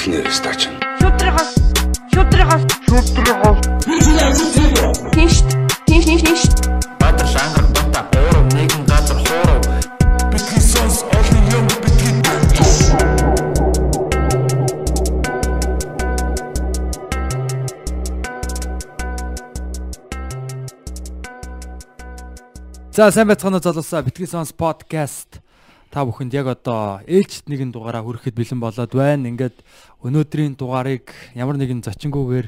Утгны стач. Шудрагаас шудрагаас шудрагаас Тинш тинш тинш тинш Баатар шангар бата гурав нэгэн газар хуурав Бидний сонс олон юм бидний За сайн байцгаана залуусаа Битгий Сонс подкаст та бүхэнд яг одоо ээлжид нэгэн дугаараа хүрэхэд бэлэн болоод байна. Ингээд өнөөдрийн дугаарыг ямар нэгэн зочингүйгээр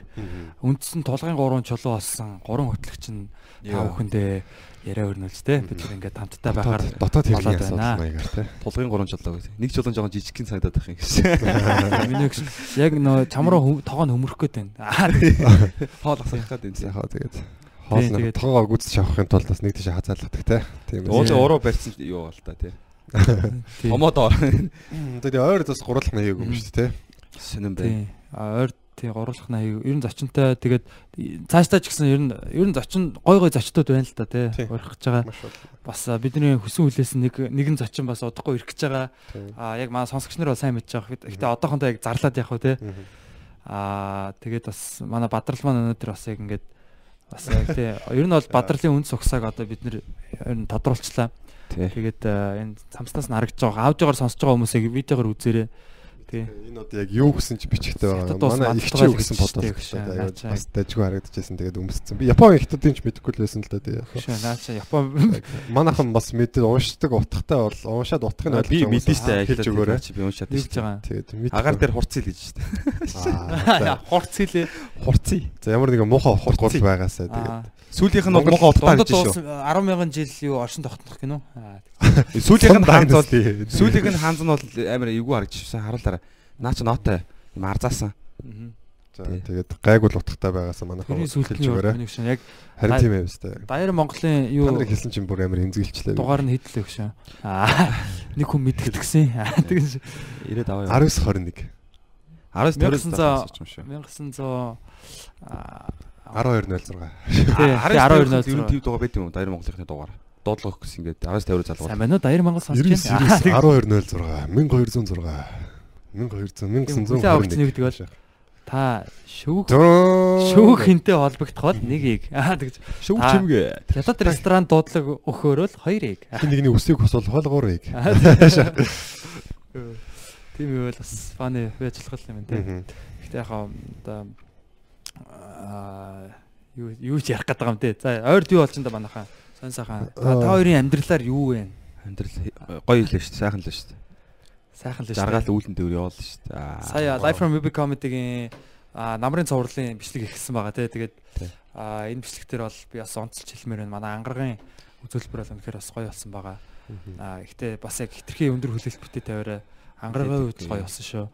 үндсэн тулгын 3 чулуу болсон 3 хөтлөгч нь та бүхэндээ яриа өрнүүлж тэ бид ингээд хамтдаа байхаар дотоод байна. асуудал маягаар тий. Тулгын 3 жолоо гэдэг. Нэг жолон жоохон жижигхэн санагдаад байх юм гэсэн. Миний гэж яг нөө чамруу тоогоо нөмрөх гээд байна. Хоол асах гад энэ. Яг хаа тэгээд Тэгээд- хоол тоогоо гүцэж авахын тулд бас нэг тийш хазаалгадаг тий. Тийм үү. Уулын уруу барьсан юу бол та тий. Ор. Тэгээд ойр бас гурлах нэг юм шүү дээ тий. Сонин бай. А ойр тий гурлах наяг ер нь зочинтой тэгээд цаашдаа ч гэсэн ер нь ер нь зочин гой гой зочдод байна л тий. Тий. Урих гэж байгаа. Бас бидний хүсэн хүлээс нэг нэгэн зочин бас удахгүй ирэх гэж байгаа. А яг манай сонсогч нар бол сайн мэдж байгаа. Гэтэ одоохондоо яг зарлаад явах уу. Мгм. А тэгээд бас манай Бадрал маань өнөөдөр бас яг ингээд бас яг те ер нь бол Бадралын үн цугсааг одоо бид нэр тодруулчлаа. Тэгээд энэ цамцнаас нь харагдж байгаа аудиогоор сонсож байгаа хүмүүсийг видеогоор үзээрэй. Тий. Энэ одоо яг юу гэсэн чи бичгтэй байгаа. Манай их чи юу гэсэн тэгш, наача. бас дажгүй харагдчихсэн тэгээд өмсцэн. Би Япон хятадын ч мэдэхгүй л байсан л да тий. Шээ наача Япон Манайхан бас мэдээ уншдаг утгатай бол уншаад утгыг нь ойлгож Би байгаа мэдэн штэ хэлж өгөөрэй. Би уншаад хэлж байгаа. Тэгээд мэд. Агаар дээр хурцъя гэж штэ. Аа. Хорц хэлээ. Хурцъя. За ямар нэгэн муухай утгуул Хурцъя. байгаасаа тэгээд. Сүүлийнх нь бол Монгол утгаар гэж шүү. 10 мянган жил юу оршин тогтнох гинөө. Сүүлийнх нь хаанз бол Сүүлийн сүүлийнх нь хаанз нь бол амар эвгүй харагдчихсан харуулаарай. Наа чи нотой юм арзаасан. За тэгээд гайгүй л утгатай байгаасаа Тэрний хэлж өгөөрэй. яг Харин тийм ээ өстэй. Даяар Монголын юу Та нарыг хэлсэн чинь бүр амар эмзэглчлээ. дугаар нь хэдлээ гэж. Аа. Нэг хүн мэдгэдгсэн. Аа. Тэгэж 90 аваа. 1921 19 1900 20 юм шүү. 1900 аа 1206. тий 12 12 ер нь 12 тийм дугаар байт юм уу? Даяар Монголынхны дугаар. Дуудлага гэсэн ингээд 1950 залгууд. сайн байна уу Даяар Монгол сонсож байна. 1206 1206 1200 Хүлээ авахч 1921 нэгдэг бол та шүүх Шүүх хинтээ холбогдоход нэгийг. Аа тэгж Шүүх чимгээ. хятад ресторан дуудлага өгөхөөрөл хоёрыг. хин нэгний үсийг хосвол хоолгоорыг. Тийм юу бол бас фаны байжлах юм тий. Мгм. Гэтэ яг аа юу юу ч ярих гэдэг юм те. За ойрд юу болж энэ манайхаа. Сон сайхан. Та Аа. хоёрын амьдралаар юу вэ? Амьдрал гоё хэлээ шүү дээ. Сайхан л шүү дээ. Сайхан л шүү. Жаргаал үүлэн дээр яваал шүү дээ. Аа. Сая Life from Movie Comedy-гийн намрын цувралын бичлэг ихсэн байгаа те. Тэгээд энэ бичлэгтэр бол би бас онцолж хэлмээр байна. Манай ангаргийн үзүүлбэр бол үнэхээр бас гоё болсон байгаа. А ихтэй бас яг хитрхи өндөр хүлээлт бүтээ тавиараа ангаргийн үед гоё болсон шүү.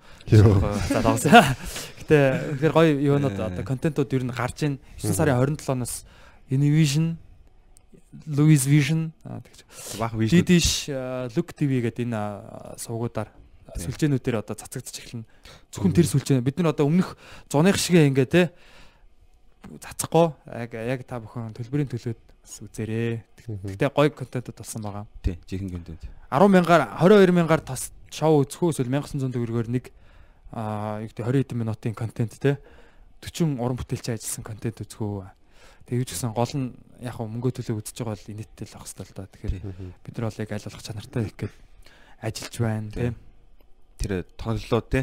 За давсаа. Гэтэ үнэхээр гоё юунууд одоо контентууд ер нь гарч ийн 9 сарын 27-наас Univision Louis Vision аа, тэгж Баах виш. Didish Look TV гэдэг энэ а, сувгуудаар сүлжээнүүдээр одоо цацагдчих эхэлнэ. Зөвхөн тэр сүлжээ. Бид нар одоо өмнөх зуных шигээ ингээ те цацахгүй яг яг та бүхэн төлбөрийн төлөөд бас үзээрэй. Гэтэ гоё контентууд болсон байгаа. Тий, жихэн контент. 10 мянгаар 22 мянгаар тас шоу үзэхөө эсвэл 1900 төгрөгөөр нэг аа юу гэдэг 20 хэдэн минутын контент те 40 уран бүтээлч ажилласан контент үзэхөө. Тэгээ юу ч гэсэн гол нь яг хөө мөнгө төлөө үзэж байгаа бол инээдтэй л ах хэвээр л да. Тэгэхээр бид нар бол яг аль болох чанартай их гээд ажиллаж байна тийм. Тэр тоглолоо те.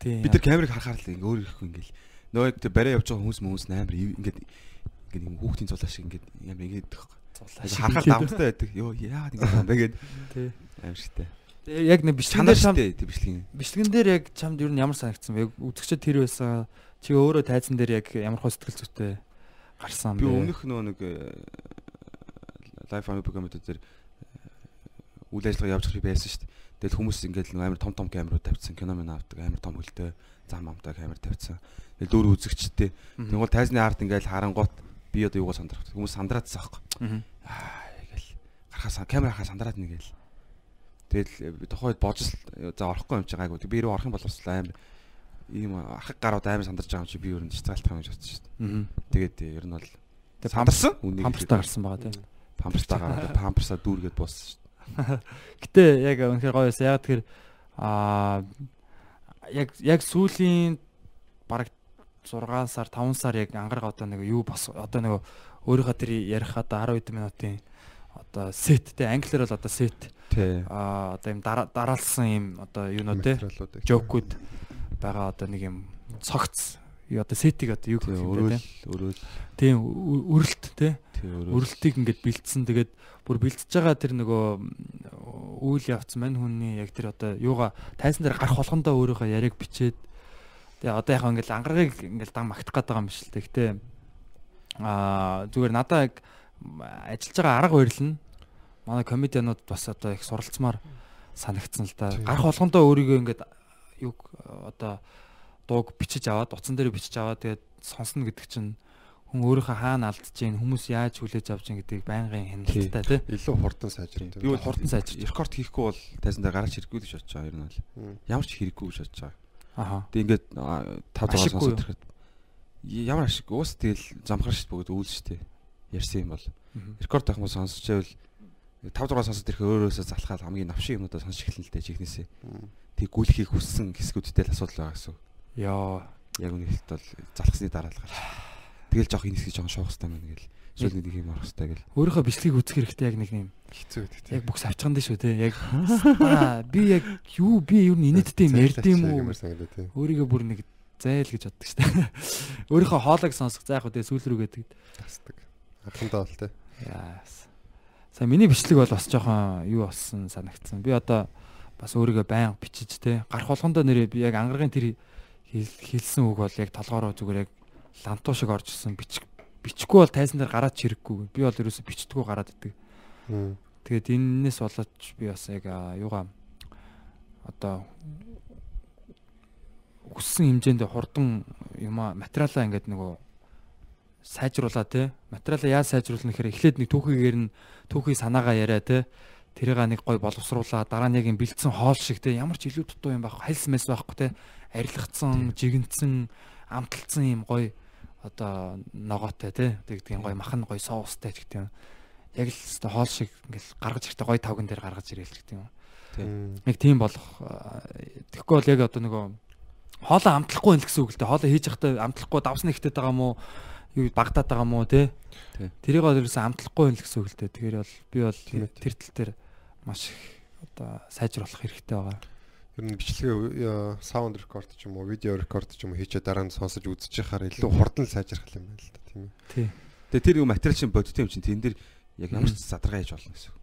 Тийм. Бид нар камерыг харахаар л ингээ өөр ирэхгүй ингээл. Нөгөө барай явж байгаа хүмүүс хүмүүс амар ингээд ингээд юм хүүхдийн цулаа шиг ингээд ямар ингээд харахаар давмтай байдаг. Йоо яагаад ингэ юм бэ гээд тий. амар шигтэй. Тэгээ яг нэг бичлэгэн дээр чам шигтэй тэр бичлэг. бичлэгэн дээр яг чамд юу ямар санагдсан бэ? Үзэгчд тэр байсан. Чи өөрөө тайзан дээр яг ямар хөө сэтгэл зүйтэй гарсан Би бэ? өмнөх нөгөө нэг лайф ами програмд дээр э, үйл ажиллагаа явж хэрэг байсан шүү дээ. Тэгэл хүмүүс ингээд нэг амар том том камерууд тавьчихсан, кино мэн авдаг, амар том хөлтэй зам амтай камер тавьчихсан. Тэгэл дөрөв үзэгчтэй. Тэгвэл тайзны арт ингээд харангуут би одоо юугаа сандрах. Хүмүүс сандраадсан аахгүй. Аа ингээл гарахаас камер харахаас сандраад нэгэл. Тэгэл би тохойд божс за орохгүй юм чи гайгүй. Би рүү орох юм бол бас амар ийм архаг гарууд амар сандарч байгаа юм чи би нь цэцгэлтах юм гэж бодсон шүү дээ. Тэгээд ер нь бол сандарсан. Үнийг памперстай гарсан байгаа тийм. памперстаа гараад памперсаа дүүргээд бооссон шүү Гэтэ яг үнэхээр гоё байсан. Яг тэр аа яг яг сүүлийн бараг 6 сар 5 сар яг ангараг одоо нэг юу бос одоо нэг өөрийнхөө тэр ярих одоо 10 хэдэн минутын одоо сет те англиар бол одоо сет а одоо юм дара- дараалсан юм одоо юунууд те жокууд байгаа одоо нэг юм цогц одоо сетиг одоо юу гэх юм бэ өрөөл тийм үрэлт те. Өрөлтийг ингээд бэлдсэн. Тэгээд бүр бэлдэж байгаа тэр нөгөө үйл явц мань хүний яг тэр одоо юугаа тайсан дээр гарах болгондоо өөрийнхөө яриаг бичээд тэгээ одоо яг ингээд ангарагыг ингээд дан магтах гээд байгаа юм биш л дээ. Гэтэ аа зүгээр надаа яг ажиллаж байгаа арга барил нь манай комедианууд бас одоо их суралцмаар санагдсан л да. Тийм. Гарах болгондоо өөрийгөө ингээд юг одоо дууг бичиж аваад утсан дээр бичиж аваад тэгээд сонсно гэдэг чинь хүн өөрийнхөө хаана алдж гин хүмүүс яаж хүлээж авч гин гэдгийг байнгын хяналттай тий. илүү хурдан сайжирна. Би бол хурдан сайжирч. рекорд хийхгүй бол тайсан дээр гараач хэрэггүй гэж бодож байгаа ер нь бол. Мм. Ямар ч хэрэггүй гэж бодож байгаа. Аха. Тэг ингээд 5 6 Ашиггүй юу? сонсоод ирэхэд ямар ашиг уус тэгэл замхар шít бөгөөд үйл шít ярьсан юм бол рекорд авах юм сонсож байвал 5 6 сонсоод ирэхэд өөрөөсөө залхаад хамгийн навшиг юмудаа сонсож эхэлнэ л дээ чихнээсээ. Тэг гүйлхийг хүссэн хэсгүүдтэй л асуудал байгаа гэсэн. Яа. Яг үнэ хэлт бол залхсны дараа л гарч. Тэгэл жоох энэ хэсгийг жоох шоох хэрэгтэй мэн гэл. Эсвэл нэг юм орох хэрэгтэй гэл. Өөрийнхөө бичлэгийг үзэх хэрэгтэй яг нэг юм. хэцүү гэдэг тийм. Яг бүкс авчихсан дээ шүү те. Яг аа би яг юу би юу нэнэттэй юм ярьд юм уу? Өөрийгөө бүр нэг зайл гэж боддог шүү дээ. Өөрийнхөө хоолойг сонсох за яг хөө тэгээ сүүл рүү гэдэг. Тасдаг. Анхандаа бол тийм. Яас. Сая миний бичлэг бол бас жоохон юу болсон санагдсан. Би одоо бас өөрийгөө байн бичиж те гарах болгондоо нэрээ би яг ангаргийн тэр хэл- хэлсэн үг бол яг толгоороо зүгээр яг лантуу шиг орж ирсэн бичих бичихгүй бол тайсан дээр гараад чирэггүй. Би бол ерөөсө бичдэггүй гараад идэг. Тэгээд энэс болоод би бас яг аа, юугаа одоо хүссэн хэмжээнд хурдан юма материалаа ингээд нөгөө сайжруулаа те. Материалаа яаж сайжруулна гэхээр эхлээд нэг түүхийгээр нь түүхий санаагаа яриа те. Тэрийг нэг гой боловсруулаа дараа нь яг юм бэлдсэн хоол шиг те. Ямар ч илүү дутуу юм байх хальс мэс байхгүй те. Арилгацсан жигэнцэн амталцсан юм гой одоо ногоотой тэгдэг юм гой махан гой соустай ч гэдэг юм. Яг л өстой хоол шиг ингээл гаргаж ирэхдээ гой тавган дээр гаргаж ирээл ч гэдэг юм. Яг тийм болох тэгэхгүй бол яг одоо нөгөө хоолоо амтлахгүй байл гэсэн үг л дээ. Хоолоо хийж явахдаа амтлахгүй давсна ихтэй байгаа мó юу багдаад байгаа мó те Тий. тэрийг бол ерөөсөн амтлахгүй байл гэсэн үг л дээ. Тэгэхээр бол би бол тэр тал дээр маш их одоо сайжруулах хэрэгтэй байгаа Ер нь бичлэгээ саунд рекорд ч юм уу, видео рекорд ч юм уу хийчээ дараа нь сонсож үзэж яхаар илүү хурдан сайжрах юм байна л да тийм ээ. тий. Тэгээ тэр юм материал чинь бодит юм чинь тэн дээр яг ямар ч задаргаа хийж болно гэсэн.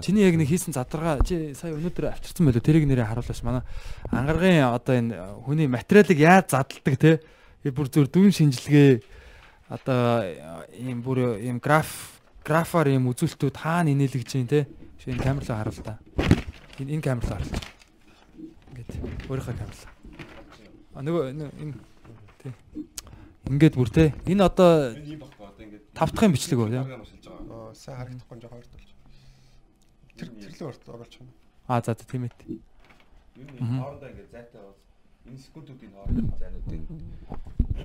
Чиний яг нэг хийсэн задаргаа чи сая өнөөдөр авчирсан байлоо тэрийг нэрээ харуулаач. Манай ангаргийн одоо энэ хүний материалыг яаж задалдаг те би бүр зөв дүн шинжилгээ одоо ийм бүр ийм граф графаар ийм үзүүлэлтүүд хаана инээлгэж чинь те чи энэ камерлаа харуул та энэ энэ камерлаа харуул ингээд өөрийнхөө камерлаа а нөгөө энэ тий. Ингээд бүр те энэ одоо ийм баггүй одоо ингээд тав дахь бичлэг үү Аа, сайн харагдахгүй жоо хоёрт болж. Тэр тэрлээ орт оруулж байна. а за за тийм ээ. Мгм. хоорондоо ингээд зайтай бол энэ секундуудын хооронд зайнуудын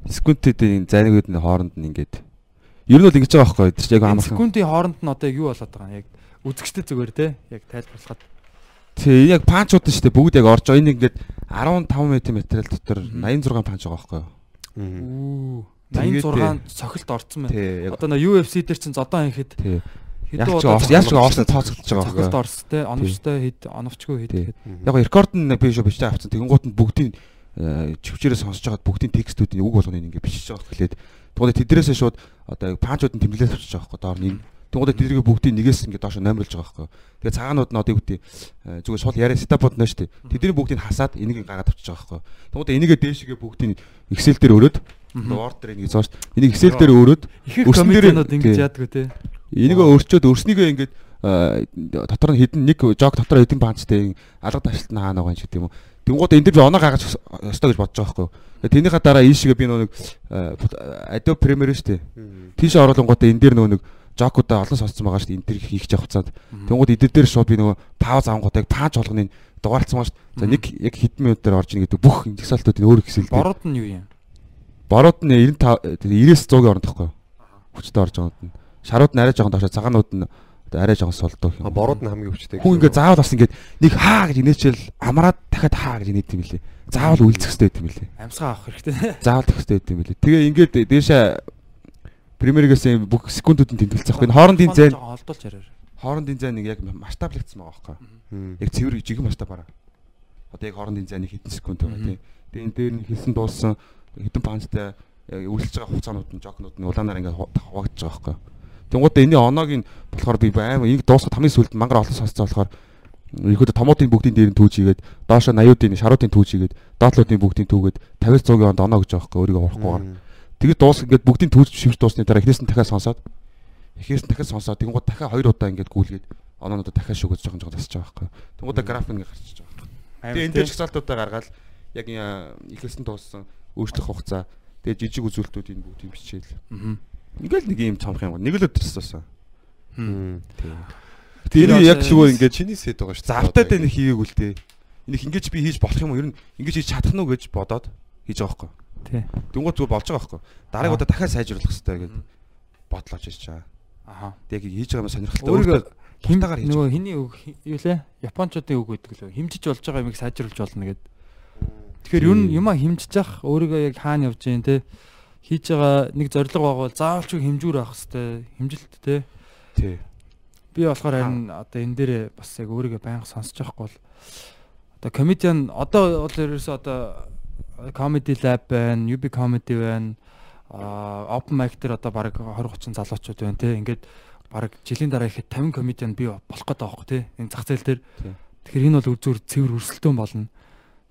секундуудын зайнуудын хооронд нь ингээд ер нь бол ингэж байгаа байхгүй тэр чинь яг амархан. секундын хооронд нь одоо юу болоод байгаа юм яг үзэгчтэй зүгээр те яг тайлбарлахад Тий яг панчууд нь шүү дээ бүгд яг орж байгаа. Энэ ингээд 15 м материал дотор Мгм. 86 панч байгаа байхгүй юу? Тэгээд 86 цохилт орцсон байна. Одоо на UFC дээр чинь зодон хийхэд Яг ч орс- яг ч цохилт орсон тооцогдож байгаа цохилт байхгүй юу? орстой, оновчтой хэд, оновчгүй хэд гэхэд. Яг рекорд нь би шүү бичиж авчихсан. Тэгэнгუут нь бүгдийн э, чивчээрээ сонсож байгаад бүгдийн текстүүдийн үг болгоныг ингээд бичиж байгаа хэлээд тэгвэл тэдрээсээ шууд одоо панчууд нь тэмдэглээд авчиж байгаа байхгүй доор нь энэ тэгвэл тэдрийг бүгдийн нэгээс ингээд доош номерлж байгаа байхгүй тэгээ цагаанууд нь одоо юу гэдэг э, зүгээр сул яриа сетапууд нь шүү дээ. Тэдний бүгдийг хасаад энийг гаргаад авчиж байгаа байхгүй тэгвэл энийгээ дээшгээ бүгдийн Excel дээр өрөөд Word дээр ингэж зоош энийг Excel дээр өрөөд Өрсөн дээр- ингэж яадгүй те. Энийгээ өөрчөөд өрснийгөө ингээд э, дотор нь хідэн нэг жог дотор хэдэн панчтай алга ташлт нь хаана байгаа юм ч гэдэг юм уу. Тэнгууд энэ би оноо гаргаж өстой гэж бодож байгаа байхгүй Тэрнийхээ дараа ийшгээ би нөгөө э, Adobe Premiere. Мм. Тийш оруулангуудаа энэ дээр нөгөө жокуудаа олон сонсцсон байгаа шүү дээ. Энэ дэр хийх явах хугацаанд. Тэнгууд эдгээр дээр шууд би нөгөө пауз авангуудаа яг панч болгоныг дугаарлцсан байгаа шүү. За нэг яг хэдэн минут дээр орж ийн гэдэг бүх индексалтуудын өөр хэсэл. Борууд нь юу юм? Борууд нь 95 90-с 100-ийн оронд тахгүй юу? Хүчтэй орж байгаа нь. Шарууд нь арай жоохон доошоо цагаанууд нь арай жоохон солдоо А борууд нь хамгийн өвчтэй. Хүн ингээ заавал бас ингээ нэг хаа гэж инээчэл амраад дахиад хаа гэж инээд юм лээ. Заавал үйлцэх хэрэгтэй байт юм лээ. Амьсгаа авах хэрэгтэй. Заавал тэгэх хэрэгтэй байт юм лээ. Тэгээ ингээд дээшээ премьерээс юм бүх секундууд нь тэмдэглэж байгаа юм. Хоорондын зайн олдуулж яриа. хоорондын зайн нэг яг масштаблагдсан байгаа байхгүй. Яг цэвэр жигэн масштабаараа. Одоо яг хоорондын зайны хэдэн секунд байгаа тийм. Тэгээ энэ дээр нь хэлсэн дууссан хэдэн панчтай яг үйлчилж байгаа хугацаанууд нь жокнууд нь улаанаар ингээд хуваагдаж байгаа байхгүй. Тэнгуудаа энэний оноог нь болохоор би аим энийг дуусгах хамгийн сүүлд мангар олон сонсцоо болохоор Ихэд томоотын бүгдийн дээр нь түүж игээд доошо 80-уудын шаруудын түүж игээд доотлуудын бүгдийн түүгээд 50 100-ийн онд оноо гэж байгаа байхгүй өөрийгөө урахгүйгээр. Тэгээд дуус ингээд бүгдийн түүж шивж дуусны дараа эхнээс нь дахиад сонсоод эхнээс нь дахиад сонсоод тэнгууд дахиад хоёр удаа ингээд гүйлгээд оноонуудаа дахиад шүгэж жоохон жоохон засаж байгаа байхгүй. Тэнгуудаа график ингээд гарчиж байгаа. Тэгээд энэ дээр чагсаалтуудаа гаргаад яг эхлсэн дууссан өөрчлөх хугацаа тэгээд жижиг үзүүлэлтүүдийн бүгдийг бичээл. Ингээл нэг юм цомх юм. Нэг л өдөрс туусан. Тэр яг шивөө ингээд чиний сэт байгаа шүү. завтаад энэ хийгээгүй л дээ. Энийг ингэж би хийж болох юм уу? Ер нь ингэж хийж чадах нь уу гэж бодоод хийж байгаа байхгүй. Тий. Дүнгууд зүгээр болж байгаа байхгүй. Дараагийн удаа дахиад сайжруулах хэрэгтэй гэдэг бодлооч ирж байгаа. Аха. Тэг яг хийж байгаа юм сонирхолтой. Өөрийгөө хинтагаар хийж нөгөө хиний үг юу лээ? Японочдын үг гэдэг лөө. Химжиж болж байгаа юмыг сайжруулж болно гэд. Тэгэхээр ер нь юмаа химжиж явах өөрийгөө яг хаана явж гин те хийж байгаа нэг зориг байгаа бол заавал ч хэмжүүр авах хэвээр хэмжилт те. Тий. Би болохоор харин одоо энэ дээр бас яг өөрийгөө байнга сонсож байхгүй бол одоо комедиан одоо бол ерөөсөө одоо comedy lab байна, UB comedy байна. А open mic дээр одоо баг 20 30 залуучууд байна те. Ингээд баг жилийн дараа ихэд 50 комедиан би болох гэдэг аахгүй те. Энэ зах зээл дээр. Тэгэхээр энэ бол үзүүр цэвэр өрсөлдөөн болно.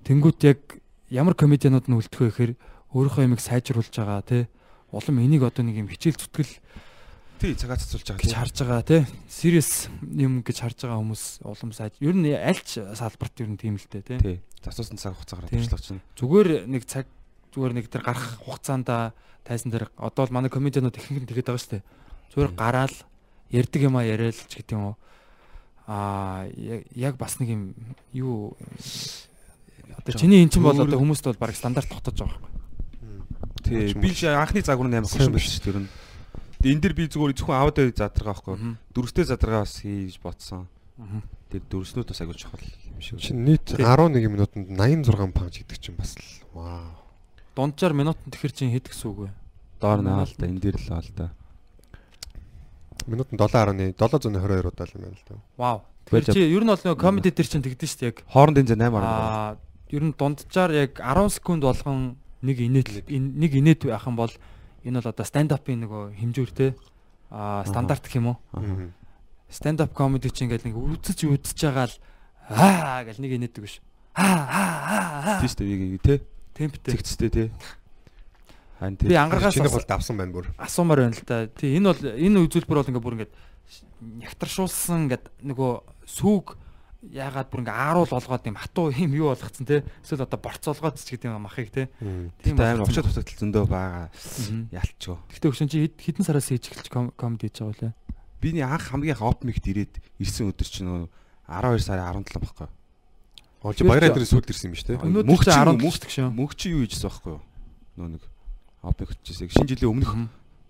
Тэнгүүт яг ямар комедианууд нь үлдэх вэ гэхээр өөрийнхөө ямиг сайжруулж байгаа те. Улам энийг одоо нэг юм хичээл зүтгэл Тий цагаа цацуулж байгаа гэж харж байгаа тий. Serious юм гэж харж байгаа хүмүүс улам сайж. Ер нь альч салбарт ер нь тийм л дээ тий. Тий. Засуусан цаг хугацаагаар туршлага чинь. Зүгээр нэг цаг зүгээр нэг тэр гарах хугацаанд тайсан дээр одоо л манай комедианууд ихэнх нь тэгэхэд байгаа шүү дээ. Зүгээр гараал ярддаг юм а яриад ч гэдэг юм уу. Аа яг бас нэг юм юу одоо чиний эн чинь бол одоо хүмүүст бол баг стандарт тогтож байгаа байхгүй. Тий. Би ч анхны загвар нь амар хөшин биш шүү дээ. Энэ дэр би зүгээр зөвхөн аудио задаргаа байхгүй. Дөрөвтэй задаргаа бас хийж бодсон. Тэр дөрөвснүүд бас агуулж чухал юм шиг. Чин нийт 11 минутанд 86 панч гэдэг чинь бас л вау. Дунджаар минутанд тэгэхэр чинь хэд гэсэн үг вэ? Доор наа л да энэ дэр л аа л да. Минутанд 7.1 722 удаа л юм байна л да. Вау. Тэгэхээр чи ер нь бол нөгөө комеди дээр чинь тэгдэж шүү дээ яг. Хоорондын зэ 8 Аа ер нь дунджаар яг 10 секунд болгон нэг инээд нэг инээд байх юм бол энэ бол одоо stand up-ийн нөгөө хэмжүүр те а стандарт гэх юм уу stand up comedy чинь ингээл нэг үзэж үзэж байгаа л аа гэл нэг инээдэг биш аа аа аа тийм шүү дээ тий. Темптэй цэгцтэй тий. Хань Би ангаргаас чиний бол давсан байна бүр. асуумаар байна л да тий энэ бол энэ үзүүлбэр бол ингээ бүр ингээд нягтаршуулсан ингээд нөгөө сүүг яагаад бүр ингээ ааруул олгоод юм хатуу юм юу болгоцсон те эсвэл одоо борцоолгоод ч гэдэг юм махыг те тийм амар очоод тусагтал зөндөө байгаа. Ялчгүй. Гэтэ өгшөн чи хэд- хэдэн сараас хийж эхэлж ком- комеди хийж байгаа вэ? Биний анх хамгийн оп мигт ирээд ирсэн өдөр чинь нөө 12 сарын 17 байхгүй чи баяраа дээр сүлд ирсэн юм биш үү? Мөнх чи чи 10 мөнх- шүү. мөнх чи юу хийжсэн байхгүй юу? Нөө нэг оп миг хийжсэн шинэ жилийн өмнөх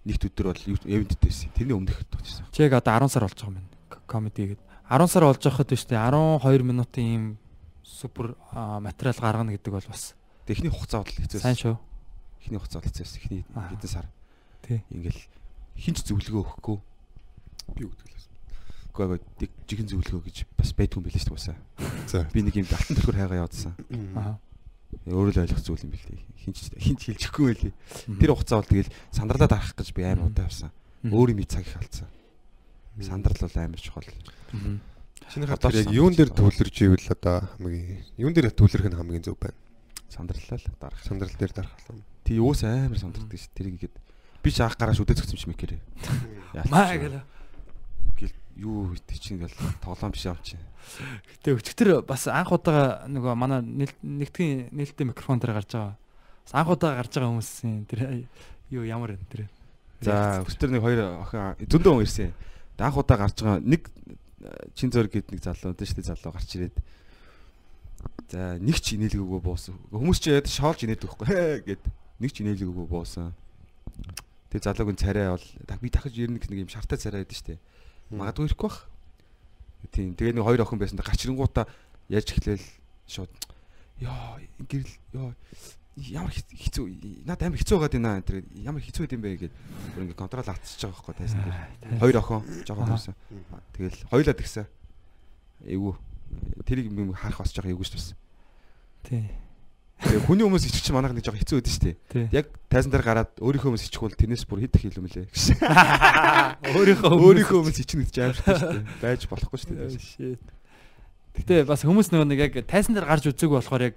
нэгт өдөр бол эвентэд байсан тэрний өмнөх тогтсон Чи яг одоо 10 сар болж байгаа юм байна. Комеди гээд. 10 сар болж байхад биш үү 12 минутын ийм супер материал гаргана гэдэг бол бас Техний хугацаа сайн хэцээс шүү. эхний хугацаа бодол хэцээс эхний хэдэн сар. Тий. ингээл хинч зөвлөгөө өгөхгүй Би үгтгэлээс. Гэхдээ яг жигэн зөвлөгөө гэж бас байдгүй юм билээ шүү дээ. За. Би нэг юм алтан төлхөр хайгаа явуулсан. Аа. Өөрөө л ойлгох зүйл юм билээ. Хинч хинч хэлчихгүй байлээ. Тэр хугацаа бол тэгэл сандралаад арах гэж би амар удаа авсан. Өөр юм цаг их алдсан. Сандрал бол амар чухал. Мгм. Чиний хатар яг юун дээр төвлөрч ивэл одоо хамгийн юун дээр төвлөрөх нь хамгийн зөв байна. Сандралаа л дарах. Сандрал дээр дарах юм. Тий уус амар сандардаг ш. Тэрийг ихэд би ч анх гараа шүдэ зөгсөн юм мэгэрээ. Маа гэл. Юу хийх чинь гэл тоглоом биш юм чи. Гэтэ өчтөр бас анх удаа нөгөө манай нэгтгэн нээлттэй микрофон дээр гарч байгаа. Бас анх удаа гарч байгаа хүмүүсийн тэр юу ямар вэ тэр. За өстөр нэг хоёр охин зөндөө хүн ирсэн. Анх удаа гарч байгаа нэг э, чин зөр гээд нэг залуу шүү дээ залуу гарч ирээд. За нэг ч инээлгүйгөө буусан. Хүмүүс ч яд шоолж инээдэг байхгүй хээ гэд нэг ч инээлгүйгөө буусан. Тэгээ залуугийн царай бол би дахиж ирнэ гэх нэг юм шартай царай байдаг шүү дээ. Магадгүй ирэхгүй бах. Тийм. Тэгээ нэг хоёр охин байсан. Гарч ирэнгуудаа яаж эхлээл шууд ёо гэрэл ёо ямар хэц- хэцүү надад амар хэцүү байгаад байна энэ ямар хэцүү байд юм бэ гэгээд бүр ингээ контрол автчихж байгаа байхгүй тайсан дээр. Хоёр охин жоохон төрсэн. Тэгэл хоёлаа тэгсэн. Эйгүү. Тэрийг юм харах бас жоохон эйгүү шүү дээ. Тий. Тэгээ хүний хүмүүс иччих чинь манайх нэг жоохон хэцүү байдаг шүү дээ. Яг тайсан дээр гараад өөрийнхөө хүмүүс ичих бол тэрнээс бүр хэд их илүү мөлий. Өөрийнхөө Өөрийнхөө хүмүүс ичих гэж аим шүү дээ. Байж болохгүй шүү дээ. Гэтэ бас хүмүүс нөгөө нэг яг тайсан дээр гарч үзээгүй болохоор яг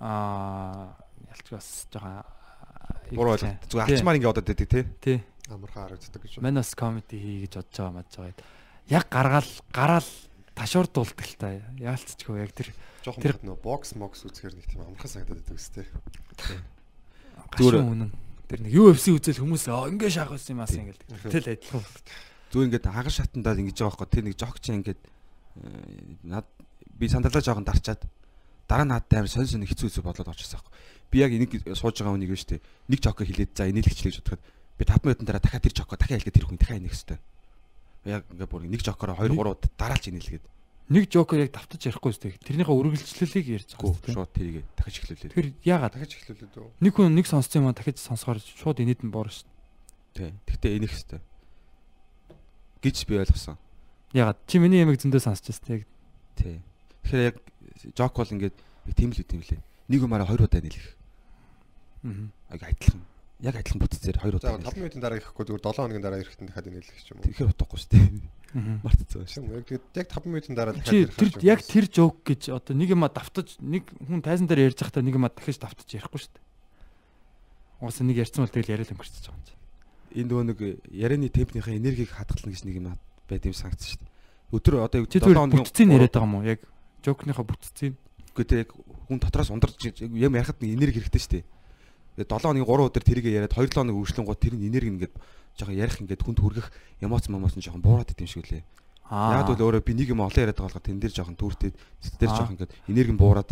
аа ялч бас жоохон Буруу ойлголт. Зүгээр алчмаар ингээ одод байдаг тий. Тий. Амархан харагддаг гэж. Мань бас комеди хий гэж бодож байгаа маж байгаа. Яг гаргаал гараал ташуурдуулдаг л та. Яалцчихгүй яг тэр Жохон Тэр- бод нөө бокс мокс үзэхээр нэг тийм амархан санагдаад байдаг үстэй. гашуун үнэн. Тэр нэг UFC үзэл хүмүүс аа ингэ шахах юм аас ингэ. Тэл адилхан. Зүгээр ингээд хагас шатандаа ингэж байгаа байхгүй. Тэр нэг жог чинь ингээд э, над би сандалаа жоохон дарчаад дараа над амар сонь сонь хэцүү хэцүү бодлоод очсон байхгүй. Би яг энийг сууж байгаа үнийг шүү дээ. Нэг жог хилээд за инээлгчлээ гэж бодоход би 5 минутын дараа дахиад тэр жог дахиад хэлгээд тэр хүн дахиад инех хэвээр. Яг ингээд бүр нэг жогоор 2 3 дараалж инээлгээд Нэг жокер яг давтаж ярихгүй зү. Тэрнийхээ үргэлжлэлийг байгаа. шууд тэрийг дахиж эхлүүлээ. Тэр яагаад Дахиж эхлүүлээд үү? нэг хүн нэг сонссон юм аа дахиж сонсохоор шууд инээд нь боор шүү. Тий. Тэгтээ инех хэвээр. гэж би ойлгосон. Яагаад чи миний ямиг зөндөө сонсч байсан яг. Тий. Тэгэхээр яг жок бол ингээд тийм л үт юм лээ. Нэг юмараа 2 удаа нийлэх. Аа. Яг адилхан. Яг адилхан бүтцээр 2 За удаа. 5 минутын дараа ирэхгүй зүгээр 7 хоногийн дараа ирэхэд дахиад ч юм уу. Тэгэхээр утгагүй шүү дээ. Мартцсан шүү. Яг тэгээд яг 5 минутын дараа дахиад тэр яг тэр жок гэж одоо нэг юма давтаж нэг хүн тайзан дээр ярьж байхдаа нэг юма дахиж давтаж ярихгүй шүү дээ. Уусаа нэг ярьсан бол тэгэл яриад өнгөрчихөж байгаа юм чи. Энэ нөгөө нэг ярианы темпнийхээ энергийг хадгална гэж нэг юм байд юм санагдсан шүү дээ. Өдөр одоо Чи тэр бүтцийг яриад байгаа юм уу? Яг жокныхаа бүтцийг. Гэхдээ тэр яг хүн дотроос ундарч юм ярихад нэг энерги хэрэгтэй шүү дээ. Тэгээ 7 хоногийн 3 өдөр тэрийг яриад 2 7 хоног үргэлжлэн гоо тэр энерги ингээд жоохон ярих ингээд хүнд хүргэх эмоц момоос нь жоохон буураад идэм шиг үлээ. Яг бол өөрөө би нэг юм олон яриад байгаа болохоор тэн дээр жоохон дүүртээд сэтгэл дээр жоохон ингээд энерги буураад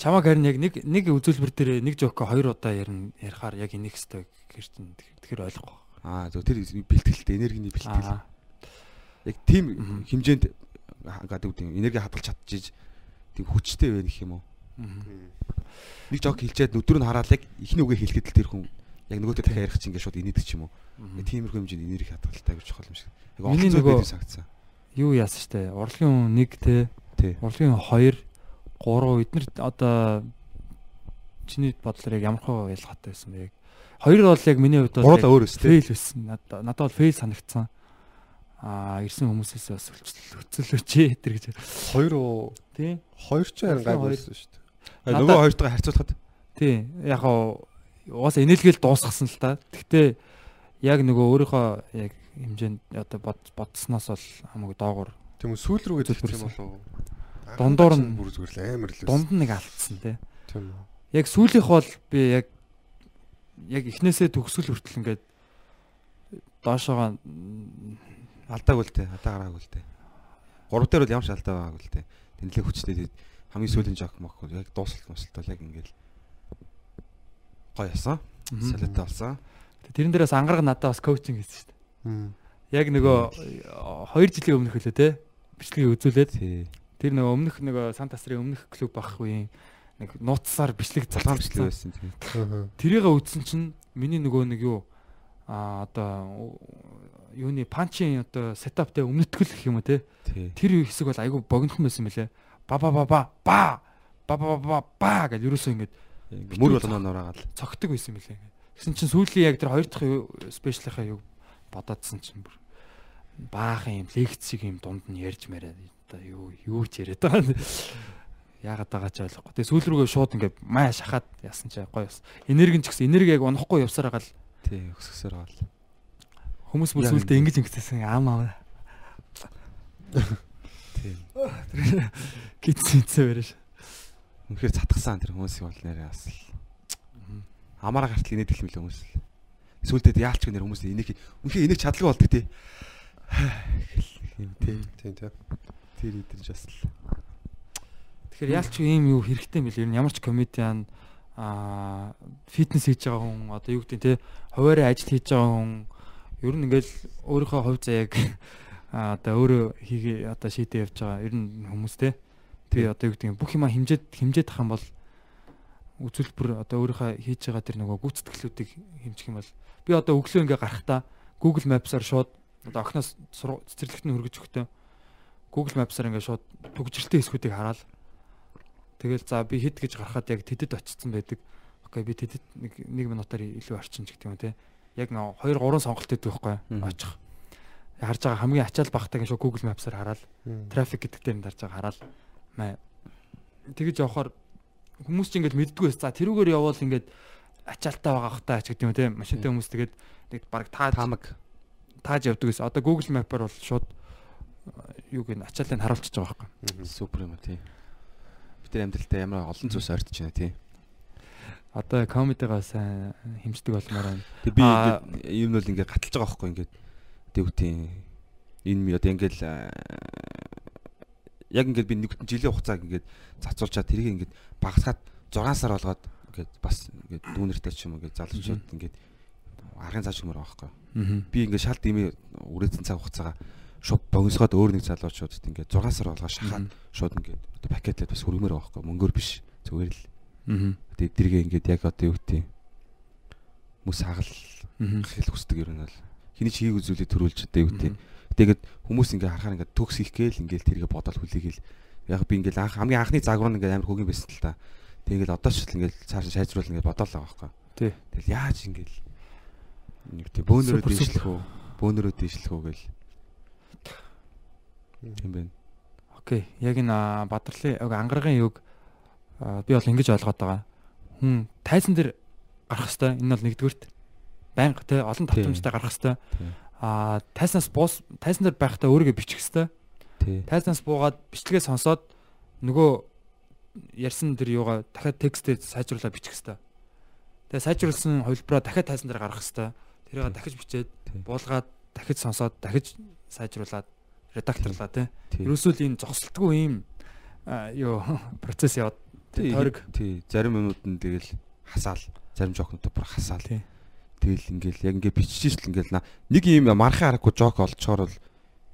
Чамаг харин яг нэг нэг үзүүлбэр дээр нэг жокко хоёр удаа ярина ярихаар яг энийг хэвээр гэр чин тэгэхээр ойлгохгүй. аа зөв тэр бэлтгэлтэй энергиний бэлтгэл. Яг тийм хэмжээнд ингээд үүд энерги хадгалж чадчих тийм хүчтэй байх юм уу? Нэг жог хилчээд нүдүр нь хараад яг ихний үгээ хэлэхэд л тэр хүн яг нөгөөдөө дахиад ярих чинь ингээд шууд инээдэг ч юм уу? Тиймэрхүү хэмжээнд энерги хадгалтай гэж чухал юм шиг. Яг нөгөө- байдаг санагдсан. Юу яасан штэ? Урлагийн хүн нэг те, Тий. урлагийн хүн хоёр, гурав эднэр одоо чиний бодлоор яг ямар хөө ялгаатай байсан бэ? Хоёр бол яг миний хувьд бол фейл байсан. Надад надад бол фейл санагдсан. Аа, ирсэн хүмүүсээс бас хөцөл өчээ тэр гэж. Хоёр уу? Тий. Хоёр ч харин Хоёр. гай болсон шүү дээ. Нөгөө хоёртойгоо харьцуулахад Тий. Яг гоо угаасаа энэлгээл дуусгасан л та. Гэхдээ яг нөгөө өөрийнхөө яг хэмжээнд одоо бод бодсноос бол хамаагүй доогуур Тийм үү сүүл рүү гэдэг Зөвхөрсөн. юм болов уу? Дундуур нь- бүр зүгээр л амар л. дунд нь нэг алдсан тий. Тийм үү. Яг сүүлийнх бол би яг яг эхнээсээ төгсгөл хүртэл ингээд доошоогоо алдаагүй л дээ. Алдаа гараагүй л дээ. Гурав дээр бол ямар ч алдаа байгаагүй л дээ. Тэнэлэг хүчтэй хамгийн сүүлийн жок мох яг дуусалт мусалт бол яг ингээл гоё ясан. Солиотой болсон. Тэрэн дээрээс ангараг надад бас коучинг хийсэн шүү дээ. Яг нөгөө 2 жилийн өмнөх хөлөө те бичлэгийг үзүүлээд тэр нөгөө өмнөх нөгөө Сантасрын өмнөх клуб үеийн нэг нууцсаар бичлэг Залгаан бичлэг байсан тийм. Аа. Тэрийг үзсэн чинь миний нөгөө нэг юу а одоо юуны панчийн одоо сетаптай өмнөтгэл гэх юм уу те тэр хэсэг бол айгүй богинохон байсан мөлий ба ба ба ба ба ба ба ба ба гэж ерөөсөө ингэж Мөр болгоноо нураагаал. цогтөг байсан мөлий гэсэн чинь сүүлийн яг тэр хоёр дахь спешиалийнхаа юу бодоодсэн чинь бүр баахан юм лекцийг юм дунд нь ярьж мараад одоо юу юу ч яриад байгаа яагаад байгаа ч ойлгохгүй. Тэгээ сүүл рүүгээ шууд ингээд маа шахаад яасан чи гоё бас. Энерги ч гэсэн энерги яг унахгүй явсараа гал Тий. Өсгсээр гал. хүмүүс бүр сүултээ ингэж ингэсэн ам аа. Тий. Гитсэнцээ бариш. Үнэхээр цатгсан тэр хүмүүсийг бол нэрээ бас л амаараа гартал инээдэг юм л хүмүүс л. Сүүлдээ яалч гэнэр хүмүүс энийг үнэхээр энийг чадлагүй болдог тий. юм тий. Тийм тийм. Тэр идэрж бас л. Тэгэхээр яалч ийм юу хэрэгтэй мэл ер нь ямар ч комедиан аа фитнес хийж байгаа хүн одоо юу гэдэг те хуваараа ажил хийж байгаа хүн ер нь ингээл өөрийнхөө хувь заяаг а одоо өөрөө хийгээ одоо шийдээ явж байгаа ер нь хүмүүс те би одоо юу гэдэг юм бүх юма хэмжээд хэмжээд ах юм бол үзүүлбэр одоо өөрийнхөө хийж байгаа тэр нөгөө гүйцэтгэлүүдийг хэмжих юм бол би одоо өглөө ингээ гарахтаа Google Maps-аар шууд одоо охноос цэцэрлэгт нь хөргөж өгтөө. Google Maps-аар ингээ шууд төгжрэлтэй хэсгүүдийг хараад тэгэл за би хэд гэж гарахад яг тэдэд очсон байдаг. Окей би тэдэд нэг 1 минутаар илүү орчин ч гэдэг юм те. Яг нэг 2 3 сонголт өгдөг байхгүй очих. Харж байгаа хамгийн ачаал багтайг шууд Google Maps-аар хараад трафик гэдэг дээр нь дарж байгаа хараад маа тэгэж явахаар хүмүүс ч ингэж мэддгүй байс. За тэрүүгээр явбал ингэж ачаалтаа байгаа хта ч гэдэг юм те. Машинтай хүмүүс тэгээд нэг баг таа Тамаг. тааж явдаг гэсэн. Одоо Google Map-аар бол шууд юу гэх нь ачааллыг харуулчихж байгаа байхгүй. Супер юм тий. Бид тэр амьдралтаа ямар олон зүйлс ойртож байна тий. Одоо комедигаа сайн хэмждэг болмоор байна. Тэг би ингээд юм бол ингээд гаталж байгаа байхгүй ингээд дэвтийн энэ одоо ингээд яг ингээд би нэг жилийн хугацааг ингээд зацуулчаад тэрийг ингээд багасгаад 6 сар болгоод ингээд бас ингээд дүүнертэй ч юм уу ингээд залуучууд ингээд аргын цааш юмар байгаа байхгүй. Би ингээд шал дими үрээсэн цаг хугацаагаа шууд богиносгоод өөр нэг залуучуудад ингээд 6 сар болгоо шахаад шууд ингээд одоо пакетлээд бас хүргэмээр байгаа байхгүй. Мөнгөөр биш зүгээр л Аа. тэгээ дэргээ ингээд яг одоо юу гэдэг хаgal Аа. хэл хүсдэг нь бол хэний ч хийг үзүүлээ төрүүлж одоо юу гэдэг. Тэгээд хүмүүс ингээ харахаар ингээ төгс хийх гээл ингээл тэргээ бодол хүлээгээл яг би ингээл анх хамгийн анхны загвар нь ингээ амар хөгийн байсан л та. Тэгэл одоо ч ингээл цааш сайжруул ингээ бодоол байгаа байхгүй. Тий. Тэгэл яаж ингээл нэг тийм бөөнөрөө дийшлэх үү? Бөөнөрөө дийшлэх үү гэл. Тийм байна. Окей. Яг энэ бадрлын ангаргийн юг би бол ингэж ойлгоод байгаа. Хүн тайзан дээр гарах хэвээр энэ бол нэгдүгürt байнга те олон Тий. давтамжтай гарах хэвээр Тий. Аа тайзнаас буус тайзан дээр байхдаа өөрийгөө бичих хэвээр Тий. тайзнаас буугаад бичлэгээ сонсоод нөгөө ярьсан тэр юугаа дахиад текстээр сайжруулаад бичих хэвээр. Тэгээ сайжруулсан хувилбараа дахиад тайзан дээр гаргах хэвээр. Тэрийг дахиж бичээд буулгаад дахиж сонсоод дахиж сайжруулад редакторлаа тий. Ерөөсөө л ийм зогсолтгүй аа, юу процесс яваад тойрог Тий. Зарим юмуд нь тэгэл хасаал. Зарим жоохнууд бүр хасаал. тий. Тэгэл ингээл яг ингээ биччихэж л ингээл нэг юм мархан харахгүй жок олцохоор бол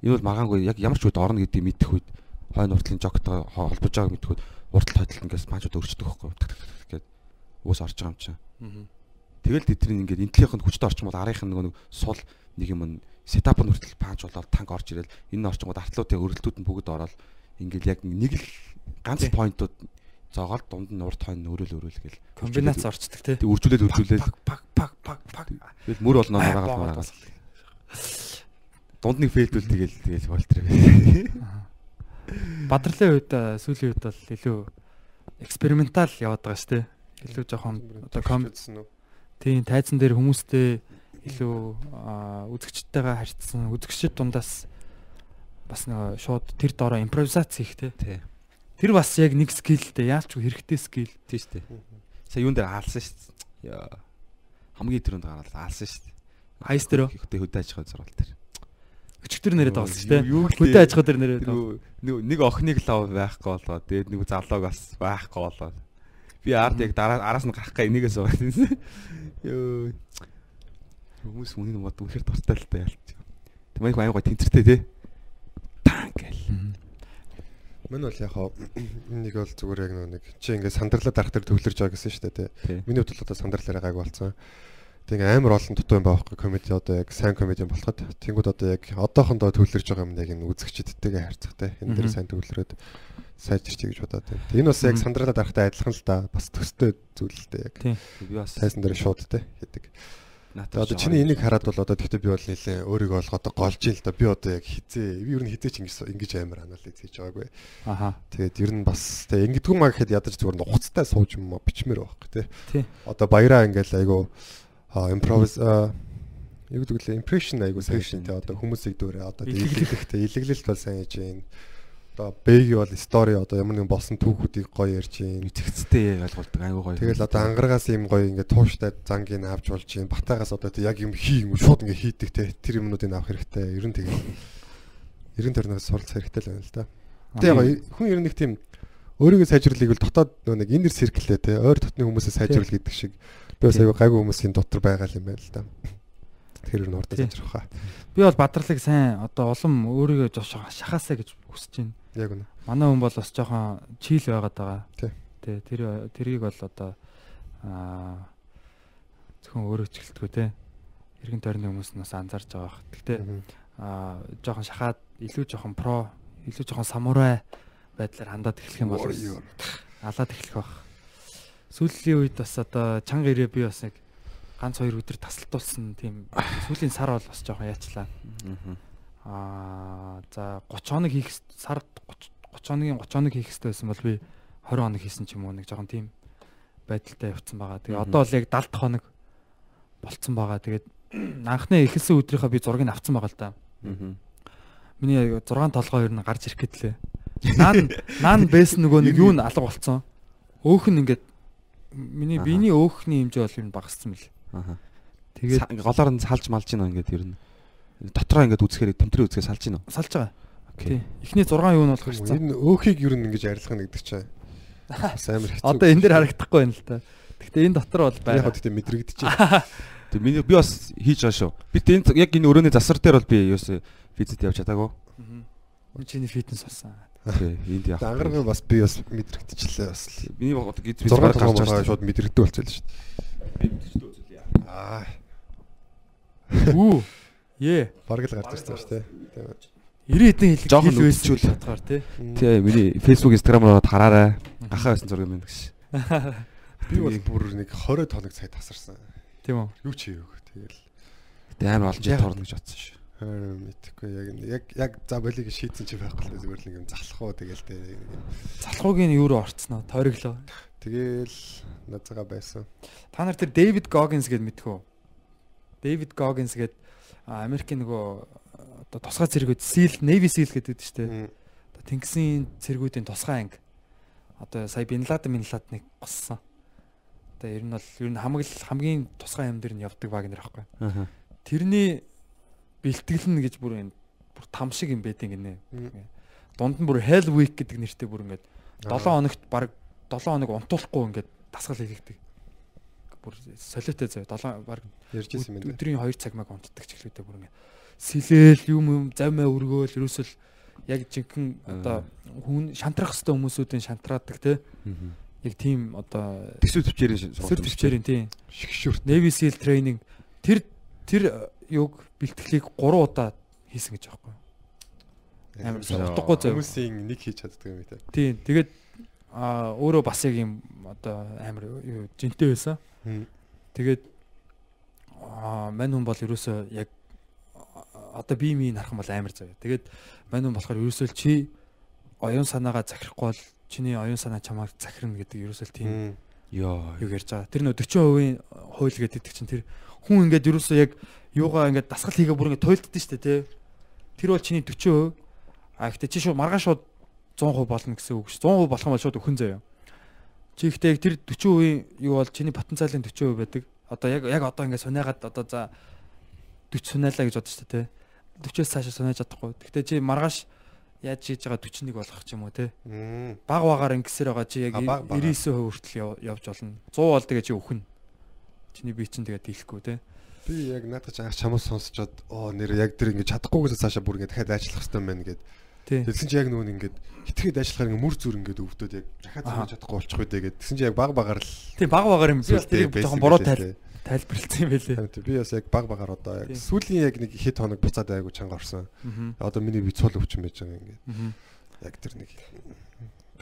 энэ бол маргаангүй яг ямар ч үед орно гэдгийг мэдэх үед хойно уртлын жоктой холбож байгааг мэдэх үед уртл тойтол ингээс панчууд өрчдөг байхгүй гэд уус орж байгаа юм чинь. Тэгэл тэдний ингээд интеллигент хүчтэй орчин бол арийнхын нөгөө нэг сул нэг юм нь сетап нь хүртэл панч болоод танк орж ирэл. Энэ орчингууд артлуудын өрөлтүүд нь бүгд ороод ингээл яг нэг л ганц поинтууд зоогоод дунд нь урд хойно өрөөл өрөөл гэл комбинац орчдөг тий. Тэг үржүүлээд үржүүлээд пак пак пак пак. тэгэл мөр болно боо, нурагаад дунд нэг фейлдүүл тэгэл тэгэл бай. Бадрлын үед сүүлийн үед бол илүү экспериментал яваад байгаа шүү дээ. Илүү жоохон одоо ком тийм тайзан дээр хүмүүстэй илүү үзэгчтэйгээ харьцсан үзэгчд дундаас бас нэг шууд тэр доороо импровизац хийх. Тий. Тэр бас яг нэг скил дээ. Яалч хэрэгтэй скил. Тийм шүү дээ. Сая юун дээр хаалсан шүү дээ. Хамгийн түрүүнд гараад хаалсан шүү дээ. Хайс дээр Ихтэй хөдөө аж ахуйн сургалт дээр. өчигдөр нэрээд байгаа шүү дээ. Хөдөө аж ахуй дээр. Нөгөө нэг охиныг лав байхгүй болоо. Тэгээд нэг залууг бас байхгүй болоо. Би ард яг дараа араас нь гарах га энийгээс байгаа. Йоо. Хүмүүс үнэн бод үнэхээр дуртай л та ялч. Тэмээх аян гой тэнцэртэй те. Тангэл. Мань бол яг хаа нэг бол зүгээр яг нэг чи ингээд сандралаа дарах дээр төвлөрж байгаа гэсэн шүү дээ тий. Миний хувьд бол одоо сандралаараа гайг болсон. Тэг амар олон дутуу юм байхгүй комеди одоо яг сайн комеди болоход тэнгууд одоо яг одоохондоо төвлөрж байгаа юм яг энэ үзэгчдтэйгээ харьцах тий. Энэ дээр сайн төвлөрөөд сайжирчий гэж бодоод байна. Энэ бас яг сандралаа дарахтай адилхан л да. Бас төстэй зүйл л дээ яг. Би бас Тайсан дээр шууд тий гэдэг. Тэгээ одоо чиний энийг хараад бол одоо тэгтээ би бол нэлээ өөрийгөө олгоод голж ийн л да. Би одоо яг хизээ би ер нь хизээ ч ингэж ингэж амар анализ хийж байгаагүй. Аха. Тэгээд ер нь бас тэг ингэдэггүй маа гэхэд ядаж зүгээр нухацтай сууж юм бичмээр байхгүй тий. Одоо баяраа ингээл айгу импровиз юу гэдэг лээ импрешн айгу сайн тий. Одоо хүмүүсийг дүүрээ одоо Илэглэх. илэглэхтэй илэглэлт бол сайн хийж гин. Одоо бэги бол стори одоо ямар нэгэн болсон түүхүүдийг гоё ярьж гин. зэгцтэй ойлгуулдаг аягүй гоё. Тэгэл одоо ангарагаас юм гоё ингээд тууштай зангийг авч болж гин. Батагаас одоо яг юм хий юм шууд ингээд хийдэг тий. Тэр юмнуудыг авах хэрэгтэй. Ер нь тэгээ. Ер нь тэр нэг суралц хэрэгтэй л байна л да. Тэг яг хүн ер нь нэг тийм өөрийгөө сайжруулах бол дотоод нэг иннер цирклээ те ойр дотны хүмүүсээ сайжруул гэдэг шиг би бас аягүй гайгүй хүмүүсийн дотор байгаа юм байна л да. Тэр нь хурдан Тий. зажрах хаа. Би бол бадралыг сайн одоо улам өөрийгөө жоох шахаасаа гэж хүсэж байна. Яг үнэ. Манай хүн бол бас жоохон чийл байгаад байгаа. Тий. Тий, тэр тэрийг бол одоо аа зөвхөн өөрөө ч гэлтгүй те. Иргэн тойрны хүмүүс нь бас анзаарч байгаа бах. Гэхдээ аа жоохон шахаад илүү жоохон про, илүү жоохон самурай байдлаар хандаад эхлэх юм бол алаад эхлэх бах. Сүүлийн үед бас одоо чанга ирээ би бас нэг ганц хоёр өдөр тасалтуулсан тийм сүүлийн сар бол бас жоохон яачлаа. Аа за 30 хоног хийх сар 30 30 хоногийн 30 хоног хийх хэрэгтэй байсан бол би 20 хоног хийсэн ч юм уу нэг жоохон тийм байдалтай явцсан байгаа. Тэгээ одоо бол яг 70 хоног болцсон байгаа. Тэгээд анхны эхэлсэн өдрийнхөө би зургийг авцсан байгаа л да. Миний 6 толгой ер нь гарч ирэх гэтлээ. Наан наан бэс нөгөө нэг юу н алга болцсон. Өөх нь ингээд миний биений өөхний хэмжээ бол ер нь багассан мэл. Аа. Тэгээд голоор нь салж малж гинэ ингээд ер нь. Дотроо ингээд үзэхээр тэмтрээ үзэхээр салж гинэ. салж байгаа. Окей. Тий. Эхний 6 юу нь бол Энэ гарцсан. өөхийг ер нь ингэж арилгах нь гэдэг чинь. Амар хэцүү. Одоо энэ дэр харагдахгүй байна л та. Гэхдээ энэ дотор бол Яг байгаа. хот гэдэг мэдрэгдэж. Тэг миний би бас хийж байгаа шүү. Би тэнд яг энэ өрөөний засвар дээр бол би юу физит явж чадаагүй. Энэ чиний фитнес болсон. Тий, энд явах. Ангараг бас би бас мэдрэгдчихлээ бас. Миний бод гид 6 гарч байгаа шууд мэдрэгдээ болчихлоо шүү дээ. Аа, Үу. Е. бараг л гарч ирсэн шүү дээ. Тийм. 90 хэдэн хэлэг Жоохон өдөрчүүл. бодгоор тий. Тий, миний Facebook, Instagram руу хараарай. Гахаа байсан зураг юм гэж. Би бол бүр нэг 20 тоног цаг тасарсан. Тийм үү. Юу ч хийгээгүй. Тэгэл Тэг амар олон жил торно гэж бодсон шүү. Аа мэдхгүй яг яг яг за болиг шийдсэн чи байхгүй л зүгээр л нэг юм залах уу тэгэл дээ. Залхуугийн юу руу орцсноо тойроглоо. Тэгэл нацгаа байсан. Та нар тэр Дэвид Гогинс гэд мэдхүү. Дэвид Гогинс гэд а, Америкийн нөгөө одоо тусгай цэргүүд Seal Navy Seal гэдэг дээ. Мм. Одоо Тэнгисийн цэргүүдийн тусгай анги. Одоо сая Бин Ладен Бин Ладныг госсон. Одоо ер нь бол ер нь хамгийн хамгийн тусгай юм дээр нь явдаг баг нэр аахгүй. Аа. Тэрний бэлтгэл нь гэж бүр энэ бүр там шиг юм байдیں۔ гинэ. Дунд нь бүр Hell Week гэдэг нэртэй бүр ингээд 7 Аа. хоногт баг 7 хоног унтуулахгүй ингээд дасгал хийгдэг. Бүр солиотой заяа 7 баг ярьж ирсэн юм даа. өдрийн 2 цаг маяг унтдаг ч гэлээдээ бүр ингээд сэлээл юм юм замаа өргөөл ерөөсөл яг жинхэнэ одоо хүн шантрах хэвээр хүмүүсүүдийн шантраадаг те яг тийм одоо Тэсүү төвчээрийн сүр төвчээрийн тийм Шигшүрт. Navy Seal training тэр тэр юг бэлтгэлийг 3 удаа хийсэн гэж аахгүй. Амар утгагүй заяа. Хүмүүсийн нэг хийж чаддаг юм тий. Тийм. Тэгээд а өөрөө бас яг юм одоо амар юу жинтэй байсан. Тэгээд мань хүн бол ерөөсөө яг одоо би минь харах юм бол амар заяа. Тэгээд мань хүн болохоор ерөөсөө чи оюун санаагаа захирахгүй бол чиний оюун санаа чамайг захирна гэдэг ерөөсөө тийм. Йоо. юу ярьж байгаа. Тэр нөө 40% хууль гэдэг чинь тэр хүн ингээд ерөөсөө яг юугаа ингээд дасгал хийгээ бүр ингээд туйлддээ штэ тий. Тэр бол чиний 40%. А гэхдээ чи шууд маргааш шууд 100% болно гэсэн үг ш. 100% болох юм бол шууд өхөн заяа. Чи ихтэй тэр 40% юу бол чиний потенциалын 40% байдаг. Одоо яг яг одоо ингээд суниагаад одоо за 40 суниалаа гэж бодсон штэ тий. 40-оос цаашаа суниаж чадахгүй. Гэхдээ чи маргааш яаж хийж байгаа 41 болгох ч юм уу Мм. баг багаар ингэсээр байгаа чи яг А, баг багаар. 99% хүртэл яв- явж болно. 100 бол тэгээ чи өхөн. Чиний бие чинь тэгээ дийлэхгүй те. Би яг наадах чи анх чамаас сонсчоод оо нэр яг тэр ингэ чадахгүйгээс цаашаа бүр ингэ дахиад ажиллах хэрэгтэй байна гэд. Тэгсэн чи яг нөгөө ингэ хитгэд ажиллахаар ингэ мүр зүр ингэ өвдөд яг Аха. зурж чадахгүй болчих үү гэд. Тэгсэн чи яг баг багаар л Тийм баг багаар юм. Тэрийг байсан жоохон буруу байлээ тайл те. тайлбарлалцсан юм байлээ. Би бас яг баг багаар одоо яг Тийм. сүүлийн яг нэг хэд хоног буцаад айгу чанга орсон. Одоо миний би цул өвчин байж байгаа ингэ. Аа. Яг тэр нэг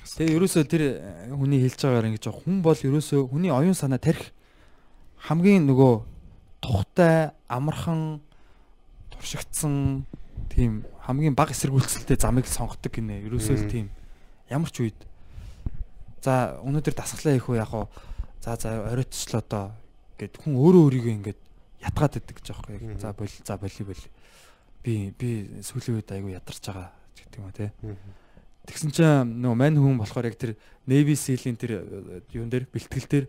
Тэгээ ерөөсөө тэр э, хүний хэлж байгаагаар ингэж хүн бол ерөөсөө хүний оюун санаа тарих хамгийн нөгөө тухтай амархан туршигдсан тийм хамгийн бага эсэргүүцэлтэй замыг сонгодог гинэ. Ерөөсөө л тийм ямар ч үед за өнөөдөр дасглаа хийх үү яг уу за за оройтчлоо доо гэд хүн өөрөө өөрийгөө ингээд ятгаад идэг гэж аахгүй. Мм. За бол за боли боли. Би би сүүлийн үед айгу ядарч байгаа гэдэг юм а тий. Тэгсэн чинь нөгөө мань хүн болохоор яг тэр Navy Seal-ийн тэр э, юун дээр бэлтгэл дээр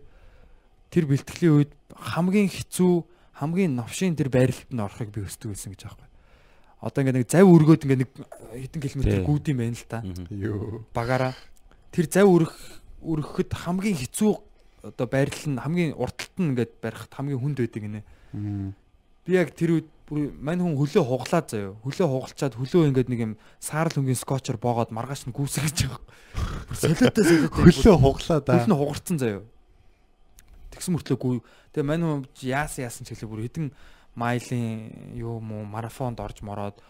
тэр бэлтгэлийн үед хамгийн хэцүү хамгийн новшийн тэр байрлалд нь орохыг би хүсдэг байсан гэж аахгүй. Одоо ингээд нэг зав өргөөд ингээд нэг хэдэн километр Тий. гүйд юм байна л та. Йоо. Багаараа тэр зав өрөх өргөхөд хамгийн хэцүү одоо байрлал нь хамгийн уртталт нь ингээд барихад хамгийн хүнд байдаг гинэ. Би яг тэр үед бүр мань хүн хөлөө хуглаад заяа. Хөлөө хугалчаад хөлөө ингээд нэг юм саарл хөнгөн скотчор боогоод маргааш нь гүйсгэж байгаа. Бүр солиотой солиотой. Хөлөө хуглаа да. Хөл нь хугарцсан заяа. Тэгсэн мөртлөө гүү. Тэгээ мань хүн яасан яасан ч хэлээ бүр хэдэн майлын юу муу марафонд орж мороод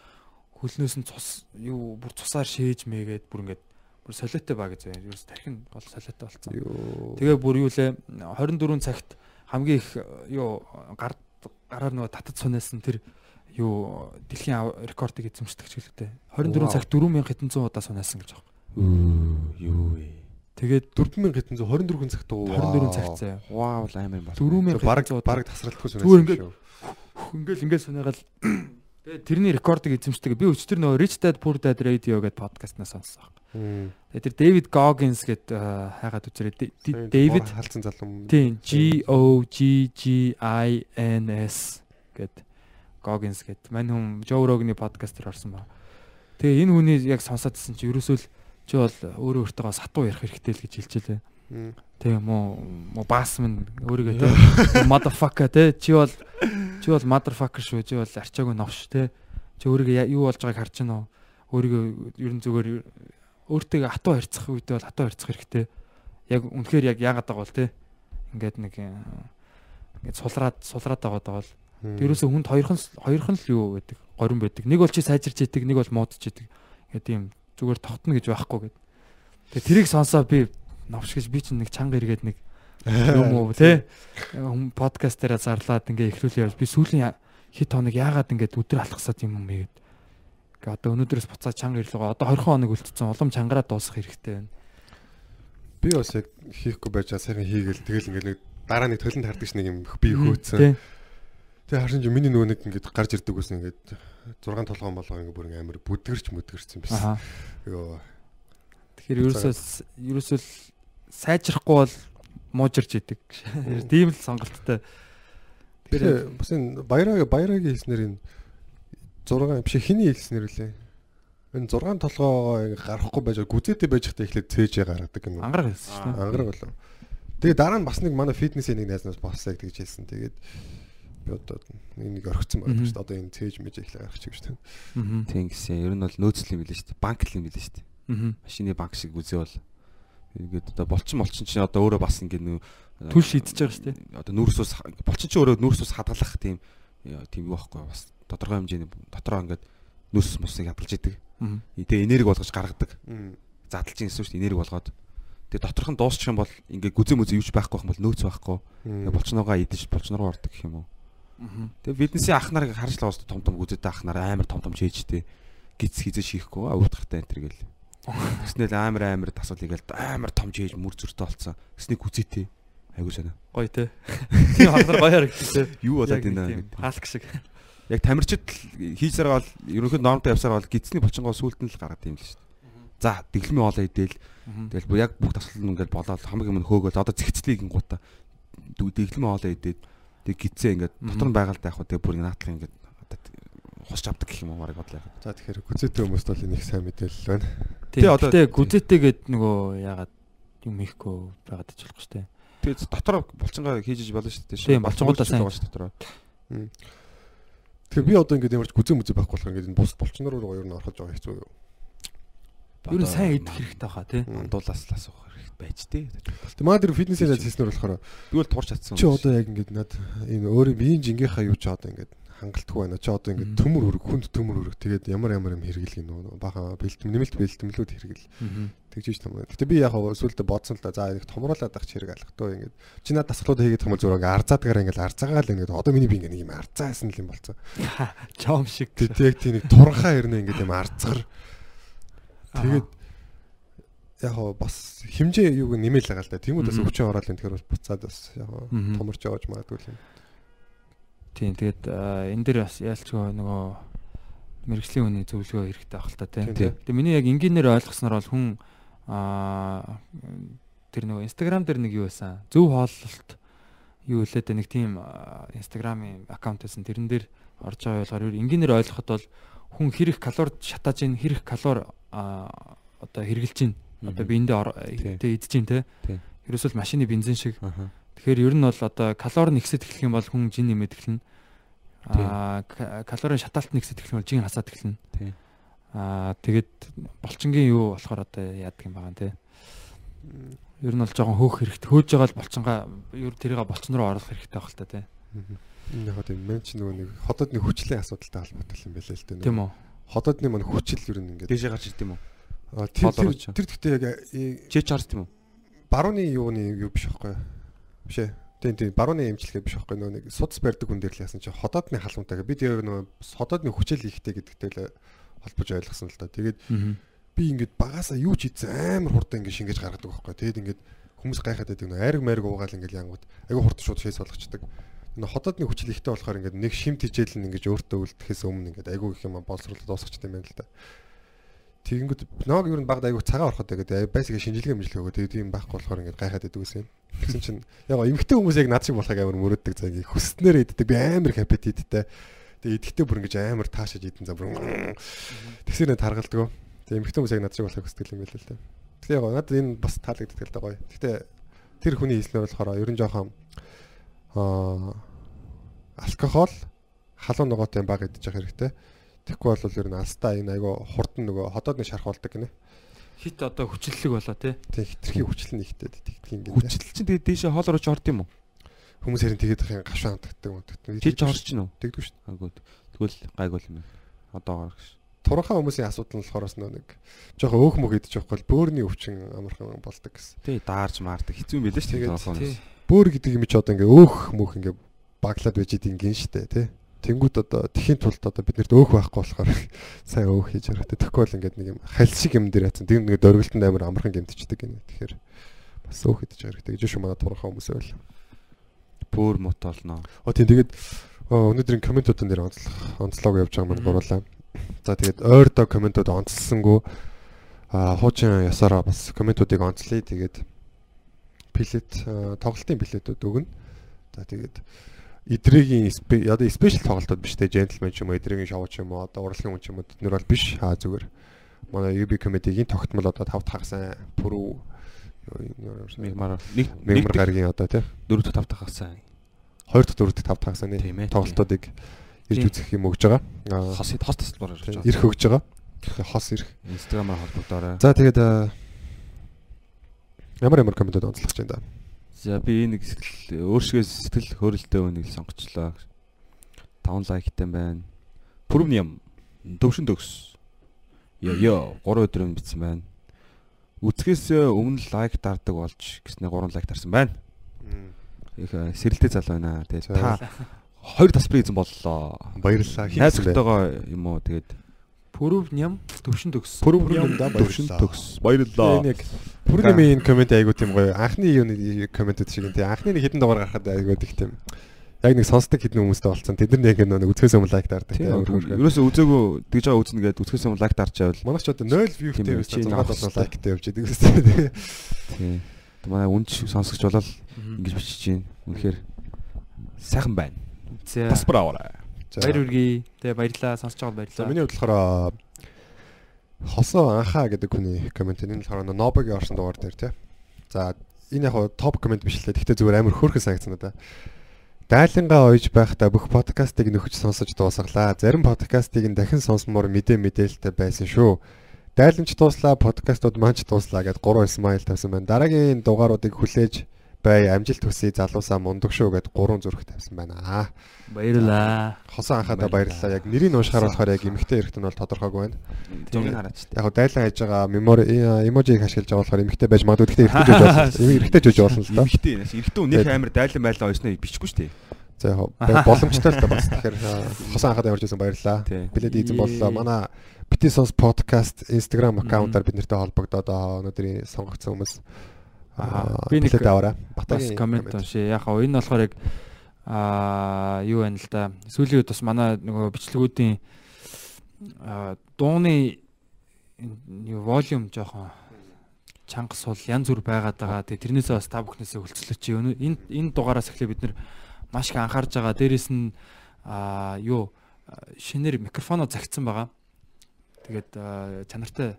хөлнөөс нь цус юу бүр цусаар шээж мэйгээд бүр ингээд бүр солиотой баг гэж заяа. Юу тархин гол солиотой болцсон. Юу. Тэгээ бүр юу лээ 24 цагт хамгийн их юу гар гараар нөгөө татад сунаас нь тэр юу дэлхийн рекордыг эзэмшдэг ч гэлээ. 24 Вау. цагт 4000 хэдэн зуун удаа сунаасан гэж байгаа. Юу вэ? Тэгээд 4724 цагт уу. 24 цагт заяа. Вау амар юм бол. 4000 Бараг хэдэн зуун удаа. бараг тасралтгүй. Зүгээр ингээд ингээл ингээл сунаагаал тэгээд тэрний рекордыг эзэмшдэг. Би өчтөр нөгөө Rich Dad Poor Dad Radio гэдэг подкастнаас сонссон. Тэгээд тэр David Goggins гэдэг э, хайгаад үзэрэй. Д- Д- David халдсан залуу. Тийм G O G G I N S гэд Goggins гэд мань хүм Joe Rogan-ы подкастер орсон ба. Тэгээ энэ хүний яг сонсоодсэн чи ерөөсөө л чи бол өөрөө өөртөө сатуу ярих хэрэгтэй л гэж хэлчихлээ. Мм. Тэгээ муу баас минь өөрийгөө те motherfucker те чи бол чи бол motherfucker шүү чи бол арчаагүй новш те. Чи өөрийгөө юу болж байгааг харж байна уу өөрийгөө ерэн зүгээр өөртөө хатуу харьцах үедээ бол хатуу харьцах хэрэгтэй. Яг үнэхээр яг яагаад байгаа бол те. Ингээд нэг э, ингээд сулраад сулраад байгаа бол. Тэрөөсөө хүнд хоёрхан хоёрхан л юу байдаг? Горин байдаг. Нэг бол чи сайжирч идэг нэг бол муудаж идэг. Ингээд тийм зүгээр тогтно гэж байхгүй гэд. Тэгээ тэрийг сонсоо би новш гэж би чинь нэг чанга иргээд нэг юм уу хүм подкаст дээр зарлаад ингээ эхлүүлээ би сүүлийн хит хоног яагаад ингээд өдөр алхасаад юм юм бэ гэд. Ингээ одоо өнөөдрөөс буцаад чанга ирлээ. Одоо 20 хоног үлдсэн. Улам чангараа дуусгах хэрэгтэй байна. Би бас яг хийхгүй байж байгаа сайхан хийгээл тэгэл ингээд нэг дараа нэг төлөнд хардаг ш нэг юм би хөөцсөн. тий. Тэгээ харин чи миний нөгөө нэг ингээд гарч ирдэг гэсэн ингээд 6 толгоон болгоо ингээд бүр амар бүдгэрч мүдгэрсэн байсан. Йоо. Тэгэхээр ерөөсөө ерөөсөө сайжрахгүй бол муужирч идэг. Тийм л сонголттой. Тэгээ бас энэ баяраа баярагийн хэлснээр энэ 6 биш хиний хэлснээр үлээ. Энэ 6 толгоогоо гарахгүй байж гүзээтэй байж хата эхлээд цээжээ гаргадаг юм. Ангараг хэлсэн шүү дээ. Ангараг болов. Тэгээ дараа нь бас нэг манай фитнесийн нэг найзнаас боссаа гэж хэлсэн. Тэгээд би одоо нэг нэг орхисон байдаг Мгм. шүү дээ. Одоо энэ цээж мэж эхлэх гарах чиг шүү дээ. Аа. Тийм гэсэн. Ер нь бол нөөцл юм билээ шүү дээ. Банк л юм билээ шүү дээ. Аа. Машины банк шиг үзээ бол ингээд одоо болчин болчин чинь одоо өөрөө бас ингээд нөө Түл шийдэж байгаа шүү дээ. Одоо нүүрсөөс болчин чинь өөрөө нүүрсөөс хадгалах тийм тийм юу байхгүй бас тодорхой хэмжээний дотроо ингээд нүүрс мусыг хадгалж идэг. Аа. Тэгээ энерги болгож гаргадаг. Задлж гэсэн шүү дээ энерги болгоод. Тэгээ доторх нь дуусчих юм бол ингээд гүзээ мүзээ юуч байхгүй юм бол нөөц байхгүй. Тэгээ болчноогаа идэж болчноор ордог гэх юм уу. Аа. Тэгээ биднээсээ ах нарыг харж л том том гүзээтэй ах нар амар том том чэйжтэй гиз хизээ шийхгүй өвдөхтэй энэ төр гэл. Тэснэл амар амар тасвал игээл амар том чэйж мүр зүртэй болцсон. Тэсний гүзээтэй. Айгуу sana. Гоё те. Тийм хандар гоё харагдчихэ. Юу болоод байна гэдэг. Хаалт шиг. Яг тамирчид сараа бол ерөнхийдөө нормтой явсараа бол гидсний болчингоо сүулт нь л гаргаад юм л шүү дээ. За дэглэмээ олоо идэл тэгэл бүр яг бүх тасгал нь ингээл болоод хамгийн өмнө хөөгөл одоо зэгцлийг гингуута дэглэмээ олоо идээд тэг гидсээ ингээд дотор нь байгаалтай яг хөө тэг бүр наатлах ингээд одоо хусч авдаг гэх юм уу марыг бодлоо. За тэгэхээр гүзээтэй хүмүүст бол энэ их сайн мэдээлэл байна. Тийм одоо- одоо гүзээтэйгээд нөгөө ягаад юм хийхгүй байгаад ч болохгүй шүү дээ. Тэгээд дотор болчингоо хийж болно шүү дээ. Тийм, болчингуудаа сайн. шүү дотроо. Тэгэхээр би одоо ингээд ямарч гүзээ мүзээ байхгүй болохоор ингээд энэ бус болчноор руу ер нь орохож байгаа хэцүү юу. Ер нь сайн идэх хэрэгтэй хаа тий. Андуулаас л асуух хэрэгтэй байж тээ. Тэг маа тэр фитнесийн зал хийснээр болохоор Би бол турч чадсан. чи одоо яг ингээд над энэ өөрийн биеийн жингийнхаа юу ч одоо ингээд хангалтгүй байна. Чи одоо ингээд төмөр өрөг, хүнд төмөр өрөг. Тэгээд ямар ямар юм хэрэглэх юм баха бэлтэм нэмэлт бэлтэмлүүд хэрэгэл. Тэгжиж том. Гэтэ би яг сүүлдээ бодсон л да. За нэг томруулаад ах хэрэг алах тоо ингээд. Чи над тасгалууд хийгээд хүмүүс зүгээр ингээд арзаадгаар ингээд арзаагаа л ингээд одоо миний би ингээд нэг юм арзаасан л юм болцсон. Чом шиг. Тэгээд яг тийм нэг туранхаа хэрнээ ингээд юм арцгар. Тэгээд яг бас хэмжээ юуг нэмэл байгаа л да. Тэнгүүд бас өвчин ороод энэ тэгэхээр буцаад бас яг томорч яваж магадгүй юм. Тийм тэгээд энэ дээр бас яалчгүй нөгөө мэрэгжлийн хүний зөвлөгөө хэрэгтэй ах л та тийм. Тийм. Тэгээ миний яг энгийнээр ойлгосноор бол хүн аа тэр нөгөө Instagram дээр нэг юу байсан. Зөв хооллолт юу хэлээд нэг тийм Instagram-ийн аккаунт байсан. Тэрэн дээр орж байгаа ер энгийнээр ойлгоход бол хүн хэрэг калорид шатааж ийн хэрэг калори одоо хэрглэж ийн одоо биендээ идэж ийн. Тийм. Ерөөсөл машины бензин шиг. Тэгэхээр ер нь бол одоо калори нэгсэд эхлэх юм бол хүн жин нэмээд эхэлнэ. Аа калорийн шатаалт нэгсэд эхлэх нь жин хасаад эхэлнэ. Тий. Аа тэгээд булчингийн юу болохоор одоо яадаг юм байгаа те. Ер нь бол жоохон хөөх хэрэгтэй. Хөөж байгаа л булчингаа ер тэрийг булчин руу оруулах хэрэгтэй байх л та те. Энэ яг тийм мен ч нөгөө нэг ходоодны хүчлийн асуудалтай холбоотой юм байлээ л дээ. Тийм үү? Ходоодны мань хүчил ер нь ингээд Дээшээ гарч ирд юм уу? А, тэр тэр гэхдээ яг э, Чи чарс тийм үү? барууны юуны юу биш байхгүй юу? Биш ээ. Тийм тийм барууны эмчилгээ биш байхгүй нөгөө нэг судас барьдаг хүн дээр л яасан чи ходоодны халуунтай. Бид яг нөгөө ходоодны хүчил ихтэй гэдэгтэй л холбож ойлгосон л да. Тэгээд би ингээд багасаа юу ч хийсэн амар хурдан ингээд шингээж гаргадаг байхгүй? Тэгээд ингээд хүмүүс гайхаад байдаг нөгөө айраг майраг уугаал ингээд янгууд айгу хурдан шууд шээс болгочдөг. Энэ ходоодны хүчил ихтэй болохоор ингээд нэг шимт хижээл нь ингээд өөртөө үлдэхээс өмнө ингээд айгу их юм боловсруулаад дуусчихсан юм байна л да. Тэгэнгүүт ног ер нь багд айгу цагаан ороход тэгээд байсаг шинжилгээ мэмжлэг өгөө тэгээд тийм байхгүй болохоор ингээд гайхаад байдаг гэсэн юм. Тэгсэн чинь яг эмгтэй хүмүүс яг над шиг болохыг амар мөрөддөг за ингээд хүснээр иддэг би амар их аппетиттэй. Тэгээд идэхдээ бүр ингээд амар таашааж идэн за бүр тэгсэр нэ таргалдаг. Тэгээд эмгтэй хүмүүс яг над шиг болохыг хүсдэг юм байл л та. Тэгэхээр яг надад энэ бас таалагддаг л да гоё. Гэхдээ тэр хүний хэлснээр болохоор ер нь жоохон аа алкогол халуун ногоотой баг явах хэрэгтэй. Тэгэхгүй бол ер нь алстаа энэ айгу хурдан нөгөө ходоодны шарх болдог гинэ. Хит одоо хүчлэлэг болоо те. Тэг хитрхи хүчлэн ихтэй тэгдэг юм гинэ. Хүчил чинь тэгээд дээшээ хоол руу ч орд юм уу? Хүмүүс хэрэг тэгээд их гашуун ханддаг юм гэдэг. Чи ч орж чинь үү? тэгдэг шүү. Агуу. Тэгвэл гайгүй юм. Одоо гарах ш. Туранхаа хүмүүсийн асуудал нь болохоор нэг жоохон өөх мөх идэж явахгүй бол бөөрийн өвчин амархан болдог гэсэн. Тий даарж маардаг хэцүү юм билээ ш. Тэгээд тий. Бөөр гэдэг юм чи одоо ингээ өөх мөх ингээ баглаад байж идэг гин штэ тий. Тэнгүүд одоо тэхийн тулд одоо биднэрт өөх байхгүй болохоор сайн өөх хийж хэрэгтэй. Тэгэхгүй бол ингээд нэг юм халь шиг юм дээр яцсан. Тэр нэг дөрвөлтөнд амар амархан гэмтчихдэг гинэ. Тэгэхээр бас өөх идэж хэрэгтэй гэж шүү манай туранхаа хүмүүс байл. бүр мотолно. Оо тийм тэгээд өнөөдрийн комментуудын дээр онцлог онцлог явж байгаа маань гурлаа. За тэгээд ойрдоо комментууд онцлсангүй а хуучин ясаараа бас комментуудыг онцлие. Тэгээд пилет а, тоглолтын пилетүүд өгнө. За тэгээд идрэгийн одоо спешиал тоглолтууд биш те джентльмен ч юм уу идрэгийн шоу ч юм уу одоо урлагийн хүн ч юм уу тэднэр бол биш аа зүгээр манай UB comedy-гийн тогтмол одоо тав тагсан пүрүү Мигмар нэг гаргийн одоо те 4 5 тагсан. 2 дахь 4 дахь 5 тагсаны Тийм ээ. тоглолтуудыг ирж үзэх юм өгж байгаа. Аа, Хос хос тасалбар тийм, байгаа. ирэх өгж байгаа. Хос ирэх. Инстаграмаар холбогдоорой. За тэгээд ямар ямар комментод онцлох гэж байна. За би нэг сэтгэл өөрсгөө сэтгэл хөөрөлтөө үнийг сонгочлоо. 5 лайктай байна. Пүрвний юм төвшин төгс. Йо йо 3 өдрөнд битсэн байна. Үзэхээс өмнө лайк дардаг болж гэснээр 3 лайк дарсан байна. Их э, сэрэлтэй зал байна. Тэгээд та хоёр тасбар эзэн боллоо. Баярлалаа. Найз Хийсэн бэ? өгтөөгөө юм уу тэгээд Пүрв ням төвшин төгс. Пүрв юм да төвшин төгс. Баярлалаа. Энэ яг Пүрний коммент айгуу тийм гоё. Анхны юуны комментод шиг тийм. Анхны нэг хэдэн дугаар гарахад айгуу их тийм. Яг нэг сонсдог хэдэн хүмүүстэй болцсон. Тэд нар яг нэг үзэхээс өмнө лайк дардаг. Тийм. Ерөөсөө үзээгүй тэгж байгаа үзнэ гэдэг үсгэс юм лайк дарч байвал. Манайх ч одоо 0 view-тэй Тийм байсан. ээ, чи 6 авах 7 хэрэгтэй. лайктай явж идэг үстэй. Тийм. Манай үнд сонсогч болол ингэж бичиж байна. Үнэхээр сайхан байна. Аваарай. За. Баяр үргээ. Тэгээ баярлаа. Сонсож байгаад За баярлаа. миний хувьд болохоор хосоо анхаа гэдэг хүний коммент энэ болохоор Нобогийн орсон дугаар дээр тий. За энэ яг топ коммент биш л дээ. Гэхдээ зүгээр амар хөөрхөн санагдсан надаа. Дайлангаа ойж байхдаа бүх подкастыг нөхөж сонсож дуусгалаа. Зарим подкастыг нь дахин сонсомоор мэдээ мэдээлэлтэй байсан шүү. Дайламж дууслаа, подкастууд маань ч дууслаа гэд 3 смайл тавьсан байна. Дараагийн дугааруудыг хүлээж бай, амжилт хүсье, залуусаа мундаг шүү гэд 3 зүрх тавьсан байна. Аа. Баярлаа. Хосоо анхаадаа баярлалаа. Яг нэрийг уушгаар болохоор яг эмэгтэй эрэгт нь бол тодорхойгүй байна. Зургийг хараач. Яг дайлан хийж байгаа мемори эможиг ашиглаж байгаа болохоор эмэгтэй байж магадгүй гэхдээ эрэгтэй жиж болно. Эрэгтэй жиж болно л. Ихтэй нэ. Эрэгтэй нэг амар дайлан байлаа ойсноо бичихгүй шүү дээ. За яг боломжтой л да бас. Тэгэхээр хосоо анхаадаа явж байсан баярлалаа. Билет эзэн боллоо. Манай Bitsos podcast Instagram аккаунтаар бид нартай холбогдоод аа, өнөөдрийн сонгогдсон хүмүүс би би нэг. Бас Батагийн коммент уншия. Яг хаа энэ болохоор яг аа юу байна л да. Сүүлийн үед бас манай нөгөө бичлэгүүдийн дууны волюм жоохон чанга сул янз бүр байгаад байгаа. Тэгээ тэрнээсээ бас та бүхнээсээ хөлцлөч чи энэ энэ дугаараас эхлээ бид нэр маш их анхаарж байгаа. Дээрээс нь аа юу шинээр микрофоноо загцсан байгаа. Тэгээд чанартай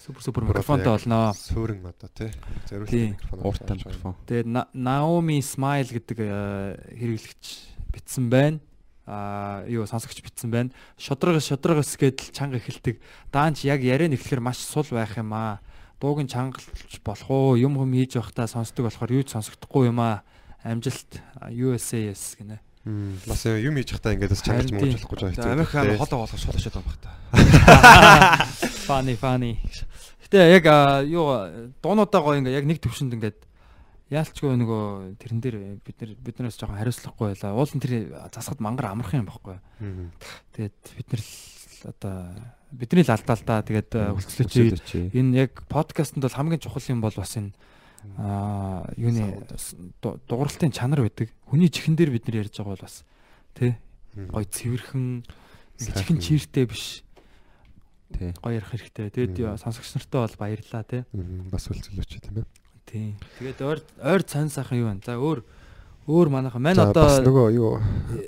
супер супер микрофонтой болноо. Суурин одоо тий. Тий. Зориулсан микрофон. Ууртай микрофон. Тэгээд Naomi Smile гэдэг а, хэрэглэгч битсэн байна. аа юу сонсогч битсэн байна. Шодрогос шодрогос гэдэл чанга эхэлдэг. Даанч яг яриа нэхлэхэр маш сул байх юм аа. Дууг нь чангалж болох уу? Юм хүм хийж явахдаа сонсдог болохоор юу ч сонсогдохгүй юм аа. Амжилт USAS гинэ. Бас юм хийж захтаа ингээд бас чангалж тийм. муучлахгүй жаа За хэцүү. Америкаар холоо болох очиод байгаа юм бах та. Funny funny. Гэтэ яг аа, юу дуунуудаа гоё ингээ яг нэг төвшөнд ингээд яалчгүй нөгөө тэрэн дээр бид нар биднээс жоохон хариуцлахгүй байлаа. Уул нь тэр засахад мангар амарх юм баггүй. Тэгээд бид нар л одоо бидний л алдаа л да. Тэгээд хөлцлөч энэ яг подкастт бол хамгийн чухал юм бол бас энэ аа юуны дууралтын чанар байдаг. Хүний чихэн дээр бид нар ярьж байгаа бол бас тий гой цэвэрхэн чихэн чиртэй биш Тий. гоё ярих хэрэгтэй. Тэгээд сонсогч нартай бол баярлаа тий. Бас үлцэлөөч тийм ээ. Тий. Тэгээд ойр ойр цан сайхан юу байна? За өөр өөр манайхан маань За бас одоо нөгөө юу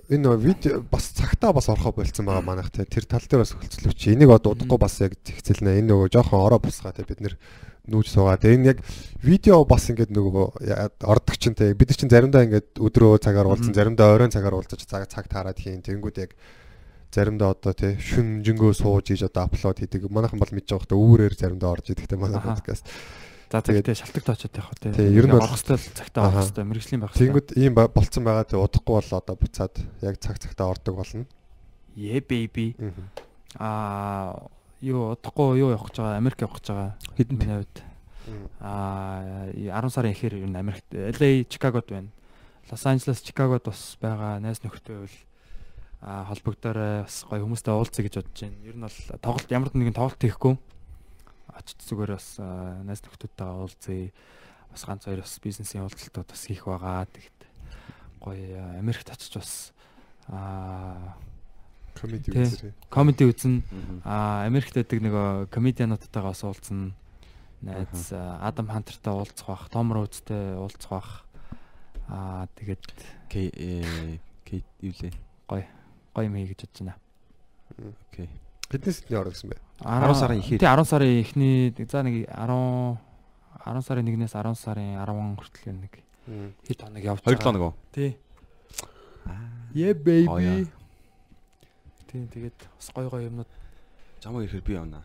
энэ нөгөө видео бас цагтаа бас орхоо болцсон байгаа манайх те тэр тал дээр бас хөлцлөвч. Энийг одоо удахгүй бас яг зихцэлнэ. Энэ нөгөө жоохон ороо бусгаа те бид нэр нүүж суугаа. Тэгээ энэ яг видео бас ингээд нөгөө ордог чинь те бид нар чинь заримдаа ингээд өдрөө цагаар уулзсан, заримдаа оройн цагаар уулзаж цаг цаг таарад хийн. Тэнгүүд яг заримдаа одоо те шүн жингөө сууж ийж одоо аплод хийдэг. Манайхан бол мэдж байгаа хөтэ үүрээр заримдаа орж идэх те манай подкаст. за тэгээд- шалтгаан очоод явах тий. Тий, ер нь бол- орох хэвэл цагтаа орох хэвэл мэрэгжлийн байх. Тэнгүүд ийм болцсон байгаа те удахгүй бол одоо буцаад яг цаг цагтаа ордог болно. Yeah baby. Аа юу удахгүй юу явах гэж байгаа? Америк явах гэж байгаа. Хэдэн Миний хувьд. Аа 10 сарын ихэр ер нь Америкт LA Чикагод байна. Лос Анжелес Чикагод бас байгаа найз нөхдөд бол а холбогдорой бас гоё хүмүүстэй уулзъя гэж бодож байна. Ер нь бол тоглолт ямар нэгэн тоглолт хийхгүй. Очиж зүгээр бас найз нөхдөдтэйгээ уулзъя. Бас ганц хоёр бас бизнесийн уулзалтууд бас хийх байгаа. Тэгэхэд гоё Америкт очиж бас а Комеди үзэрээ. комеди үзнэ. А Америкт байдаг нөгөө комедиануудтайгаа бас уулзна. Найз Адам Хантертай уулзах бах, Том Роудтэй уулзах бах. Аа тэгээд К э К юу лээ. гоё юм хий гэж бодож байна. Окей. Хэдэн сэтний ороо гэсэн бэ? 10 сарын ихэр. Тий 10 сарын эхний за нэг 10 10 сарын 1-ээс 10 сарын 10 хүртэл нэг хэд хоног явж 2 7 нөгөө. Тий. Аа. Yeah baby. Тий тэгээд бас гоё гоё юмнууд Чамаа ирэхээр би явна.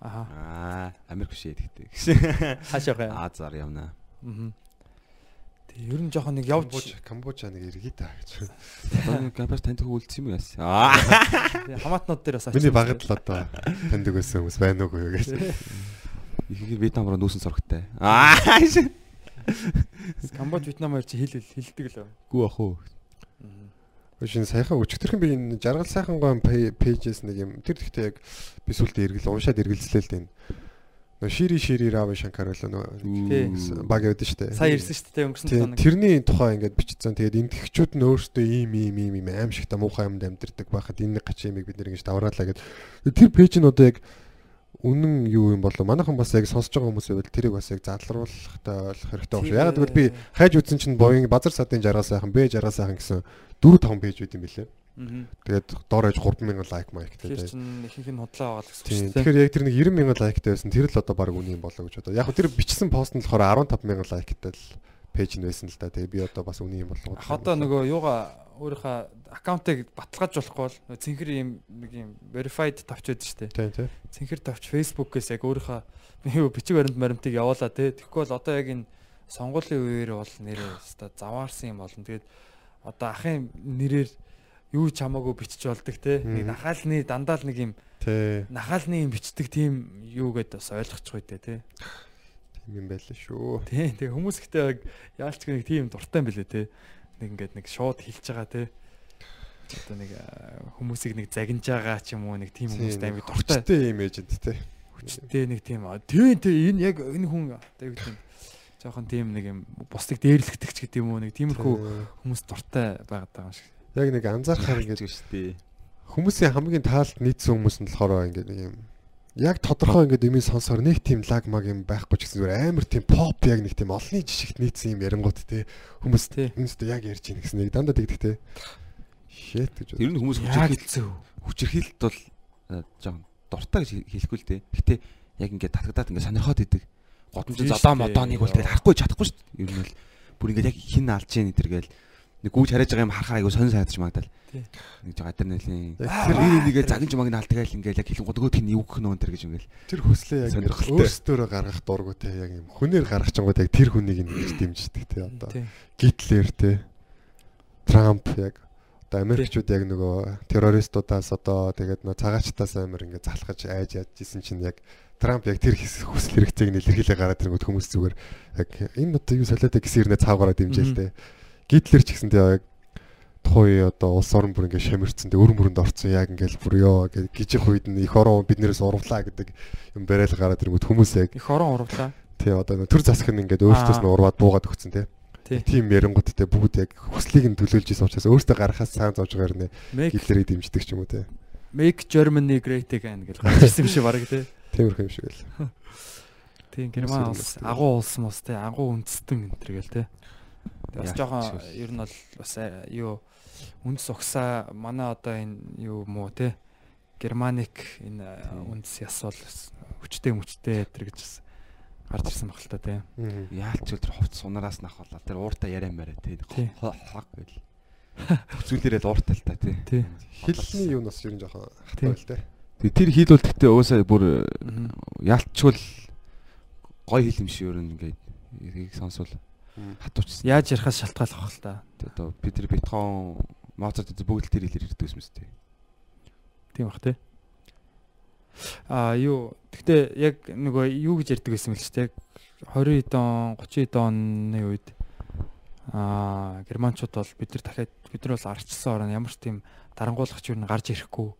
аха Аа, Америк биш гэхдээ. хаашаа гай. Азар явна. Аа. Тий ер нь жоохон нэг явж Камбож Камбожа нэг иргий та гэж. Кампус танд хөвөлдсөн юм яас. Аа. хамаатнууд дээр бас Миний багт л одоо таньдаг байсан хүмүүс байна юу гэж. Ихэнх Вьетнам руу нүүсэн сорогтой. Аа. Камбож Вьетнам хоёр чи хэл хэл- хэлдэг л. Гүү ах уу. Шинэ саяхан өчигдөрхөн би энэ жаргал сайхан гоо пэйжэс нэг юм тэр ихтэй яг би сүлдээ эргэл уншаад эргэлзлээ л дээ. Нөө шири шири рави шанкар л нөө баг явдсан шүү дээ. Сая ирсэн дээ өнгөрсөн тоног. тэрний тухай ингээд бичсэн. Тэгээд энэ тэгчүүд нь өөрсдөө ийм ийм ийм ийм аим шиг та муухай юмд амьдэрдэг байхад энэ нэг гач юмыг бид нэр ингэж давраалаа гэд. Тэр пэйж нь одоо яг үнэн юу юм болов манайхан бас яг сонсож байгаа хүмүүс байвал тэрийг бас яг залруулахтай ойлгох хэрэгтэй байна шүү. Яг тэгвэл би хайж үзсэн чинь Boeing базар садын жаргал сайхан, Б жаргал сайхан гэсэн 4 5 пэйж байт юм билээ. Тэгээд доор ээж 3000 лайк майктай. Тэгэхээр чин ихэнх нь худлаа байгаа л гэсэн үг шүү дээ. Тэгэхээр яг тэр нэг 90000 лайктай байсан. Тэр л одоо баг юм болоо гэж бодоо. Яг тэр бичсэн пост нь болохоор 15000 лайктай л пэйж нь байсан л да. Тэгээ би одоо бас үний юм болоо. Ах одоо нөгөө юугаа өөрийнхөө аккаунтыг баталгаажуулахгүй бол нөгөө цэнхэр юм нэг юм verified тавч байдаг шүү дээ. Тийм тийм. Цэнхэр тавч Facebook-ээс яг өөрийнхөө юу бичиг баримт баримтыг явуулаа те. Тэгэхгүй бол одоо яг энэ сонгуулийн үеэр бол нэрээ өста заваарсан юм болно. Тэгээд одоо ахын нэрээр юу ч хамаагүй бичиж болдог те. Нэг нахаалны дандаа л нэг юм Тий. нахаалны юм бичдэг тийм юу гэдээ бас ойлгочих үү те. Юм байлаа шүү. Тий, тэгээ хүмүүс ихтэй яг яалч нэг тийм дуртай юм билээ те. Нэг ингээд нэг шууд хилж байгаа те. Одоо нэг хүмүүсийг нэг загинж байгаа ч юм уу нэг тийм хүмүүстэй амар дуртай. Хүчтэй имиж эд тий. Хүчтэй нэг тийм тий тий энэ яг энэ хүн одоо юу гэдэг юм жоохон тийм нэг юм бусдыг дээрлэхдэг ч гэдэг юм уу нэг тиймэрхүү хүмүүс дуртай байгаад байгаа юм шиг. Яг нэг анзаархаар гэж ингээд шүү дээ. хүмүүсийн хамгийн таалт нийцсэн хүмүүс нь болохоор ингээд нэг юм яг тодорхой ингээд имийг сонсоор нэг тийм лаг маг юм байхгүй ч гэсэн зүгээр амар тийм поп яг нэг тийм олонний жишгт нийцсэн юм ярингууд тий. Хүмүүс Тий. үнэстээ яг ярьж ийн гэсэн нэг дандаа тэгдэг тий. Shit гэж. Ер нь хүмүүс зөв. хүчирхийлэлт бол э, жоохон дуртай гэж хэлэхгүй л дээ. Гэтэ яг ингээд татгадаад ингээд сонирхоод идэг. Годомж Тийм зодоо модоныг бол тэгээд харахгүй чадахгүй шүү дээ. Ер нь бол бүр ингээд яг хин алж ийн тэр гээл нэг гүүж хариж байгаа юм харахаар айгу сонь сайдч магадал. Тий. Нэг жоо адреналин. Яг Тэр нэг нэгэ загинж магны алдгаал ингээл яг хэлэн нөгөөдх нь юу гэх нөө энэ гэж ингээл. Тэр хүслээ яг Сонирхолтой. өөрсдөө гаргах дургу те яг юм хүнээр гаргах чангууд яг тэр хүнийг ингэж дэмждэг те одоо. Гитлер те Трамп яг одоо Америкчууд яг нөгөө террористуудаас одоо тэгээд нөгөө цагаачтаас амар ингэ залхаж айж ядчихсэн чинь яг Трамп яг тэр хүсэл хэрэгцээг нэлэрхийлээ гараад ирэнгүүт хүмүүс зүгээр яг энэ одоо юу солиотой гэсэн ирнэ цаагараа дэмжээл те Гитлер ч гэсэн те яг тухай одоо улс орон бүр ингэ шамирцсан те өр мөрөнд орцсон яг ингээл бүр ёо гэж гижих үед нь их орон биднээс урвлаа гэдэг юм барайл гараад ирэнгүүт хүмүүс яг Их орон урлаа. тий одоо төр засаг нь ингээд өөртөөс нь урваад буугаад өгсөн те Тий. тийм ярингуудтай бүгд яг хүслийг нь төлөөлж исэн учраас өөртөө гарахаас цаан зовж Make Гитлерийг дэмждэг ч юм уу те Make Germany great again гэж гарч ирсэн юм шиг баг тий. тиймэрхүү юм шиг л Тийм Герман улс агуу улс мус тий агуу үндэстэн энэ төр гээл тий. Бас жоохон ер нь бол бас э, юу үндэс угсаа манай одоо энэ юу муу тий Германик энэ э, Тийм. үндэс яс бол хүчтэй мүчтэй тэр гэж бас гарч ирсэн баг л та тий. Мгм. Яалч тэр хувц сунараас нах болоо. Тэр ууртаа яриа мээрэ тий. Тий. Хог гэл. Зүйлээрээ л ууртай л та тий. Тий. хэлний юу нас ер нь жоохон хатаа л те Тэгээ тэр хил бол тэгтээ уусаа бүр Мгм. яалтчгүй гой хил юм шиг ер нь ингээд их сонсвол Мгм. хатуучсан. Яаж ярихаас шалтгааллах бах л та. Одоо бид тэр бетхон Моцарт бүгд л тэр хэлээр ирдэг юм шүү дээ. Тийм бах тий. А юу гэхдээ яг нөгөө юу гэж ярьдаг байсан мэл ч тий 20 он 30 оны үед а германчууд бол бид нар дахиад бид нар бол арчсан орн ямар ч тийм дарангуулагч юу н гарч ирэхгүй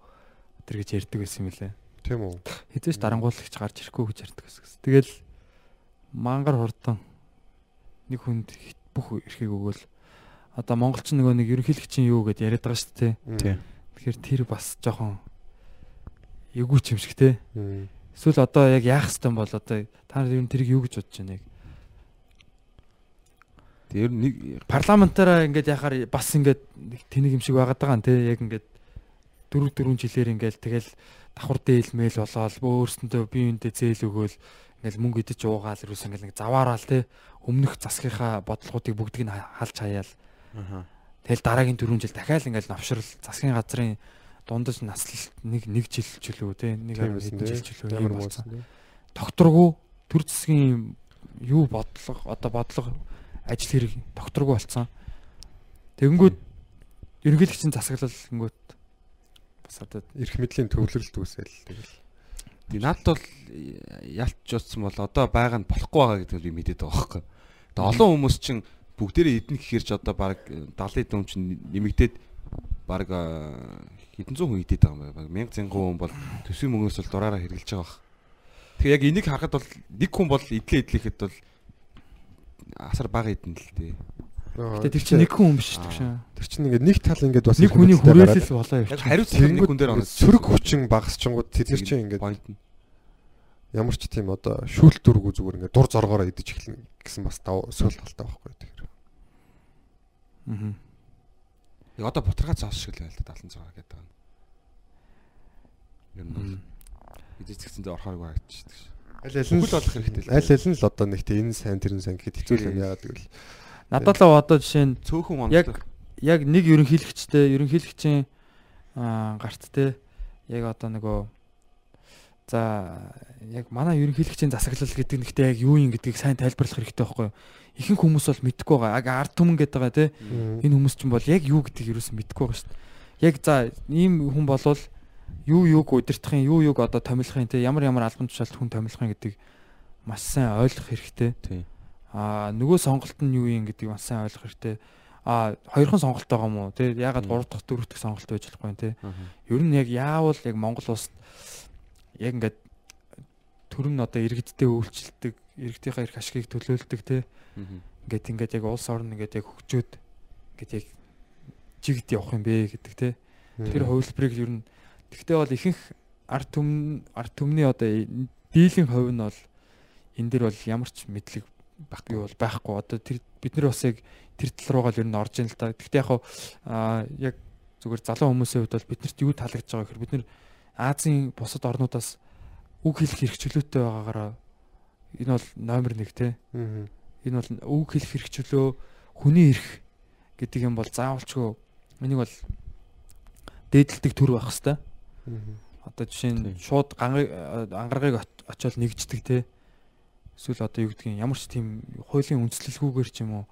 тэр гэж ярьдаг байсан юм лээ. тийм үү Хэзээ ч дарангуулагч гарч ирэхгүй гэж ярьдаг байсан. Тэгэл мангар хурдан нэг хүнд бүх эрхийг өгөөл одоо монголч нөгөө нэг ерөнхийлөгчийн юу гэдээ яриад байгаа шүү дээ. Тэгэхээр тэр бас жоохон эвгүй ч юм шиг те. Эсвэл одоо яг яах хэвтан бол одоо та нар ер нь тэрийг юу гэж бодож байна яг? Нь нэг Парламентаараа ингээд яхаар бас ингээд нэг тэнийг юм шиг байгаад байгаа нь те. Яг ингээд дөрөв дөрвөн жилээр ингээд тэгэл давхар дээлмэл болоод өөрсөндөө бие биендээ зээл өгөөл ингээд мөнгө идэж уугаал ерөөс ингээд нэг заваараал те. Өмнөх засгийнхаа бодлогоодыг бүгдийг нь халж хаяал. ааа Тэгэл дараагийн дөрвөн жил дахиад ингээд навшрал засгийн газрын дундаж наслалт нэг нэг жил ч үлээ те. Нэг хэдэн жил ч үлээ. муусан болсон. докторгүй төр засгийн юу бодлого одоо бодлого ажил хэрэг докторгүй болцсон. Тэгэнгүүт ерөнхийлөгчийн засаглал гингүүт бас одоо эрх мэдлийн төвлөрөлт үүсэл тэгэл Тэгээ надад бол ялч утсан бол одоо байгаа нь болохгүй байгаа гэдэг нь мэдээд байгаа байхгүй. Тэгээ олон хүмүүс чинь бүгдээрээ эдэн гэхэр ч одоо баг 70 эдэн хүн чинь нэмэгдээд баг хэдэн зуун хүн идэт байгаа юм байна. Баг 1000 зэнгэн хүн бол төсвийн мөнгнөөс бол дураараа хэрглэж байгаа баг. Тэгээ яг энийг харахад бол нэг хүн бол идлээ идлэхэд бол асар бага эдэн л дээ. Гэтээ тэр чинь нэг хүн юм биш дээ. тэр чинь ингээд нэг тал ингээд бас Нэг хүний хүрээлэл болоо явчих. хариуцлага нэг хүн дээр оноо. сөрөг хүчин багасчингууд тэд нар чинь ингээд ямар ч тийм одоо шүүлт дургу зүгээр ингээд дур зоргоороо идэж эхэлнэ гэсэн бас тав сүүл талтай байхгүй тэр Аа. Яг одоо бутаргаа цааш шиг л байл та 76 гэдэг байна. Ер нь бол эдэж згцэндээ орохооргүй харагдчихдаг ш. аль аль нь Бүхэл болох хэрэгтэй л. аль аль нь л одоо нэг тийм энэ сайн тэр нь сайн гэхэд хэцүү л юм яагаад гэвэл Надад л одоо жишээ нь Цөөхөн Яг- онцлог. яг нэг ерөнхийлөгчтэй ерөнхийлөгчийн аа гарт те яг одоо нөгөө за яг манай ерөнхийлөгчийн засаглал гэдэг нэгтэй яг юу юм гэдгийг сайн тайлбарлах хэрэгтэй байхгүй юу? Ихэнх хүмүүс бол мэдэхгүй байгаа. Яг ард түмэн гэдэг байгаа те. Энэ хүмүүс чинь бол яг юу гэдгийг юу ч мэдэхгүй байгаа шүү дээ. Яг за ийм хүн болвол юу юуг удирдахын, юу юуг одоо томилохын те ямар ямар албан тушаалт хүн томилохын гэдгийг маш сайн ойлгох хэрэгтэй. Тий. Аа нөгөө сонголт нь юу юм гэдгийг маш сайн ойлгох хэрэгтэй. Аа хоёрхан сонголт байгаа уу? Тэ ягаад. 3 дахь 4 дахь сонголт байж болохгүй. Аа. Ер нь яг яавал яг Монгол улсад яг ингээд төрөн одоо иргэдтэй үйлчлдэг, иргэдийнхээ эрх ашигыг төлөөлдөг. Мгм. Ингээд ингээд яг улс орн ингээд яг хөгжөөд ингээд яг жигд явах юм бэ гэдэг те. Тэр хувилбарыг ер нь тэгтээ бол ихэнх ард түмэн ард түмний одоо дийлэн хувь нь бол энэ дэр бол ямар ч мэдлэг байхгүй бол байхгүй. Одоо тэр бид нар бас яг тэр тал руугаа л ер нь орж ийн л та. Тэгтээ яг аа яг зүгээр залуу хүмүүсийн хувьд бол биднэрт юу таалагдж байгаа гэхээр бид нар Азийн бусад орнуудаас үг хэлэх хэрэгчлөөтэй байгаагаараа энэ бол номер 1 те. Энэ бол үг хэлэх хэрэгчлөө хүний эрх гэдэг юм бол заавалчгүй энийг бол дээдлдэг төр байх хэвээр. Одоо жишээ нь шууд ангаргыг оч- очиод нэгждэг те. Эсвэл одоо юу гэдгийг ямар ч тийм хуулийн үндэслэлгүйгээр ч юм уу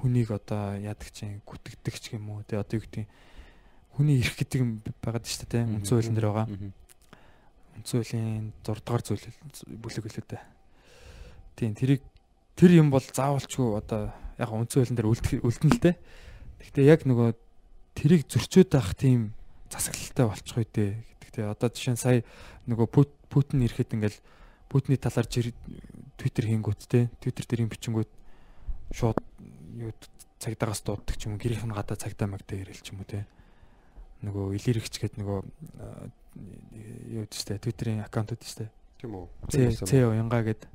хүнийг одоо яадаг чинь гүтгдэг ч юм уу те одоо юу гэдгийг хүний эрх гэдэг юм байгаад шүү дээ те үндсэн хуулийн дээр байгаа. Үндсэн хуулийн 6 дугаар зүйл бүлэг үлээ дээ. Тийм тэрийг тэр юм бол заавалчгүй одоо яг үндсэн хуулийн дээр үлдэн л дээ. Гэхдээ яг нөгөө тэрийг зөрчөөд авах тийм засаглалтай болчих үү дээ. Гэхдээ одоо жишээ нь сая нөгөө Пут- Путин ирэхэд ингээл Путины талаар Twitter хийнгүүт те Twitter дээр юм бичингүүт шууд юу цагдаагаас дууддаг ч юм уу гэрийнх нь гадаа цагдаа магдаа ирэл ч юм уу те нөгөө илэрэгч гээд нөгөө аа, юу гэдэг чтэй Twitter-ийн аккаунтууд чтэй Тийм үү. Ц Ц уянга гээд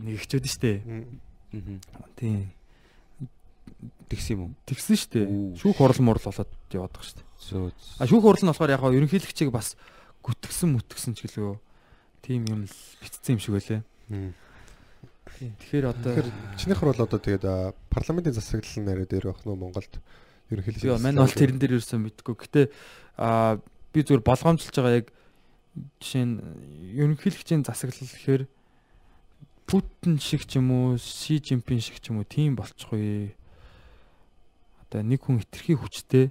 нэг ихчүүд штэ. Мгм. тийм Тэгс юм уу? тэгсэн штэ Үу. шүүх хурал мурал болоод яваад байгаа штэ Зөө. а шүүх хурал нь болохоор яг гоо ерөнхийлөгчийг бас гүтгсэн мүтгсэн ч гэлөө тийм юм л битцсэн юм шиг байлээ тэгэхээр одоо чинийхэр бол одоо тэгээд парламентын засаглал нарийн дээр байх нь Монголд ерөнхийдөө би мань бол тэрэн дээр юусэн мэдгүй гэтээ а би зүгээр болгоомжлж байгаа яг жишээ нь ерөнхийлөгчийн засаглал гэхээр Путин шиг ч юм уу, Си Жинпин шиг ч юм уу тийм болчихгүй. Одоо нэг хүн хитрхи хүчтэй.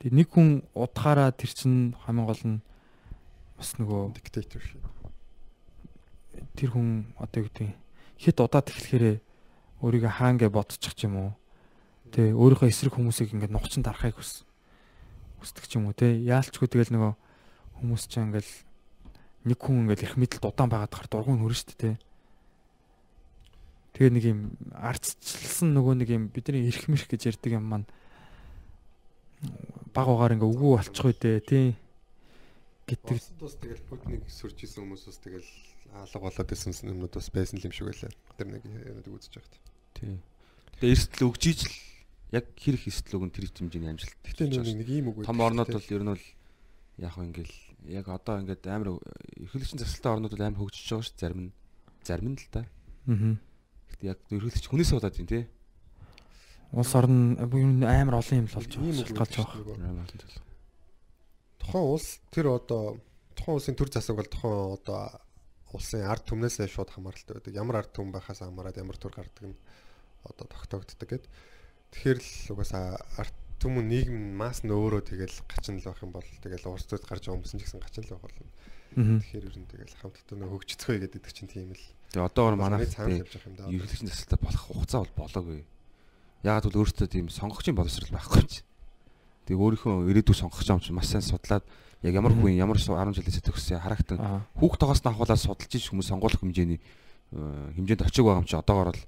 Тэгээ нэг хүн удахаараа тэр чин хамгийн гол нь бас нөгөө диктатор шиг. Тэр хүн одоо юу гэдэг хит удаад эхлэхээрээ өөрийгөө хаангээ бодчих ч юм уу. Тэ өөрийнхөө эсрэг хүмүүсийг ингээд нухчин дарахыг хүс хүсдэг ч юм уу те. Яалчгүй тэгэл нөгөө хүмүүс ч ингээл нэг хүн ингээл их мэдлэлд удаан байгаад хахаар дургуун хөрөн штэ те. Тэгээ нэг юм ардчилсан нөгөө нэг юм бидний эрх мэрх гэж ярьдаг юм маань баг угаар ингээ үгүй болчихгүй дээ тий гэдэг Тус тэгэл Путиныг сөрж исэн хүмүүс бас тэгэл алга болоод исэн юмнууд бас байсан юм шиг байлаа. Тэр нэг юмнуудыг үзэж байхад. Тий. Тэгээ эрсдэл өгж ийж л яг хэрэг эрсдэл өгөн тэр хэмжээний амжилт. Гэтэ нэг ийм үг том орнууд бол ер нь бол яг хөө ингээл яг одоо ингээд амар эрхлэгчийн засалтай орнууд бол амар хөгжиж байгаа шүү дээ зарим нь. Зарим нь л да. аа Гэтэ яг эрхлэгч хүнээс удаад юм тий. улс орн амар олон юм л болж байгаа гэж байгаа. Тухайн улс тэр одоо тухайн улсын төр засаг бол тухайн одоо улсын ард түмнээсээ шууд хамааралтай байдаг. Ямар ард түмэн байхаас хамаарат ямар төр гардаг нь одоо тогтоогддог гэд. Тэгэхээр л угаасаа ард түмэн нийгэм нь масс нь өөрөө тэгэл гачин л байх юм бол тэгэл урс төд гарч байгаа хүмүүс ч гэсэн гачин л байх болно. Тэгэхээр ер нь тэгэл хамтдаа нөө хөгжицгөө гэдэг чинь тийм л. Тэгээ одоогор манайх эрхлэгчийн засалтай болох хугацаа бол болоогүй. Ягаад гэвэл өөртөө тийм сонгогчийн боловсрал байхгүй чи. Тэгээ өөрийнхөө ирээдүйг сонгох юм чи маш сайн судлаад яг ямар хүн ямар су- 10 жилээс төгссөн харагтан хүүхд тоогоос нь ахуулаад судалж иж хүмүүс сонгуулах хэмжээний э, хэмжээнд очиг байгаа юм чи одоогор бол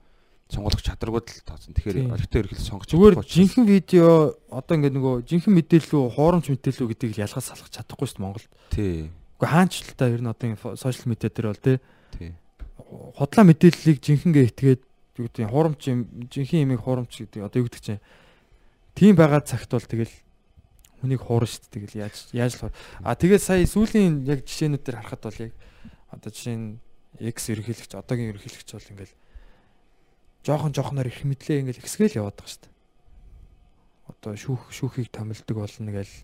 сонгуулах чадрагуд л тооцсон. Тэгэхээр олигтой эрхлэл сонгож Зүгээр жинхэнэ видео одоо ингээд нөгөө жинхэнэ мэдээлэл үү, хуурамч мэдээлэл үү гэдгийг л ялгаж салах чадахгүй шүү дээ Монголд. тий. Уу хаанч л та ер нь одоо сошиал медиа дээр бол тий. Тий. Худлаа мэдээллийг жинхэнэгээ итгээд юу гэдэг хуурамч жинхэнэ имийг хуурамч гэдэг одоо юу гэдэг чинь тийм байгаа цагт бол тэгэл хүнийг хуурна шүү дээ тэгэл яаж яаж л. А тэгээд сая сүүлийн яг жишээнүүд дээр харахад бол яг одоо жишээ нь X ерөнхийлөгч одоогийн ерөнхийлөгч бол ингээл жоохон жоохноор их мэдлээ ингээл ихсгээл яваад байгаа шүү дээ. Одоо шүүх шүүхийг томилдог болно гээл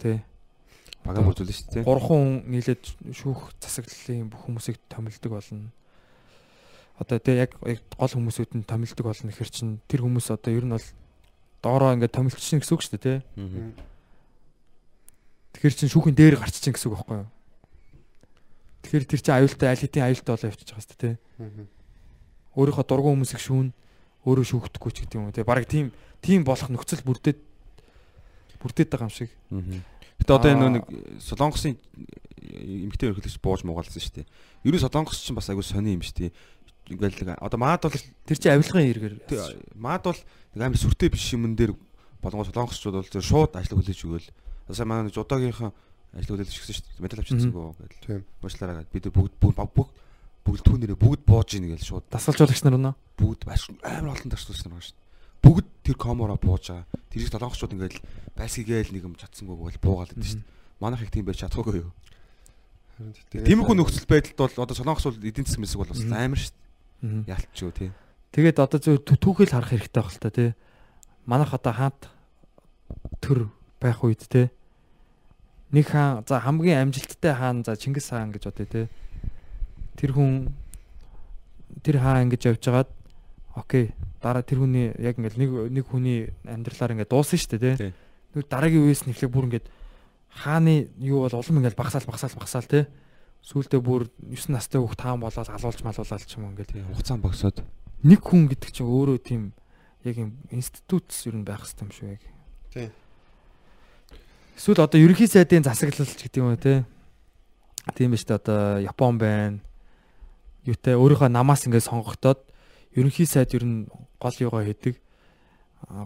тий бага бүрдүүлнэ шүү дээ. гурван хүн нийлээд шүүх засаглалын бүх хүмүүсийг томилдог болно. Одоо яг яг гол хүмүүсүүд нь томилдог болно гэхэр чин тэр хүмүүс одоо ер нь бол доороо ингээд томилчихна гэсэн үг шүү дээ тий. Мгм. Тэгэхээр чин шүүхийн дээр гарч чин гэсэн үг байхгүй юу? Тэгэхээр тэр чин аюултай аль хэдийн аюултай болоо явчихж байгаа дээ тий. Өөрийнхөө дургуун хүмүүсийг шүүн өөрөө шүүхдэггүй ч гэдэг юм уу тий. Бараг тийм тийм болох нөхцөл бүрдээд бүрдээд байгаа юм шиг. Гэтэ одоо энэ нэг солонгосын эмгтэн ерхлэгч бууж муугаалсан шүү дээ. Ер нь солонгос ч бас айгүй сони юм шүү дээ. Ингээл одоо маад бол Тэр чин авилгын хэрэгэр. Маад бол нэг амар сүртэй биш юмн дээр болгоо солонгосчууд бол шууд ажил хүлээж өгөөл. Сая манай жудаагийнхаа ажил хүлээж өгсөн шүү дээ. Медаль авчихсангүй гэдэг. Тийм. Уучлаарай бид бүгд бүгд бүгд түүнэрээ бүгд боож ийн гэж шууд Дасгалжуулагч нар өнөө. бүгд амар олон дарсуулсан байгаа шүү дээ. Бүгд тэр комороо бууж байгаа. Тэрийг солонгосчууд ингээл байсгийгээл нэг юм чадсангүй бол буугаал гэдэг шүү дээ. Манайх их тийм байж чадахгүй юу? Тиймэрхүү нөхцөл байдалд бол одоо солонгос бол эдийн засгийн мэсэг бол бас амар шүү дээ. Юу тий. Тэгээд одоо зөв түү- түүхэл харах хэрэгтэй байх л та тий. манайх одоо хаант төр байх үед те. Нэг хаан за хамгийн амжилттай хаан за Чингис хаан гэж бодъё те. Тэр хүн тэр хаан ингэж явж хагаад окей дараа тэр хүний яг ингээл нэг нэг хүний амьдралаар ингээд дуусан шүү дээ те. Нэг дараагийн үеэс нэхлэх бүр ингээд хааны юу бол улам ингээл багасаал багасаал багасаал те. Сүүлдээ бүр 9 настай хүүхд таан болоод алуулж малуулаад ч юм тий хугацаанд богсоод. Нэг хүн гэдэг чинь өөрөө тийм яг юм институтс ер нь байх хэрэгтэй юм шүү яг. Тийм. Эсвэл одоо ерөнхий сайдын засаглалч гэдэг юм уу те. Тийм ба шүү дээ одоо Япон байна. Юутай өөрийнхөө намаас ингээд сонгогдоод ерөнхий сайд ер нь гол юугаа хийдэг.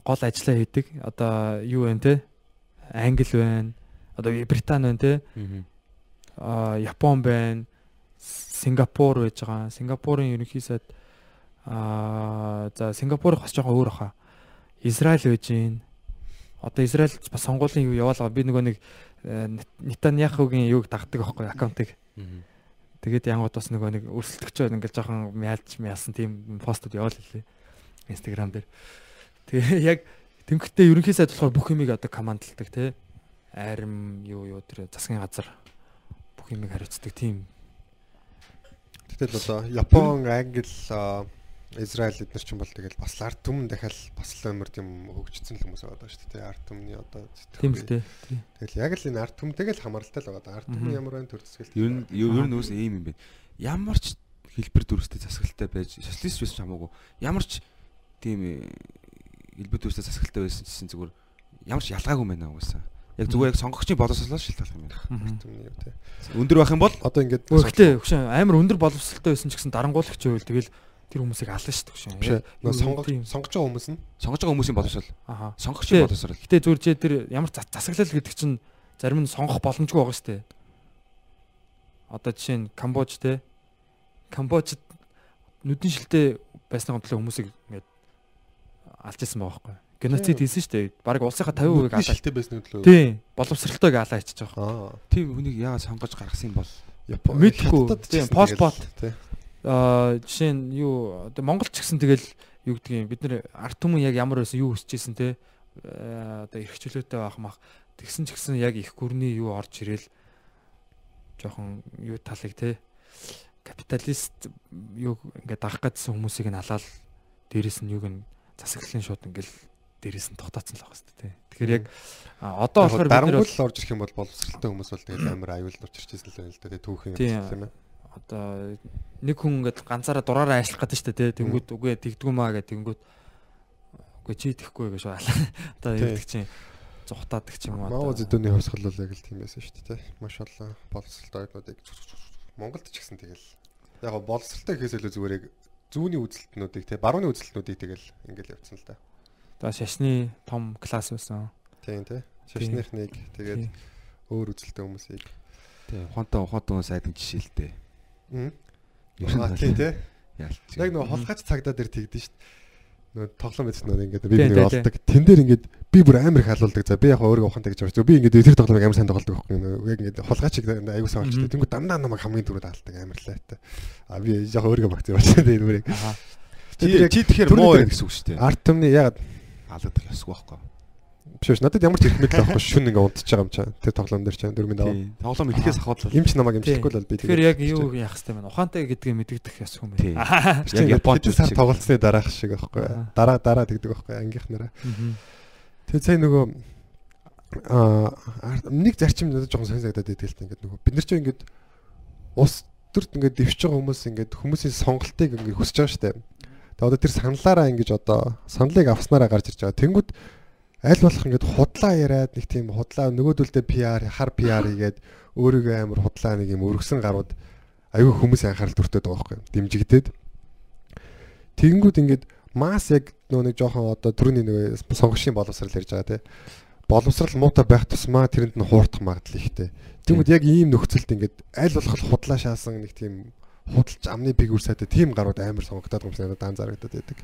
Гол ажиллаа хийдэг. Одоо юу вэ те? Англи байна. Одоо Британи байна те. а Япон байна. Сингапур байж байгаа. Сингапурын ерөнхий сайд аа за Сингапурх бас жоохон өөр хаа. Израиль байж гин. Одоо Израиль бас сонгуулийн юу яваалгаа би нөгөө нэг э, Нетаньяхугийн юуг дагдаг аахгүй аккаунтыг. Тэгээд янгууд бас нөгөө нэг өрсөлдөгчөө ингээл жоохон мяалж мяасан тийм постууд яваал хэлээ. Instagram дээр. Тэгээ яг тэмхтээ ерөнхий сайд болохоор бүх юмыг одоо командалдаг те. Айрам юу юу тэр засгийн газар бүх юмыг хариуцдаг тийм Гэтэл одоо Япон, Англи, Израиль эднэр ч юм бол тэгэл бас арт түмэн дахиад бас л амар тийм хөгжсөн л хүмүүс байгаа шүү дээ. Арт түмний одоо тийм л те. Тэгэл яг л энэ арт түмтэйг л хамааралтай л байгаа. Арт түмэн Мгм. ямар байна төр зэсгэлт. ер нь ер нь үс ийм юм байна. Ямар ч хэлбэр дүрстэй засаглалтай байж социалист ч хамаагүй. Ямар ч тийм э, хэлбэр дүрстэй засаглалтай байсан чинь зүгээр ямар ч ялгаагүй байна угаасаа. Яг зүгээр яг сонгогчийн боловсролоос шилтгэх юм байна. түмний. Өндөр байх юм бол Одоо ингээд Гэхдээ хөшөө амар өндөр боловсралтай байсан ч гэсэн дарангуулагч байвал тэгэл тэр хүмүүсийг ална шүү дээ хөшөө. нөө сонгож тийм. сонгож байгаа хүмүүс нь сонгож байгаа хүмүүсийн боловсрол, Аха. сонгогчийн боловсрол. Гэтэ зүгээр чи тэр ямар за- засаглал гэдэг чинь зарим нь сонгох боломжгүй байгаа шүү дээ. Одоо жишээ нь Камбож те. Камбожид нүдэн шилтэй байсны гомдлоо хүмүүсийг ингээд алж исэн байгаа байхгүй. Геноцид хийсэн шүү дээ. Бараг улсынхаа 50% алаа. шилтэй байсан үү лөө. Тийм. Боловсралтойг алаа байгаа. Аа. Тийм хүнийг яагаад сонгож гаргасан юм бол? Япон Мэдгүй. Хятадд ч Тийм, гэсэн. Аа жишээ нь юу одоо Монголч гэсэн тэгэл юу гэдгийг бид нэр арт түмэн яг ямар байсан юу өсөж исэн те Э, одоо эрх чөлөөтэй байх мах тэгсэн ч гэсэн яг их гүрний юу орж ирэл жоохон юу талыг те капиталист юу ингээд дагах гэдсэн хүмүүсийг нь алаал дээрэс нь юуг нь засаглалын шууд ингээл дээрэс нь тогтооцсон л байгаа хэвээр те тэгэхээр яг одоо болохоор бид нэр дарангуул орж ирэх юм бол боловсралтай хүмүүс бол тэгэл амар аюул учирч ирсэн л байна л түүхийн Тийм. юм тийм ээ. Одоо нэг хүн ингээд ганцаараа дураараа ажиллах гэдэг шүү дээ тэнгүүд үгүй тэгдгүү маа гэдэг тэнгүүд үгүй чи итгэхгүй гэж байна одоо ярьдаг чинь зүхтаадаг ч юм уу одоо зэдүний хувьсгал бол яг л тийм байсан шүү дээ. тий. Машалла боловсралтай оюутнуудыг Монголд ч гэсэн тэгэл яг гоо боловсралтай гэхээс илүү зүгээр яг зүүнний үзэлтнүүдийг тий барууны үзэлтнүүдийг тэгэл ингээл явцсан л да. одоо шашны том класс байсан Тийм тий. Шашныхныг тэгээд Тийм. өөр үзэлтэй хүмүүсийг. Тийм, ухаантай ухаантай сайдын жишээлтэй. Аа тий тий. Яалч. Яг нөгөө холгаач цагдаа дээр тэгдэж шít. Нөгөө тоглоом байсан нөгөө ингээд би Тийм, нэг тийм, олдог. Тэн дээр ингээд би бүр амар их халуулдаг. За би яг өөрөө ухаантай гэж бодчих. Би ингээд тэр тоглоомыг амар сайн тоглодог байхгүй. Яг ингээд холгаачиг аягүй сайн болчихсон. Тэнгүү дандаа намайг хамгийн түрүүд алдаг амар лайтай. А би яг өөрийгөө багц явуулсан тийм нүрийг. Чи тэгэхээр муу дээр- гэсэн үг шүү дээ. Арт түмний яг Алгадах ёсгүй байхгүй. Биш биш надад ямар ч их мэдл авахгүй шүн ингээ унтж байгаа юм чаа. Тэр тоглоом дээр чаа 4000 аваа. Тоглоом ихээс ахвал Им ч намайг имжихгүй л бол би тэгэхээр яг юу яах хэвтэй байна ухаантай гэдгийг мэддэх ёсгүй юм Тийм. байна Яг Японд сар тоглолцсны дараах шиг байхгүй. Аа. Дараа дараа тэгдэг байхгүй ангийнх нараа. Мгм. Тэгээ сая нөгөө аа нэг зарчим надад жоохон сонирхолтой байдаг л та ингээд нөгөө бид нар ч ингээд ус төрт ингээд дэвшиж байгаа хүмүүс ингээд хүмүүсийн сонголтыг ингээд хүсэж байгаа штэ. Тэгээ одоо тэр саналаараа ингэж одоо саналыг авснараа гарч ирж байгаа. Тэнгүүд аль болох ингээд худлаа яриад нэг тийм худлаа нөгөөдөлдөө PR хар PR хийгээд өөрийгөө амар худлаа нэг юм өргөсөн гарууд аюу хүмүүсийн анхаарал төртөд байгаа байхгүй дэмжигдээд. Тэгэнгүүт ингээд масс яг нөгөө нэг жоохон одоо түрүүний нэг сонгогчийн боловсрал ярьж байгаа тий боловсрал муутай байх тусмаа тэрэнд нь хуурдах магадлал ихтэй. Тэгмэд яг ийм нөхцөлд ингээд аль болох худлаа шаасан нэг тийм худалч амны пиг үрсэтэй тийм гарууд амар сонгогдоод юм шиг надад дан зарагдаад байдаг.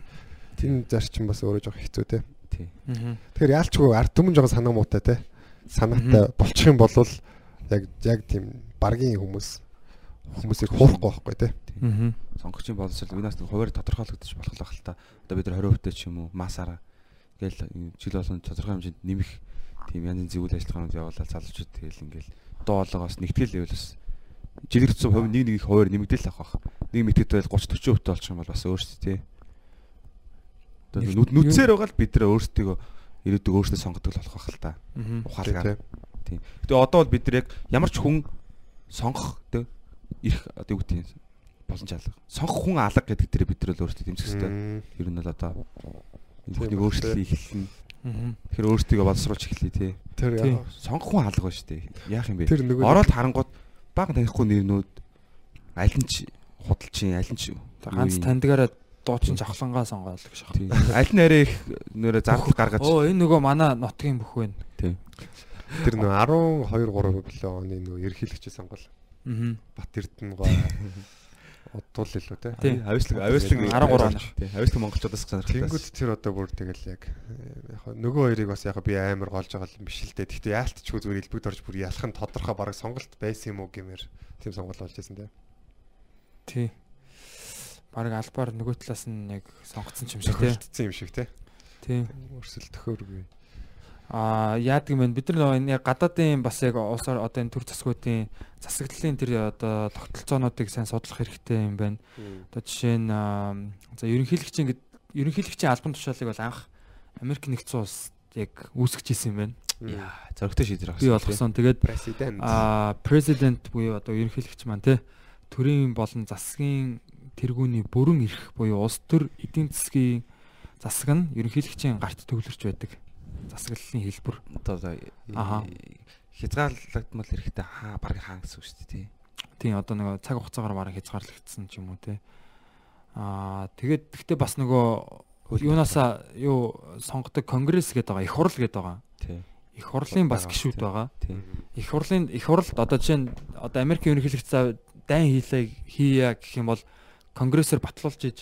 Тийм зарчим бас өөрөө жоохон хэцүү тий. Тэгэхээр яалчгүй арт түмэн жоохон санаа муутай те. Санаатай болчих юм бол яг яг тийм баргийн хүмүүс хүмүүсийг хуурахгүй байхгүй те. Мгм. Сонгогчийн боловсрол винаас нэг хуваар тодорхойлогдож болох л байх л та. Одоо бид нар 20% ч юм уу масаараа Ингээл жил болгон тодорхой хэмжээнд нэмэх тийм янз янзын зүйл ажиллагаанууд явуулаад залуучууд тэгэл ингээл доо олгоос нэгтгэл жилийн төсөв хувь нэг нэг их хоёр нэмэгдэл авах байх. Нэг мэдгэд байл 30 40 хувьтай болчих юм бол бас өөрсдөө тий. Тэгээд нүдсээр байгаа л бид нэ өөрсдөө ирээдүг өөрсдөө сонгодог л болох байх л та. Ухаалгаар. Тийм. Гэтэ одоо бол бид нар яг ямар ч хүн сонгох тий ирэх одоо юу гэдэг юм боломж алга. Сонгох хүн алга гэдэг дээр бид нар л өөрсдөө дэмжих хэрэгтэй. Ер нь бол одоо энэ бүхнийг өөрчлөлт эхэлнэ. Тэгэхээр өөрсдөө боловсруулж эхлэе тий. Тэр Сонгох хүн алга ба штэ. Яах юм бэ? Ороод харангууд баг танихгүй нэрнүүд аль нь ч худалчин аль нь ч ганц тандгаараа дуучин жавхлангаа сонгоол гэж байна. Тийм. Аль нь арай их нөрө зардал гаргаж Оо энэ нөгөө манай нутгийн бүх байна. тийм. тэр нөгөө 12 3 билээ оны нөгөө ерхийлэгч сонгол. Аа. Бат Эрдэнэ гоо удтуул илүү те. Тий. Авислаг авислаг 13 оноо. Тийм. Авислаг монголчуудаас сонирхолтой. Тэнгүүд тэр одоо бүр тэгэл яг яг нөгөө хоёрыг бас яг би амар голж байгаа юм биш л дээ. Гэхдээ яалтчгүй зүгээр илбэгд орж бүр ялах нь тодорхой бараг сонголт байсан юм уу гэмээр тийм сонголт болж байсан те. Тий. Бараг албаар нөгөө талаас нь яг сонгоцсон ч юм шиг тий. Тохиолдсон юм шиг те. Тий. Өрсөл төхөөргүй. Аа яадаг юм бэ? Бид нар энэ гадаадын бас яг улсаар одоо энэ төр засгуудын засаглалын тэр одоо тогтолцоонуудыг сайн судлах хэрэгтэй юм байна. Одоо жишээ нь за ерөнхийлөгчийн ерөнхийлөгчийн албан тушаалыг бол анх Америк нэгдсэн улс яг үүсгэж исэн юм байна. Яа, зөрөгтэй шийдэр Би болгосон. Тэгээд Президент. аа президент буюу одоо ерөнхийлөгч маань те төрийн болон засгийн тэргүүний бүрэн эрх буюу улс төр эдийн засгийн засаг нь ерөнхийлөгчийн гарт төвлөрч байдаг. Засаглалын хэлбэр. одоо Аха. хязгаарлагдмал хэрэгтэй хаа баг хаан гэсэн үг шүү дээ тий. Тийм одоо нөгөө цаг хугацаагаар бараг хязгаарлагдсан ч юм уу те. Аа тэгээд гэхдээ бас нөгөө юунаасаа юу сонгодог конгресс гэдэг байгаа, их хурл гэдэг байгаа. Тий. Их хурлын бас тий. байгаа. Их хурлын их хурлд одоо жишээ нь одоо Америкийн ерөнхийлөгч дайн хийлээ хийя гэх юм бол конгрессээр батлуулж иж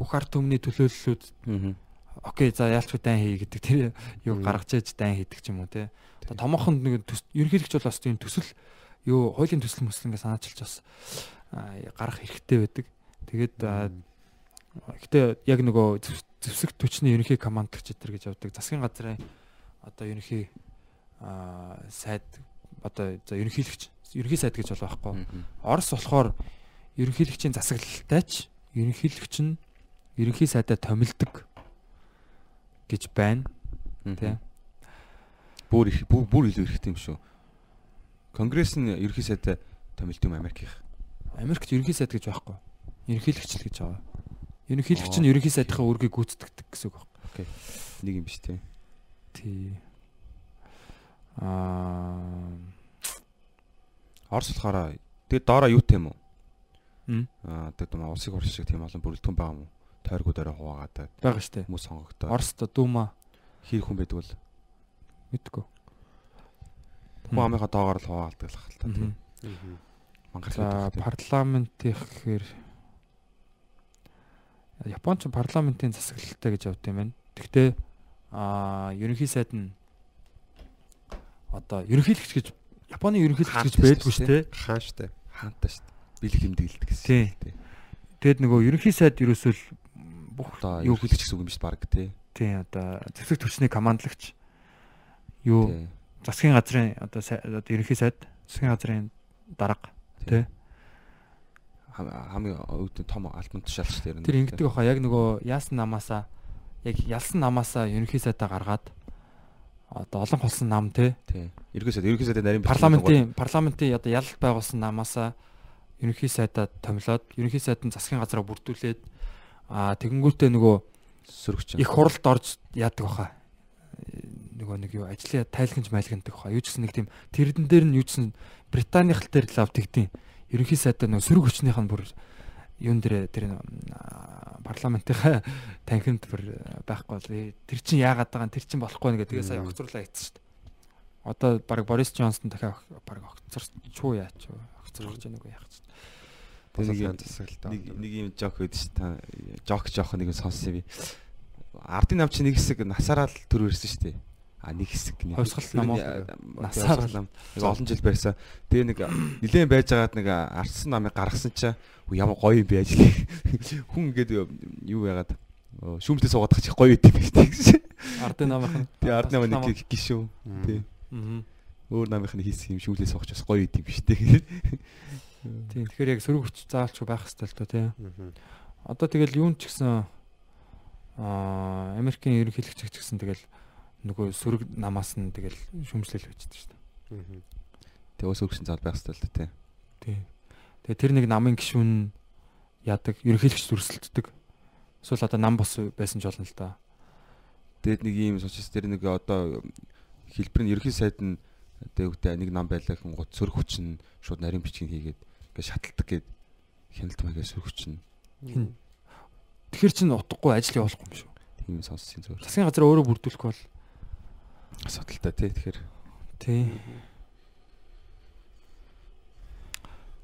бүх ард түмний төлөөллүүд окей за яалч дайн хий гэдэг тэр юу гаргаж ээж дайн хийдэг ч юм уу те. Одоо томоохон нэг ерөнхийлөгч бол бас тийм төсөл юу хуулийн төсөл мөсөл ингээ санаачилж бас гарах хэрэгтэй байдаг. Тэгээд гэтээ яг нөгөө зэв- зэвсэг төчний ерөнхий командлагч эдэр гэж явдаг. Засгийн газрын одоо ерөнхий сайд одоо за ерөнхийлөгч ерөнхий сайд гэж бол байхгүй. Орос болохоор ерөнхийлөгчийн засаглалтайч ерөнхийлөгч нь ерөнхий сайдаа томилдог гэж байна тий. Бүр их бүр илүү хэрэгтэй юм шүү. Конгресс нь ерхий сайдаа томилт юм Америкийн. Америкт ерөнхий сайд гэж байхгүй. Ерөнхийлөгч л гэж байгаа. Ерөнхийлөгч нь ерөнхий сайдынхаа үүргийг гүйцэтгэдэг гэсэн үг байна. Нэг юм биш тий. Тий. Аа Орос болохоор тэгээд доороо юу тийм үү? Аа тэгээд юм улсыг хурц шиг тийм олон бүрэлдэхүүн байгаа юм уу? Тойргуудаараа хуваагаад байгаа штэ. хүмүүс сонгогдоо. Оросд Дума хэр хүн байдаг бол мэдгүй. хүн амынхаа доогоор л хуваагадаг л хэл та тийм. Мангар парламентийн гэхээр Японч парламентын засаглалтай гэж явд юм байна. Гэхдээ аа ерөнхий сайд нь одоо ерөнхийлөгч гэж Японы ерөнхийлөгч гэж Хаантай байдгүй шүү шүү дээ. хаан шүү дээ. Бэлэг тэмдэглэдэг гэсэн. Тий. Тэгэд нөгөө ерөнхий сайд ерөөсөө бүх юу юу хэлэх гэсэн үг юм биш баг тий. тий одоо зэвсэг төвчний командлагч юу засгийн газрын одоо ерөнхий сайд засгийн газрын дарга тий. Хам- хамгийн өвдөн том альбом тушаал шүү дээ. Тэр ингэдэг баха яг нөгөө яасан намаасаа яг ялсан намаасаа ерөнхий сайдаа гаргаад одоо олон холсон нам тий Тий. Ерөнхий сайд ерөнхий сайдын нарийн парламентын парламентын одоо ялалт байгуулсан намаасаа ерөнхий сайдаа томилоод ерөнхий сайдын засгийн газараа бүрдүүлээд аа тэгэнгүүтээ нөгөө сөрөгч. их хуралд орж яадаг баха нөгөө нэг юу ажлын тайлгнж майлгнадаг баха юу гэсэн нэг тийм тэрдэн дээр нь юу гэсэн Британий хэл дээр лав тэгдэм ерөнхий сайдаа нөгөө сөрөг хүчнийх нь бүр юун дээр тэр аа, парламентынхаа танхимд бүр байхгүй тэр чин яагаад байгаа тэр чин болохгүй нэгэ тэгээ сая огцруулаа ийцсэн шүү дээ. Одоо баг Борис Джонсон дахиад баг огцорчгүй яач вэ? Огцорч яаг яах ч. Юм Босоо засаглалтаа. нэг нэг юм жок байдаг ш та жок жоох нэг юм сонссон би. Ардын нам чи нэг хэсэг насаараа л төр ирсэн шүү дээ. А нэг хэсэг нэг Хувьсгалт нам насаар нам нэг олон жил байсан. Тэгээ нэг нилээн байж байгаад нэг арчсан намыг гаргасан чи "Үу, ямар гоё юм бэ ажил. Хүн ингээд юу яагаад шүүмжлээ суугаад чих гоё идэв биш тийм. Ардын намынх нь. Тэгээ ард намын нэг гişүү. Тийм. Аа. Өөр намынх нь хийсэн юм шүүмжлээ суугч бас гоё идэв биш тийм. Тийм. Тэгэхээр яг сөрөг хүч заалчгүй байх хэрэгтэй л доо тийм. Одоо тэгэл юун ч гэсэн аа Америкийн ерөнхийлөгч ч гэсэн тэгэл нөгөө сөрөг намаас нь тэгэл шүмжлэл байждаг шүү дээ. Тэгээ ус өргөсөн зал байх хэрэгтэй л дээ Тийм. Тэгээ тэр нэг намын гишүүн яадаг ерөнхийлөгч дүрсэлддэг. Эсвэл одоо нам бос байсан ч болно л да. Тэгээд нэг ийм сочс тэр нэг одоо хэлбэр нь ерөнхий сайд нь дээгүүтээ нэг нам байлаа хэн гот сөрөг хүч нь шууд нарийн бичгийг хийгээд ингээд шаталдаг гээд хяналт хүч нь Тэгэхэр чин утгагүй ажил явуулахгүй юм шүү. тийм сонссон зүгээр. Засгийн газар өөрөө бүрдүүлэх бол Асуудалтай тий тэгэхээр тий.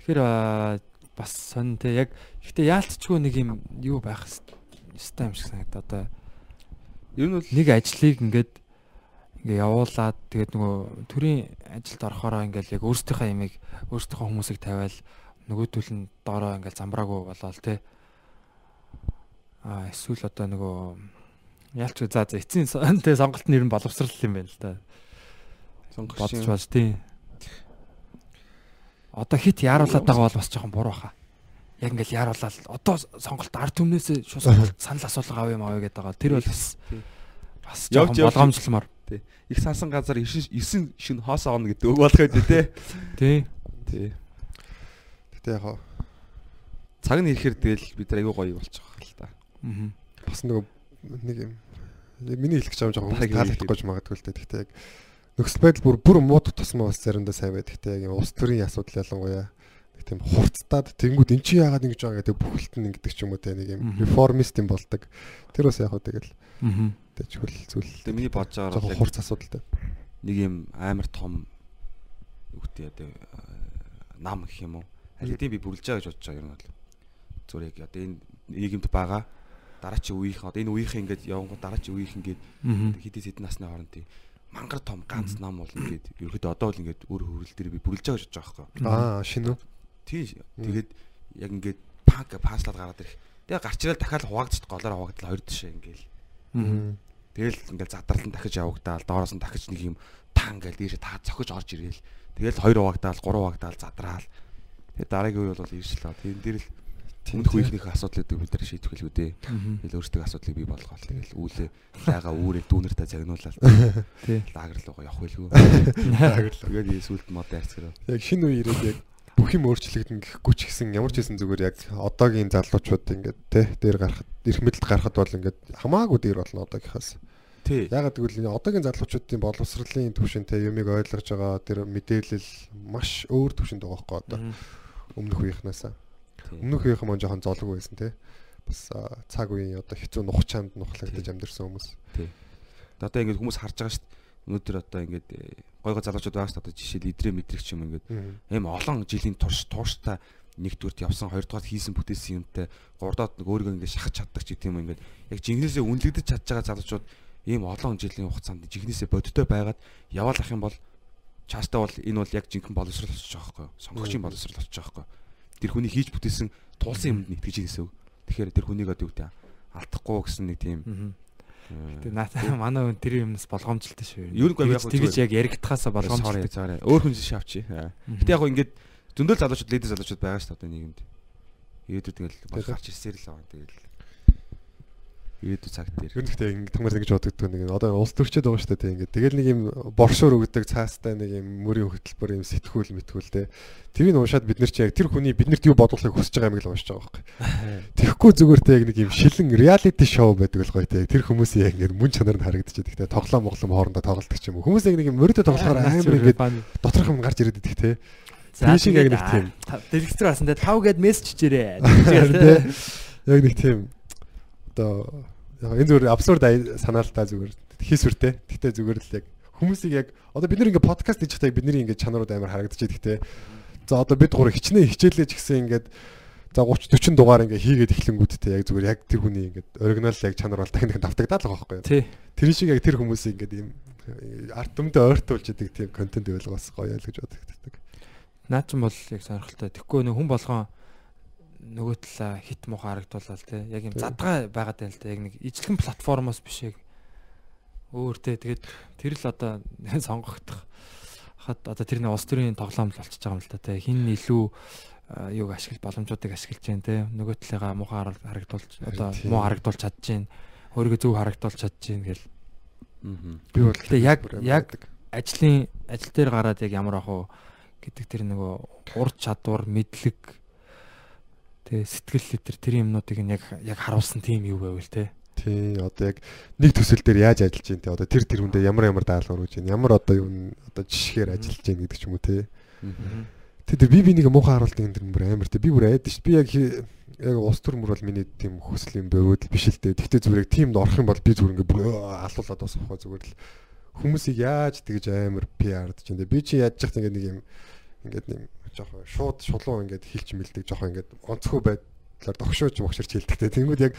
Тэгэхээр аа, бас сонь те яг гэхдээ яалтчгүй нэг юм юу байх ёстой юм шиг санагдаа. Одоо ер нь бол нэг ажлыг ингээд ингээ явуулаад тэгээд нөгөө төрийн ажилд орохороо ингээл яг өөрсдийнхөө ямиг өөрсдийнхөө хүмүүсийг тавиал нөгөөдөл нь доороо ингээл замбраагүй болоод те. А эсвэл одоо нөгөө яалч за за эцсийн те сонголт нэр нь боловсрал юм байна л да. Сонгогч бодож бааш тий. Одоо хит яаруулаад байгаа бол бас жоохон буруу хаа. Яг ингээл яаруулаад одоо сонголт ард түмнээс шууд сонголт санал асуулга авъя маа гэдэг байгаа. Тэр бол бас Тий. бас жоохон явж. болгоомжлмаар их сансан газар 9 9 шин хоос оно гэдэг үг болох үү те тий. Тий Гэтэ яг хаа цаг нь ирэхээр тэгэл бид нар аюу гоё болчих واخ л та мгм бас нөгөө нэг юм миний хэлэх гэж байгаа жоохон Баг таалагдахгүй ч магадгүй л дээ. Гэхдээ яг нөхцөл байдал бүр бүр мууд тусмаа бас заримдаа сайн байдаг. Гэхдээ яг юм улс төрийн асуудал ялангуяа нэг тийм хурцтаад тэнгууд эн чинь яагаад ингэж байгаа гэдэг бүхэлд нь ингэдэг ч юм уу те нэг юм Мгм. реформист юм болдог. Тэр бас яг хөө тэгэл мгм тэг чухал зүйл. тэгээ миний бодож байгаа жоохон бол яг хурц асуудалтай. нэг юм амар том үгтэй одоо э, нам гэх юм уу аль хэдийн би бүрлж байгаа гэж бодож байгаа юм бол. Зүгээр яг одоо энэ нийгэмд байгаа дараачийн үеийнх одоо энэ үеийнх ингээд явангууд дараачийн үеийнх ингээд мгм. хэдий хэдэн насны хооронд тийм мангар том ганц нам бол ингээд ерөөдөө одоо л ингээд өөр хөврөл дээр би бүрлж байгаа гэж бодож байгаа байхгүй Аа шинэ үү? тий тэгээд яг ингээд панк пааслаад гараад ирэх. Тэгээ гарч ирэл дахиад хуваагдчих голоор хуваагдал хоёр тишээ ингээд Тэгэл ингээл задрал нь дахиж явагдаал доороос нь дахиж нэг юм тан гээл дээшээ та цохиж орж ирээл. Тэгэл хоёр хуваагдаал, гурван хуваагдаал задраал. Тэгээ дараагийн үе бол л. Тийм дээр л өмнөх үеийнхнийхээ асуудлуудыг бид нар шийдэх хэлгүй дээ. мгм Тэгэл өөрсдөө асуудлыг бий болгоол. Тэгэл үүлээ лага үүрээ дүүнэртээ загнуулаад тий лагер руу явах байлгүй. Ааглаа. Тэгээд сүлд мод арцгэрөө. Яг шинэ үе ирээд яг бүх юм өөрчлөгдөн гэхгүй ч гэсэн ямар ч хэсэн зүгээр яг одоогийн залуучууд ингээд те дээр гарахад эрх мэдэлд гарахад бол ингээд хамаагүй дээр болно одоогийнхаас. Тий. Ягаад гэвэл одоогийн залуучуудын боловсролын түвшинтэй юмыг ойлгож байгаа тэр мэдээлэл маш өөр түвшинд байгаа хөөе одоо өмнөх үеийнхнаас. Өмнөх үеийнхэн маань жоохон золог байсан те. Бас цаг үеийн одоо хэцүү нухчаанд нухлагдаж амьдэрсэн хүмүүс. Одоо ингээд хүмүүс харж байгаа шүү дээ. Өнөөдөр одоо ингээд э, гой гой залуучууд байгаа шүү дээ. Жишээл идрээ мэдрэгч юм ингээд ийм олон жилийн турш тууштай нэгдүгürt явсан хоёрдугаар хийсэн бүтээсэн юмтай гуравдугаар нэг өөрийгөө ингээд шахаж чаддаг ч гэдэм юм ингээд яг жинхнээсээ үнэлэгдэж чадж байгаа залуучууд ийм олон жилийн хугацаанд жинхнээсээ бодиттой байгаад яваал ах юм бол чаастаа бол энэ бол яг жинхэнэ боловсрол болчих жоохоо сонгогчийн боловсрол болчих жоохоо тэр хүний хийж бүтээсэн тулсан юмд нэгтгэж гэсэн үг тэгэхээр тэр хүнийг одоо юу гэдэг алдахгүй гэсэн нэг тийм э, Тэгээ наа манай хүн тэр юмнаас болгоомжлолтой шүү. Юу нэг яг тэгж яг яригдахаасаа sorry өөр хүн шавчи Гэтэ яг ингээд зөндөл залуучууд лидер залуучууд байгаа шүү дээ одоо нийгэмд. Ирээдүйд ингээл бол гарч ирсээр л байгаа. Тэгэл ирээдүйд цаг дээр. Нь гэхдээ ингэ түмэр ингэж бодогддог нэг одоо улс төрчөөд байгаа шүү дээ тийм ингэ. Тэгэл нэг юм боршуур өгдөг цаастай нэг юм мөрийн хөтөлбөр юм сэтгүүл мэтгүүл те. Тэрийг уушаад бид нар чи яг тэр хүний биднэрт юу бодлохыг хүсэж байгаа юм л уншиж байгаа байхгүй. Тэгэхгүй зүгээр те яг нэг юм шилэн реалити шоу байдаг л гоё те. Тэр хүмүүсийн яг ингэ мөн чанар нь харагдчихэдэг те. Тоглоом моглоом хоорондоо тоглолдог ч юм уу. Хүмүүс яг нэг юм мөрөдө тоглохоор амар ингэ доторх юм гарч ирээд идэх те. За Тийм яг нэг тийм. Директор басан те 5 гээд мессеж чижээрээ. Тэ. Яг нэг тийм одоо энэ зүгээр абсурд ай- санаа л та зүгээр хийсвэртэй. Гэхдээ зүгээр л яг хүмүүсийг яг одоо бид нэр ингээ подкаст хийж байхдаа бидний ингээ чанарууд амар харагдаж идэх те. За одоо бид гур хичнээн хичээлээж гисэн ингээд за 30 40 дугаар ингээ хийгээд эхлэнгүүттэй яг зүгээр яг тэр хүний ингээд оригинал яг чанар бол дахин дахин давтагдаад л байгаа байхгүй юу. Тэр шиг яг тэр хүмүүсийг ингээд ийм арт түмдээ ойртуулж идэг тийм контент байвал бас гоё л гэж боддог. Наа ч юм бол яг сонирхолтой. Тэгэхгүй нэг хүн болгон нөгөө талаа хит муухай харагдуулаад те яг юм задгаа байгаад байна л да яг нэг ижлэгэн платформоос биш яг өөр те тэгээд тэр л одоо сонгогдох хад одоо тэр нэг улс төрийн тоглоом л болчихж байгаа юм л да те хин илүү юуг ашигла боломжуудыг ашиглаж जैन те нөгөө талыгаа муухай харагдуулж одоо муу харагдуулж чадж जैन өөрийгөө зөв харагдуулж чадж जैन гэл Би бол тэгээ яг яг ажлын ажил дээр гараад яг ямар ах уу гэдэг тэр нөгөө ур чадвар мэдлэг тэгээ сэтгэл литер тэр юмнуудыг нь яг яг харуулсан тийм юу байвал те Тий, одоо яг нэг төсөл дээр яаж ажиллаж байна те. Одоо тэр тэр хүндээ ямар ямар даалгавар өгж байна. Ямар одоо юу одоо жишгээр ажиллаж байна гэдэг ч юм уу те. Тэ тэр би би нэг муухай харуулт энэ тэр бүр амар те. Би бүр айд ш. Би яг яг улс төр мөр бол миний тийм хүсэл юм бөгөөд биш л те. Тэгтээ зүгээр яг тиймд орох юм бол би зүгээр ингээ алуулаад босгох зүгээр л хүмүүсийг яаж тэгж амар ч юм те. Би чи яаж яах ингээ нэг юм ингээд нэг жоохон шууд шулуун ингээд хилч мэлдэг жоохон ингээд онцгой байдлаар тогшооч могширч хэлдэгтэй. Тэнгүүд яг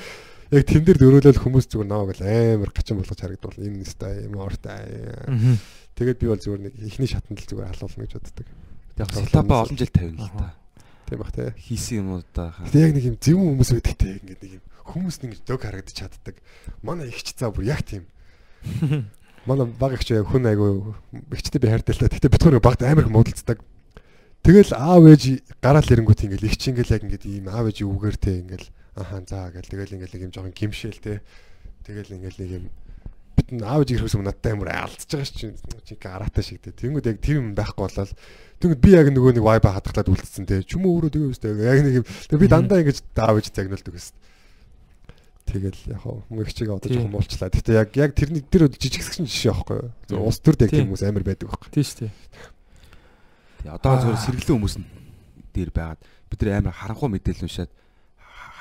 яг тэн дээр дөрөөлөл хүмүүс зүгээр наваг л амар гачин болгож харагдвал энэ нэстэй юм ортой. Тэгээд би бол зүгээр нэг ихний шатанд л зүгээр халуулна гэж боддог. Яг сулаба олон жил тавина л та. Тийм бах те. Хийсэн юмудаа. Гэтэ яг нэг юм зөв хүмүүс байдаг те. Ингээд нэг юм хүмүүс нэг дөг харагдаж чаддаг. Манай ихч цаа бүр яг тийм. Манай баг ихч яг хүн айгу ихчтэй би хайртай л та. Гэтэ битгүүр багт амар их муудалцдаг. Тэгэл аав ээж гараал ирэнгүүт ингээл их чи ингээл яг ингээд ийм аав ээж үгээр те ингээл ахаа заа гэл тэгэл ингээл нэг юм жоохон гимшээл те. Тэгэл ингээл нэг юм битэн аав ээж ирэхээс өмнө надтай амар алдчихж байгаа чи чи гараатай шиг те. Тэнгүүд яг тэр юм байхгүй болол Тэгвэл би яг нөгөө нэг вайба хадгалаад үлдсэн те. Ч юм уу өөрөө тэгээ үстэй. Яг нэг юм. Тэгээ би дандаа ингэж даав гэж загнуулдаг гэсэн. Тэгэл яг мөнгө чиг одоо жоохон муулчлаа. Гэтэ яг яг тэрний тэр жижигсгэн жишээ байхгүй юу? Төрд яг тийм хүмүүс амар байдаг байхгүй. Тийм шүү Тэгээ одоо зөвхөн сэргэлэн хүмүүс дээр байгаад бид нар амар харанхуй мэдээлэл уншаад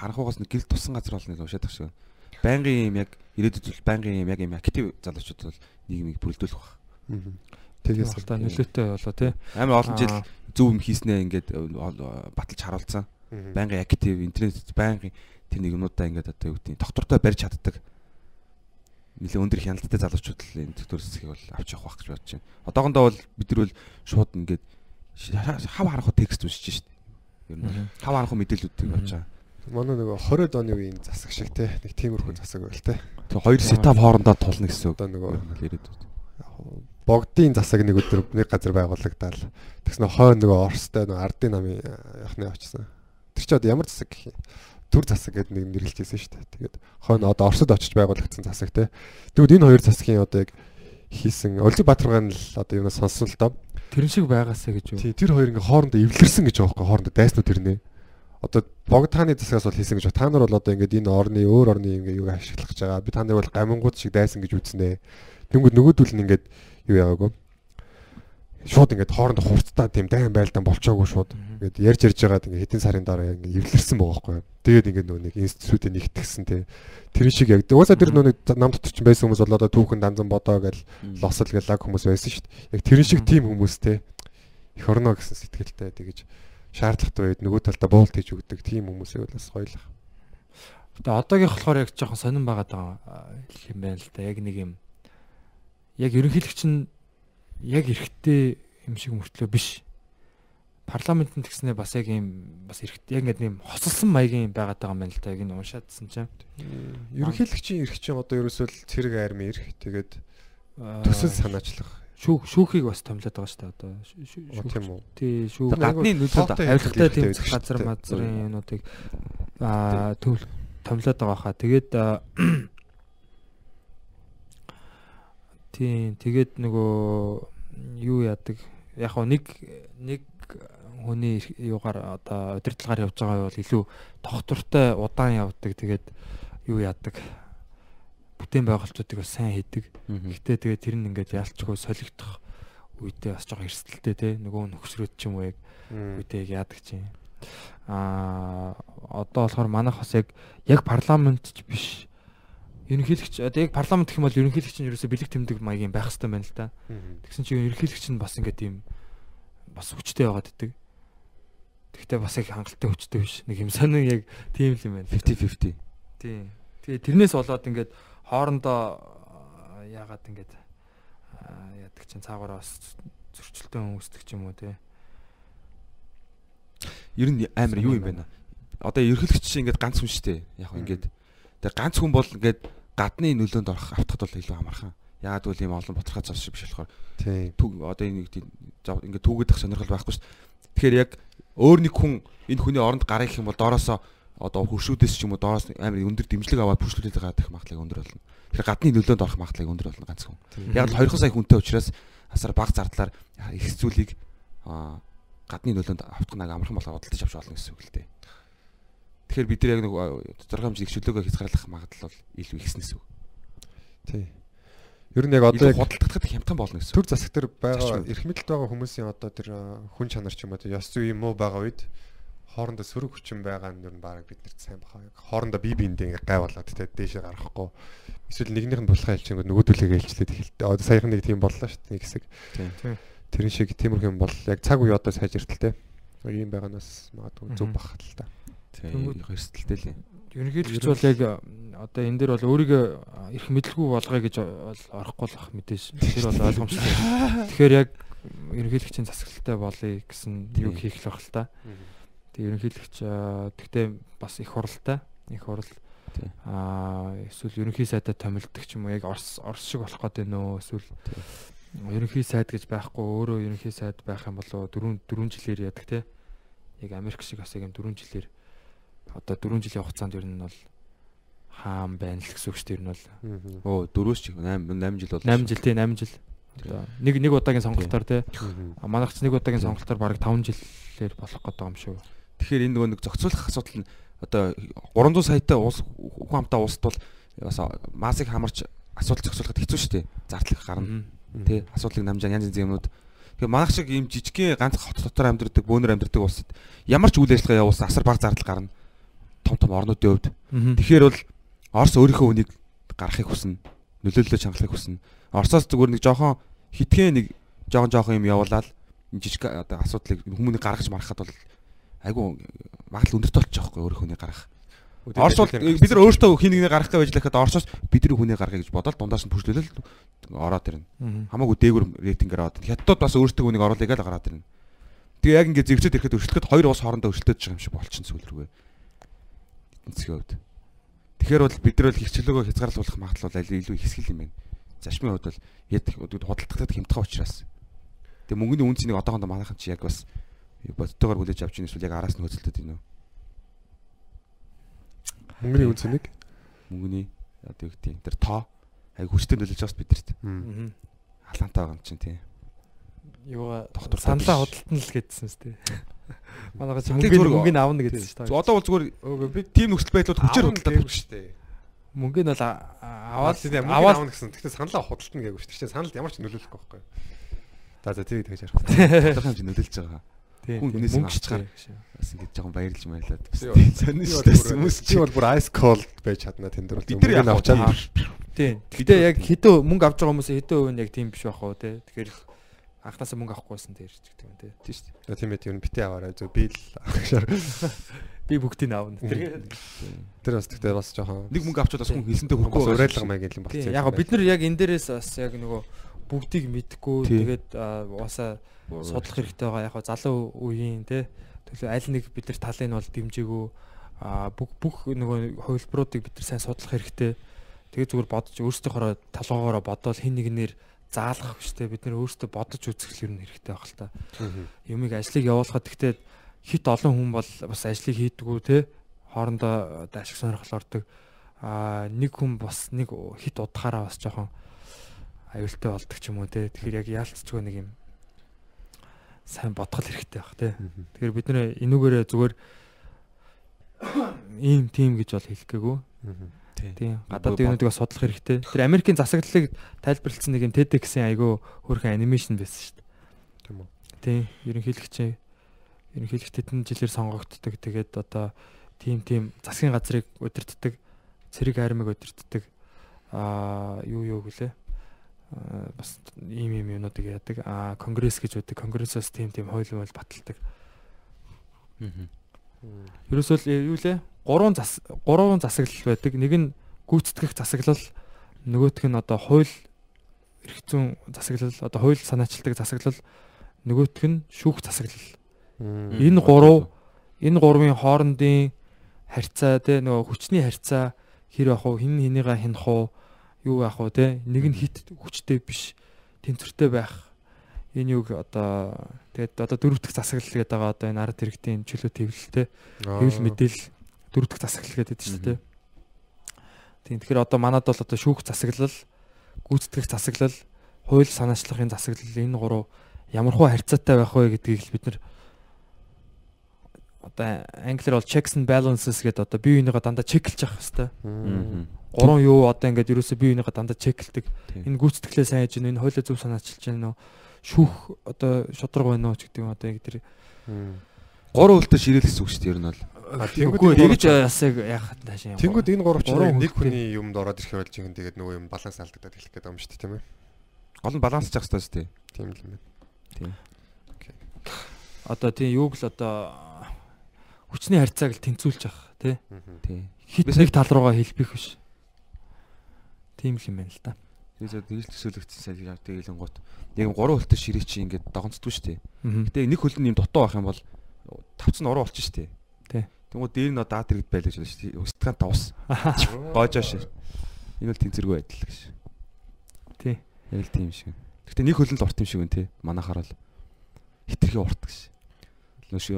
харанхуйгаас нэг гэл тусан газар болно гэж уншаад тах шиг. Байнгын юм яг ирээдүйд бол байнгын юм яг юм актив залуучууд бол нийгмийг бүрэлдүүлэх баг. Тэгээс та нөлөөтэй болоо тий. Амар олон жил зөв юм хийснээ ингээд баталж харуулсан. Байнгын актив интернет байнгын тэр нэг юмудаа ингээд одоо юу гэдэг доктортой барьж чаддаг. Нилээ өндөр хяналттай залуучууд л энэ доктор зэсгийг бол авч явах байх гэж бодож байна. Одоохондоо бол бид нар бол шууд ингээд хав харах текст уншиж шít. Ер нь хав харах мэдээллүүдийг авч байгаа. Манай нөгөө 20-д оны үеийн засаг шиг те нэг тиймэрхүү засаг байл те. Тэгээ хоёр сетап хоорондоо тулна гэсэн үг. Одоо нөгөө яриад богдын засаг нэг өдөр нэг газар байгуулагдаад тэгснэ хой нөгөө Оростой нөгөө ардын намын яхны очсон. Тэр чи одоо ямар засаг гэх юм? Төр засаг гэдэг нэг нэрлэж ирсэн шүү дээ. Тэгээд хой нь одоо Оросд очиж байгуулагдсан засаг те. Тэгвэл энэ хоёр засгийн одоо яг хийсэн Олиг Баатаргаан л одоо юунаас сонссон л доо. Тэрэн шиг байгаасаа гэж юу? Тий, тэр хоёр ингээ хоорондоо эвлэрсэн гэж байгаа байхгүй хоорондоо дайснууд тэрнээ. Одоо богдхааны засгаас бол хийсэн гэж та нар бол одоо ингээд энэ орны өөр орны ингээ юг ашиглах гэж байгаа. Би та нар бол гамингууд шиг дайсан гэж үзнэ. Тэнгүүд нөгөөдөл нь ингээд юу яагаагүй. Шууд ингээд хоорондоо хурцтай тийм дайм байлдаан болчоогүй шууд. Ингээд ярьж ярьж байгаад ингээд хэдэн сарын дараа ингээд эвлэрсэн байгаа байхгүй. Тэгээд ингээд нөгөө нэг институтыг нэгтгсэн тий. Тэр шиг яг уусаа тэр нөгөө нам дотор ч байсан хүмүүс бол одоо түүхэн данзан бодоо гэл лосол гэл лаг хүмүүс байсан шүү дээ. Яг тэр шиг тийм хүмүүс тий. Эх орно гэсэн сэтгэлтэй тэгэж шаардлагатай байд нөгөө талдаа буулт хийж өгдөг тийм хүмүүсээ бол бас гоёлах. Тэгээ одоогийнх болохоор яг жоохон сонирн байгаа юм байна л да. Яг нэг юм яг ерөнхийлөгч нь яг эрэгтэй юм шиг мөртлөө биш. Парламентын тэгснээ бас яг юм бас эрэгтэй яг ингээд юм хосолсон маягийн байгаад байгаа юм байна л да. Яг энэ уншаадсан чинь. Ерөнхийлөгчийн эрх чинь одоо ерөөсөө цэрэг арми эрх тэгээд төсөл санаачлах шүүх шүүхийг бас томлоод байгаа шүү дээ одоо. Тийм үү. тий шүүх гадны нөлөөд авилгатай тийм газар мазрын юмнуудыг аа төв томлоод байгаа хаа. Тэгээд Тийм тэгээд нөгөө юу яадаг? Яг хоо нэг нэг хүний юугаар одоо удирдлагаар явж байгаа бол илүү тогтвортой удаан явдаг. Тэгээд юу яадаг? Бүтээн байгуулалтуудыг бас сайн хийдэг. Гэтэ тэгээд тэр нь ингээд ялчгүй солигдох үедээ бас жоохон эрсдэлтэй те. Нөгөө нөхсрөөд ч юм уу яг үедээ яадаг чинь. Аа одоо болохоор манайх бас яг яг парламент ч биш ерөнхийлөгч одоо яг парламент гэх юм бол ерөнхийлөгч нь ерөөсө бэлэг тэмдэг маягийн байх хэрэгтэй байна л да. Тэгсэн чинь ерөнхийлөгч нь бас ингээд тийм бас хүчтэй байгаад ддэг. Тэгтээ бас яг хангалттай хүчтэй биш. Нэг юм сонин яг тийм л юм байна. 50 50. Тийм. Тэгээ тэрнээс болоод ингээд хоорондоо яагаад ингээд яадаг чинь цаагаараа бас зөрчилтөө үүсдэг ч юм уу те. Ер нь амар юу юм бэ? одоо ерхийлэгч чинь ингээд ганц хүн шүү дээ. Яг ингээд тэр ганц хүн бол ингээд гадны нөлөөнд орох автахад бол илүү амархан. Яагаад гэвэл ийм олон боторхой цаас шиг биш болохоор Тийм. түг одоо энэ нэг ингээд түүгээд ах сонирхол байхгүй шүү дээ. Тэгэхээр яг өөр нэг хүн энэ хүний оронд гарах юм бол доороосоо одоо хөршүүдээс ч юм уу доороос амар өндөр дэмжлэг аваад бүршлүүлээд байгаа гэх магадлал өндөр болно. Тэгэхээр гадны нөлөөнд орох магадлал өндөр болно ганц хүн. Яг л 2 сая хүнтэй учраас асар бага зардлаар их зүйлийг гадны нөлөөнд автах нэг амархан болгоо бодлож авч болно гэсэн үг л дээ. Тэгэхээр бид нар яг нэг тодорхой хэмжээний чөлөөгөө хязгаарлах магадлал бол илүү ихсэн гэсэн үг. Тийм. Ер нь яг одоо яг худалдагдахад хямдхан болно гэсэн. төр засаг дээр байгаа эрх мэдэлд байгаа хүмүүсийн одоо тэр хүн чанар ч юм уу ёс зүй юм уу байгаа үед хоорондоо сөрөг хүчин байгаа нь ер нь баг биднэрт сайн баха. Хоорондоо бие биендээ ингээ гай болоод тэ дээшээ гарахгүй. Эсвэл нэгнийх нь булхаа хэлчихэнгөө нөгөөдөлөө хэлчлээд эхэлдэг. Одоо саяхан нэг тийм боллоо шүү дээ хэсэг. Тийм. Тэрэн шиг тиймэрхүү юм бол яг цаг үе одоо сайжирталтай. Ийм байгаанаас магадгүй зөв бах л та. Тийм. Хоёрсдaltaй л юм. Ерөнхийлөгч бол яг одоо энэ дээр бол өөрийгөө эрх мэдлгүй болгоё гэж бол орохгүй л ах мэдээж. Тэр бол ойлгомжтой. Тэгэхээр яг ерөнхийлөгчийн засаглалтай болъё гэсэн юу хийх л байх л та. Тэгээ ерөнхийлөгч тэгтээ бас их хуралтай. Их хурал аа эсвэл ерөнхий сайдаа томилдог ч юм уу яг орс орс шиг болох гээд байна уу эсвэл ерөнхий сайд гэж байхгүй өөрөө ерөнхий сайд байх юм болоо 4 4 жилээр яадаг те яг Америк шиг бас яг юм 4 жилээр одоо 4 жилийн хугацаанд ер нь бол хаан байна л гэсэн үг шүү дээ ер нь бол Оо дөрөвс ч 8 8 жил бол 8 жил тий 8 жил нэг нэг удаагийн сонголтоор А манайх ч нэг удаагийн сонголтоор бараг 5 жилээр болох байгаа юм шүү. Тэгэхээр энэ нөгөө нэг зохицуулах асуудал нь одоо 300 саятай уус хүн амтаа уусд бол бас масыг хамарч асуудал зохицуулахад хэцүү шүү дээ. Зардлах гарна. Тэ асуудлыг намжаа янз янзын юмнууд. Тэгэхээр манайх шиг ийм жижигхэн ганц хот дотор амьдардаг, бөөнөр амьдардаг улсад ямар ч үйл ажиллагаа явуулсан асар бага зардал гарна. Том том орнуудын хувьд. Тэгэхээр бол Орос өөрийнхөө үнийг гаргахыг хүснэ. Нөлөөллөө чангалахыг хүснэ. Оросоос зүгээр нэг жоохон хитгэн нэг жоохон жоохон юм явуулаад энэ жижиг одоо асуудлыг хүмүүнийг гаргаж марахад бол айгу магадлал өндөртэй болчих жоохгүй өөрийнхөө үнийг гаргах. Орос бол бид нар өөртөө хин нэгний гаргах гэж байжлахад Оросоос бидний хүнийг гаргая гэж бодоод дундаас нь пүшлүүлэл ороод ирнэ. Хамаагүй дээгүр рейтингээр ороод. Хятадууд бас өөртөө хүнийг оруулъя гэж гараад ирнэ. Тэгээ яг ингээд зэвсэд ирэхэд өршлөхөд хоёр ус хоорондоо өршлөж байгаа юм шиг болчихсон сүүл рүүгээ. Эцгийн хувьд. Тэгэхээр бол бид нар бол хичээлөөгөө хязгаарлуулах магадлал бол аль илүү ихсгэл юм байна. Зашмын хувьд бол яд худалдахад хямдхан учраас. Тэгээ мөнгөний үнцнийг одоохондоо манайхан чи яг бас бодтойгоор хүлээж авч ийн эсвэл яг араас нь хөдөлтөд ийн үү? Мөнгөний үнцнийг Мөнгөний одоо юу гэдэг тэр тоо аяг хүчтэй нөлөөлж байгаас бидэрт Аа. халаантай байгаа юм чинь тийм. Юугаа Доктор саналаа худалдан л гэдсэн шүү дээ. Манайха чи мөнгөний зүгээр- мөнгөний авна гэдсэн шүү дээ. Одоо бол зүгээр би тийм нөхцөл байдлууд хүчээр худалдаад шүү дээ. Мөнгө нь бол Аваад аваад аваад гэсэн. Гэхдээ саналаа худалдана гээгүү шүү. Гэхдээ саналд ямар ч нөлөөлөхгүй байхгүй. За за тэрийг тэгж ярих. худалдах хэмжээ нөлөөлж байгаа. тийм хүн тийм, хүнээс мөнгө авчгаар. ч тийм. Бас ингэж жоохон баярлж баярлаад. Сонир шүү дээ, хүмүүс чи бол бүр ice cold байж чадна тэнд дэр. Бид нар яг авчаад Тийм. Гэтэ яг хэдэн мөнгө авч байгаа хүмүүс хэдэн үн яг тийм биш байх уу те. Тэгэхээр анхнаасаа мөнгө авахгүйсэн дээр ч гэдэг юм те. тийм шүү дээ. тийм ээ тийм битээ аваарай. Зөв би л авахшаар. Би бүгдийг нь авна. Тэр Тэр бас тэгтээ бас жоохон Нэг мөнгө авчвал бас хүн хэлсэнтэй бас хүрхгүй урайлга маяг юм болчихсон. яг бид нар яг энэ дээрээс бас яг нөгөө бүгдийг мэдгүй тэгээд аа, угаасаа судлах хэрэгтэй байгаа яг залуу үеийн те төлөө аль нэг бид нар талыг нь бол дэмжээгүү а бүх бүх нөгөө хувилбаруудыг бид нар сайн судлах хэрэгтэй тэгээд зүгээр бодож өөрсдийнхөө толгоогоороо бодоод хин нэгнэр заалах хүчтэй бид нар өөрсдөө бодож үзэх юм хэрэгтэй байх л та. Юмыг ажлыг явуулахад гэхдээ хит олон хүн бол бас ажлыг хийдгүү те хоорондоо одоо ашиг сонирхол ордог. А нэг хүн бас нэг хит удахаараа бас жоохон аюултай болдог ч юм уу те. Тэгэхээр яг яалтчгүй нэг юм сайн бодгол хэрэгтэй байх те. Тэгэхээр бид нэр энүүгээрээ зүгээр ийм тим гэж бол хэлэх гээгүй тийм гадаадын юмнуудыг судлах хэрэгтэй. Тэр Америкийн засаглалыг тайлбарлсан нэг юм TEDx-ийн айгүй хөөрхөн анимашн байсан шүү дээ. Тийм үү. тийм ерөнхийлөгч ерөнхийлөгч тэдэн жилээр сонгогддог. Тэгээд одоо тим тим засгийн газрыг удирддаг цэрэг армиг удирддаг аа юу юу гэлээ? Аа, бас ийм ийм юмнуудыг яадаг. Аа конгресс гэж үүдэг. Конгрессоос тим тим хууль мөл баталдаг ерөөсөө л юу лээ? Гурван зас гурван засаглал байдаг. Нэг нь гүйцэтгэх засаглал нөгөөх нь одоо хууль эрх зүйн засаглал одоо хууль санаачилдаг засаглал нөгөөх нь шүүх засаглал. Энэ гурав энэ гурвын хоорондын харьцаа те нөгөө хүчний харьцаа хэр явах уу хин хинийгаа хинах уу юу яах уу те? Нэг нь хит хүчтэй биш тэнцвэртэй байх. Энэ юг одоо тэгээд одоо дөрөв дэх засаглал гэдэг байгаа одоо энэ ард иргэдийн чөлөө төвлөлтэй хэвлэл мэдээлэл дөрөв дэх засаглал гэдэг чинь те тийм тэгэхээр одоо манад бол одоо шүүх засаглал гүйцэтгэх засаглал хууль санаачлагын засаглал энэ гурав ямархуу харьцаатай байх вэ гэдгийг л бид нар одоо англиар бол checks and balances гэдэг одоо бие биенийгээ дандаа чеклж явах хэрэгтэй. Гурван юу одоо ингээд ерөөсөө бие биенийгээ дандаа чеклдэг. Энэ гүйцэтгэлээ сайн хийж гэнэ, энэ хуулиа зөв санаачилж гэнэ нөө шүүх одоо шудраг байна уу ч гэдэг юм одоо яг тэр Гурван үлдээ ширээл гэсэн үг шүү дээ ер нь бол. Үгүй тэгж ясаг яхад таашаа юм. Тэнгүүд энэ гурав ч Гурван нэг хүний юмд ороод ирэх байж байгаа тэгээд нөгөө юм баланс алдагдаад хэлэх гээд байгаа юм шүү дээ тийм ээ. Гол нь балансч явах хэрэгтэй шүү дээ. Тийм л юм байна. одоо тийм юуг л одоо хүчний харьцааг л тэнцүүлж явах тий. Тий. Хит нэг тал руугаа хэлбэх биш. Тийм л юм байна л да. Тэгээд тэгэл төсөөлөгдсөн сайн яг тэгэлэн гут. Яг гурван үлдээ ширээ чи ингээд дагонцдгүй шүү дээ. Гэтэ нэг хөл нь юм дутуу байх юм бол тавц нь уруу болчих шүү дээ. Тий. Тэнгүү дээр нь даад иргэд байлаа шүү дээ. Устгаан тавс. Гоожоо шээ. Энэ бол тэнцэргүй байдал гэж. Тий. Яг л тийм шиг. Гэтэ нэг хөлөнд урт юм шиг байна те. Манайхаар бол хитрхи урт гэж. Нөш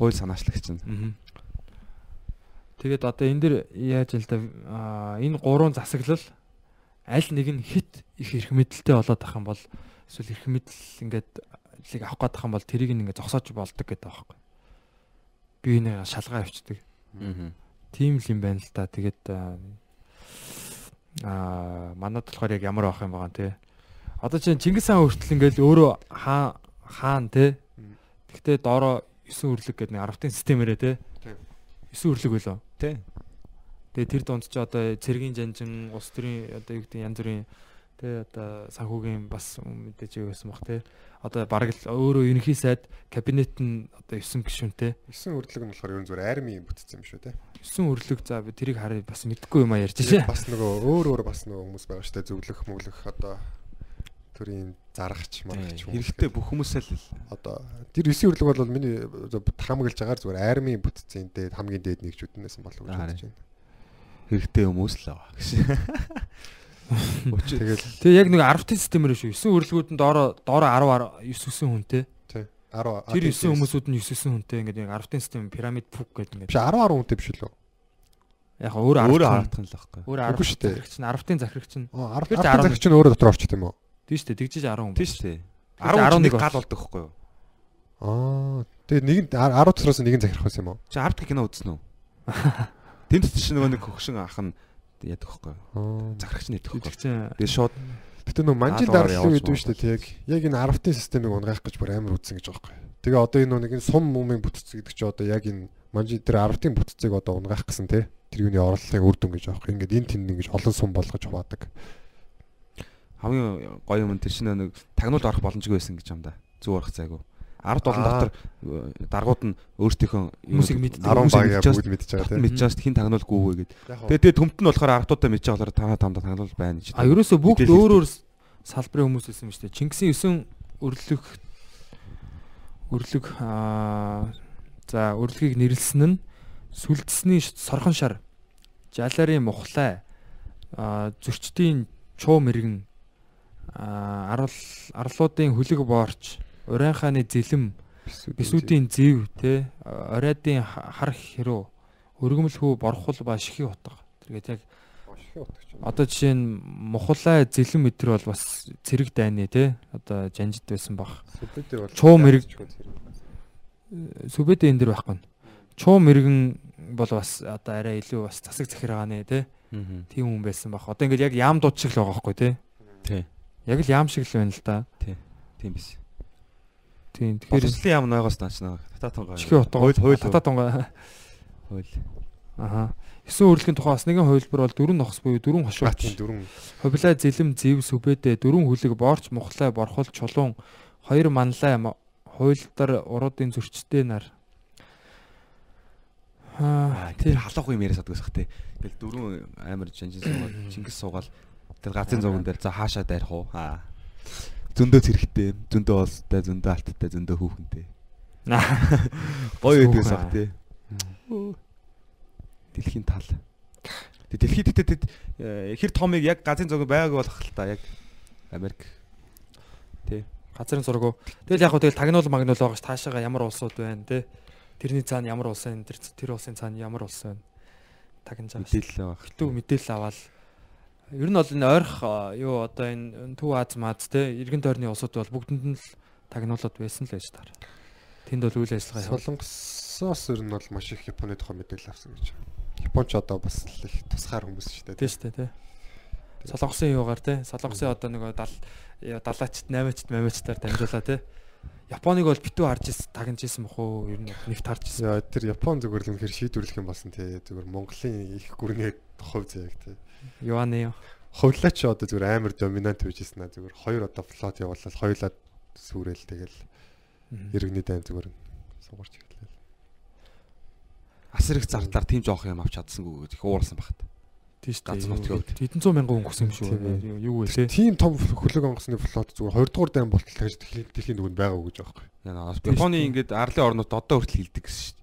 хууль санаачлагч. Аа. Тэгээд одоо энэ дэр яаж л да энэ гурван засаглал аль нэг нь хит их эрх мэдэлтэй болоод ах юм бол эсвэл эрх мэдэл ингээд лиг авах гээд ах юм бол тэрийг ингээд зогсоож болдог гэдэг байхгүй. Би энэ шалгаа авчдаг. Аа. Тийм л юм байна л да. Тэгээд аа, манад болохоор яг ямар байх юм байгаа те. Одоо чинь Чингис хаан хүртэл ингээл өөрөө хаан хаан те. Гэхдээ доороо 9 үрлэг гэдэг нэг 10-ын системээрээ те. Тийм. 9 үрлэг байлоо. Тий. Тэгээ тэр донд ч одоо цэргийн жанжин, улс төрийн одоо юу гэдэг янз бүрийн тэ одоо санхүүгийн бас мэдээж юу байсан бах те. Одоо бараг л өөрөө ерөнхий сайд кабинет нь одоо 9 гишүүнтэй. 9 үрдлэг нь болохоор ерөн зүгээр армийн бүтцсэн юм шүү те. 9 өрлөг за би тэрийг хараа бас мэдгүй юм а ярьж шээ. Бас нөгөө өөр өөр бас нөгөө хүмүүс байгаа дээ. Зөвлөх, мөглөх одоо төрийн зарагч, маргагч хүмүүс. Хэрэгтэй бүх хүмүүсээ л одоо тэр 9 үрлэг бол миний хамгаалж байгаагаар зүгээр армийн бүтцийн дээд хамгийн дээд нэгжүүд нь байсан болов уу гэж бодож байна. Хэрэгтэй хүмүүс л байгаа. Учир Тэгэл Тэгээ яг нэг 10-ын системээр шүү. 9 өрлгүүд нь доороо доороо 10 9 хүнтэй. тий 10 Тэр 9 хүмүүсүүд нь 9 хүнтэй ингээд яг 10-ын систем пирамид пүк гэдэг биш ингээд. 10 10 хүнтэй биш үү? Яг өөр 10 өөрөө хүн. хараадах нь л байхгүй. Өөр Үгүй 10 шүү дээ. захирагч нь 10-ын захирагч нь. Аа 10 Тэгэхээр 10 10 захирч нь өөрөө дотор орчт юм уу? Тийм шүү дээ. Тэгжиж 10 хүн. Тийм шүү дээ. Тэгэхээр 11 11 гал болдог байхгүй юу? Аа тэгээд нэг нь 10 дотроос нэг нь захирах байсан юм уу? Чи 10 дахь кино үзсэн үү? Тэнд ч нөгөө нэг хөгшин ах нь яадаг? Аа Захирагч нь? Тэгж чинь Тэгээ шууд Гэтэ нөө манжил явуулж үед шүү дээ тэг. Яг энэ 10-ын системийг унгаах гэж бүр амар үтсэн гэж байгаа юм. Тэгээ одоо энэ нэг сум мумын бүтц гэдэг чи одоо яг энэ манжил дээр 10-ын бүтцийг одоо унгаах гэсэн те. Тэр юуны орлогын үр дүн гэж юм. Ингээд энэ тэнд ингэж олон сум болгож хуваадаг. хамгийн гоё юм нь тэр чинь нэг тагнуулд орох боломжгүй байсан гэж юм да. Зүг орох цайгүй. 10 долон Аа. дотор э, даргууд нь мэддэг. 10 багаа бүгд мэдчихэж байгаа те. мэдчихэж хин тагнуулгүй гээд. Яг Тэгээ тэгээ төмт нь болохоор 10 дуудаа мэдчихэж болохоор танаа тамда тагнуул байна гэж. А ерөөсөө бүгд өөр өөр салбарын хүмүүс байсан юм шүү дээ. Чингисийн 9 өрлөг өрлөг аа за өрлөгийг нэрлсэн нь сүлдсний сорхон шар жаларын мухлай аа зөрчдийн чуу мэрэгэн арал арлуудын хүлэг боорч уран хааны зэлэм бисүүдийн зэв те оройдын ха- хар хэрүү өргөмөлхүү борхол ба шихий утга тэргээд яг Одоо жишээ нь мухлаа зэлэн метр бол бас цэрэг дайны те одоо жанжид байсан баг. Чуу мэрэг- Сүбэдэ энэ дэр байхгүй. Чуу мэрэгэн бол бас одоо арай илүү бас засаг захиргааны те тийм хүн байсан баг. Одоо ингээд яг яам дууд шиг л байгаа байхгүй те. Яг л яам шиг л байна л да. Тийм биш. Тийм. Тэгэхээр Боловсролын яам нойгоос. Татаа тонгоо. чихээ утга Хууль хууль татаа тунгаа. хууль. Аха. 9 урлагийн тухай бас нэгэн хувилбар бол дөрөв нохс буюу дөрөв Батын хошууч. дөрөв Хувлаа зэлэм зэв сүбэдэ дөрөв хүлэг боорч мухлай борхол чулуун хоёр манлай ма- хуйлдар уруудын зөрчтэй нар. Аа Тэр тийм. халах юм яриас адгаас хах тий. Тэгэл дөрөв амар жанжин суугаад Чингис суугаал. Тэр газын зурган дээр за хаашаа дайрах уу? Аа. Зөндөө цэрэгтэй, зөндөө олстой, зөндөө алттай, зөндөө хүүхэнтэй. Гоё өгдөөс ах тий. Дэлхийн тал. Тэг дэлхийд тэд э, хэр томыг яг газрын зураг байгаагүй болох л та яг Америк. газрын зураг. Тэгэл яг хөө тэгэл тагнуул магнуул байгаа ш таашаага ямар улсууд байна те. Тэрний цаана ямар улс байна? Тэр улсын цаана ямар улс байна? Тагнаж байгаа. Мэдээлэл байгаа. Битүү мэдээлэл аваад ер нь бол энэ ойрох юу одоо энэ Төв Аз Маз те эргэн тойрны улсууд бол бүгдэнд нь л тагнуулууд байсан л байж таар. Тэнд бол үйл ажиллагаа. Солонгосоос ер нь бол маш их Японы тухай мэдээлэл авсан гэж. Японч одоо бас л их тусгаар хүмүүс шүү дээ. Тийм шүү дээ те. Солонгосын юугаар те. Солонгосын одоо нэг 70 далаачт 8-ачт 8-ачтаар дамжуулаа те. Японыг бол битүү харж тагнаж исэн бох уу? Ер нь нэгт харж исэн. Тэр Япон зүгээр л үнэхээр шийдвэрлэх юм болсон тий. Зүгээр Монголын их гүрний хувь заяг тий. Юаны юу? Хувлаач одоо зүгээр амар доминант байжсэн аа зүгээр хоёр одоо флот явуулаад хоёулаа сүрэл тэгэл иргэний дайн зүгээр сугарч ирлээ. Асар их зардлаар тийм жоох юм авч чадсангүй гэж их уурсан багт. Тийм шүү Ганц нутгийн хувьд. Хэдэн зуун мянган хүн гүсэн юм шүү. Тийм. Юу вэ те? Тийм том хөлөг онгоцны флот зүгээр 2 дугаар дайн болтол гэж дэлхийн дэлхийн дүгэнд байгаа гэж байгаа байхгүй. Яна Японы ингээд арлын орнууд одоо хүртэл хилдэг гэсэн шүү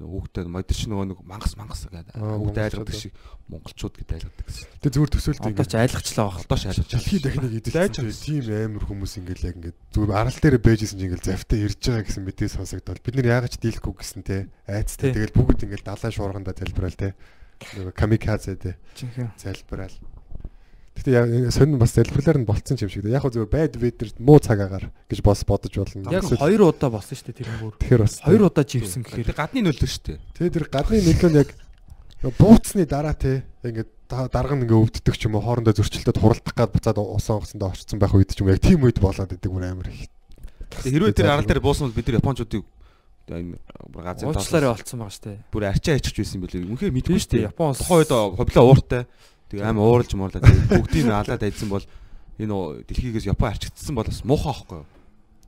Хүүхдээ модерч нөгөө нэг мангас мангас гэдэг. Монголчууд айлгадаг шиг монголчууд гэдэг айлгадаг гэсэн. Тэгээ зүгээр төсөөлт Одоо ч айлгачлаа баг. Одоо шалж Дэлхийн техник Дайж эдэлсэн тийм амар хүмүүс ингээл яг ингээд зүгээр арал дээр бэжсэн чинь ингээл завтаа ирж байгаа гэсэн мэдээ сонсогдоод бид нар яагаад ч дийлэхгүй гэсэн те. Айцтай. Тэгэл бүгд ингээл далайн шуурганда залбираал те. Нөгөө камикадзе те. Залбираал Гэтэ яа сонин бас залбирлаар нь болцсон юм шиг. Яг зүгээр байд ведэр муу цагаагаар гэж бос бодож болно. Яг хоёр удаа болсон шүү дээ тэр бүр. тэгэхээр бас Хоёр удаа живсэн гэхээр гадны нөлөө шүү дээ. Тэгээ тэр гадны нөлөө нь яг бууцны дараа те ингээд дарга нь ингээ өвддөг ч юм уу хоорондоо зөрчилдөд хуралдах гад буцаад усан онгоцондоо орцсон байх үед ч юм уу яг тийм үед болоод идэг бүр амар их. Тэгээ хэрвээ тэр арал дээр буусан бол бид нар японочдыг энэ бүр газар уучлаарай болцсон байгаа шүү дээ. бүр арчаа ичиж байсан билээ. Үнэхээр мэдгүй шүү дээ. Япон улс Тухайн үед ховлоо ууртай. Тэгээ амар ууралж муурлаа. Тэгээ бүгдийг нь алаад айдсан бол энэ дэлхийгээс Япон арчигдсан бол бас муухай аахгүй юу?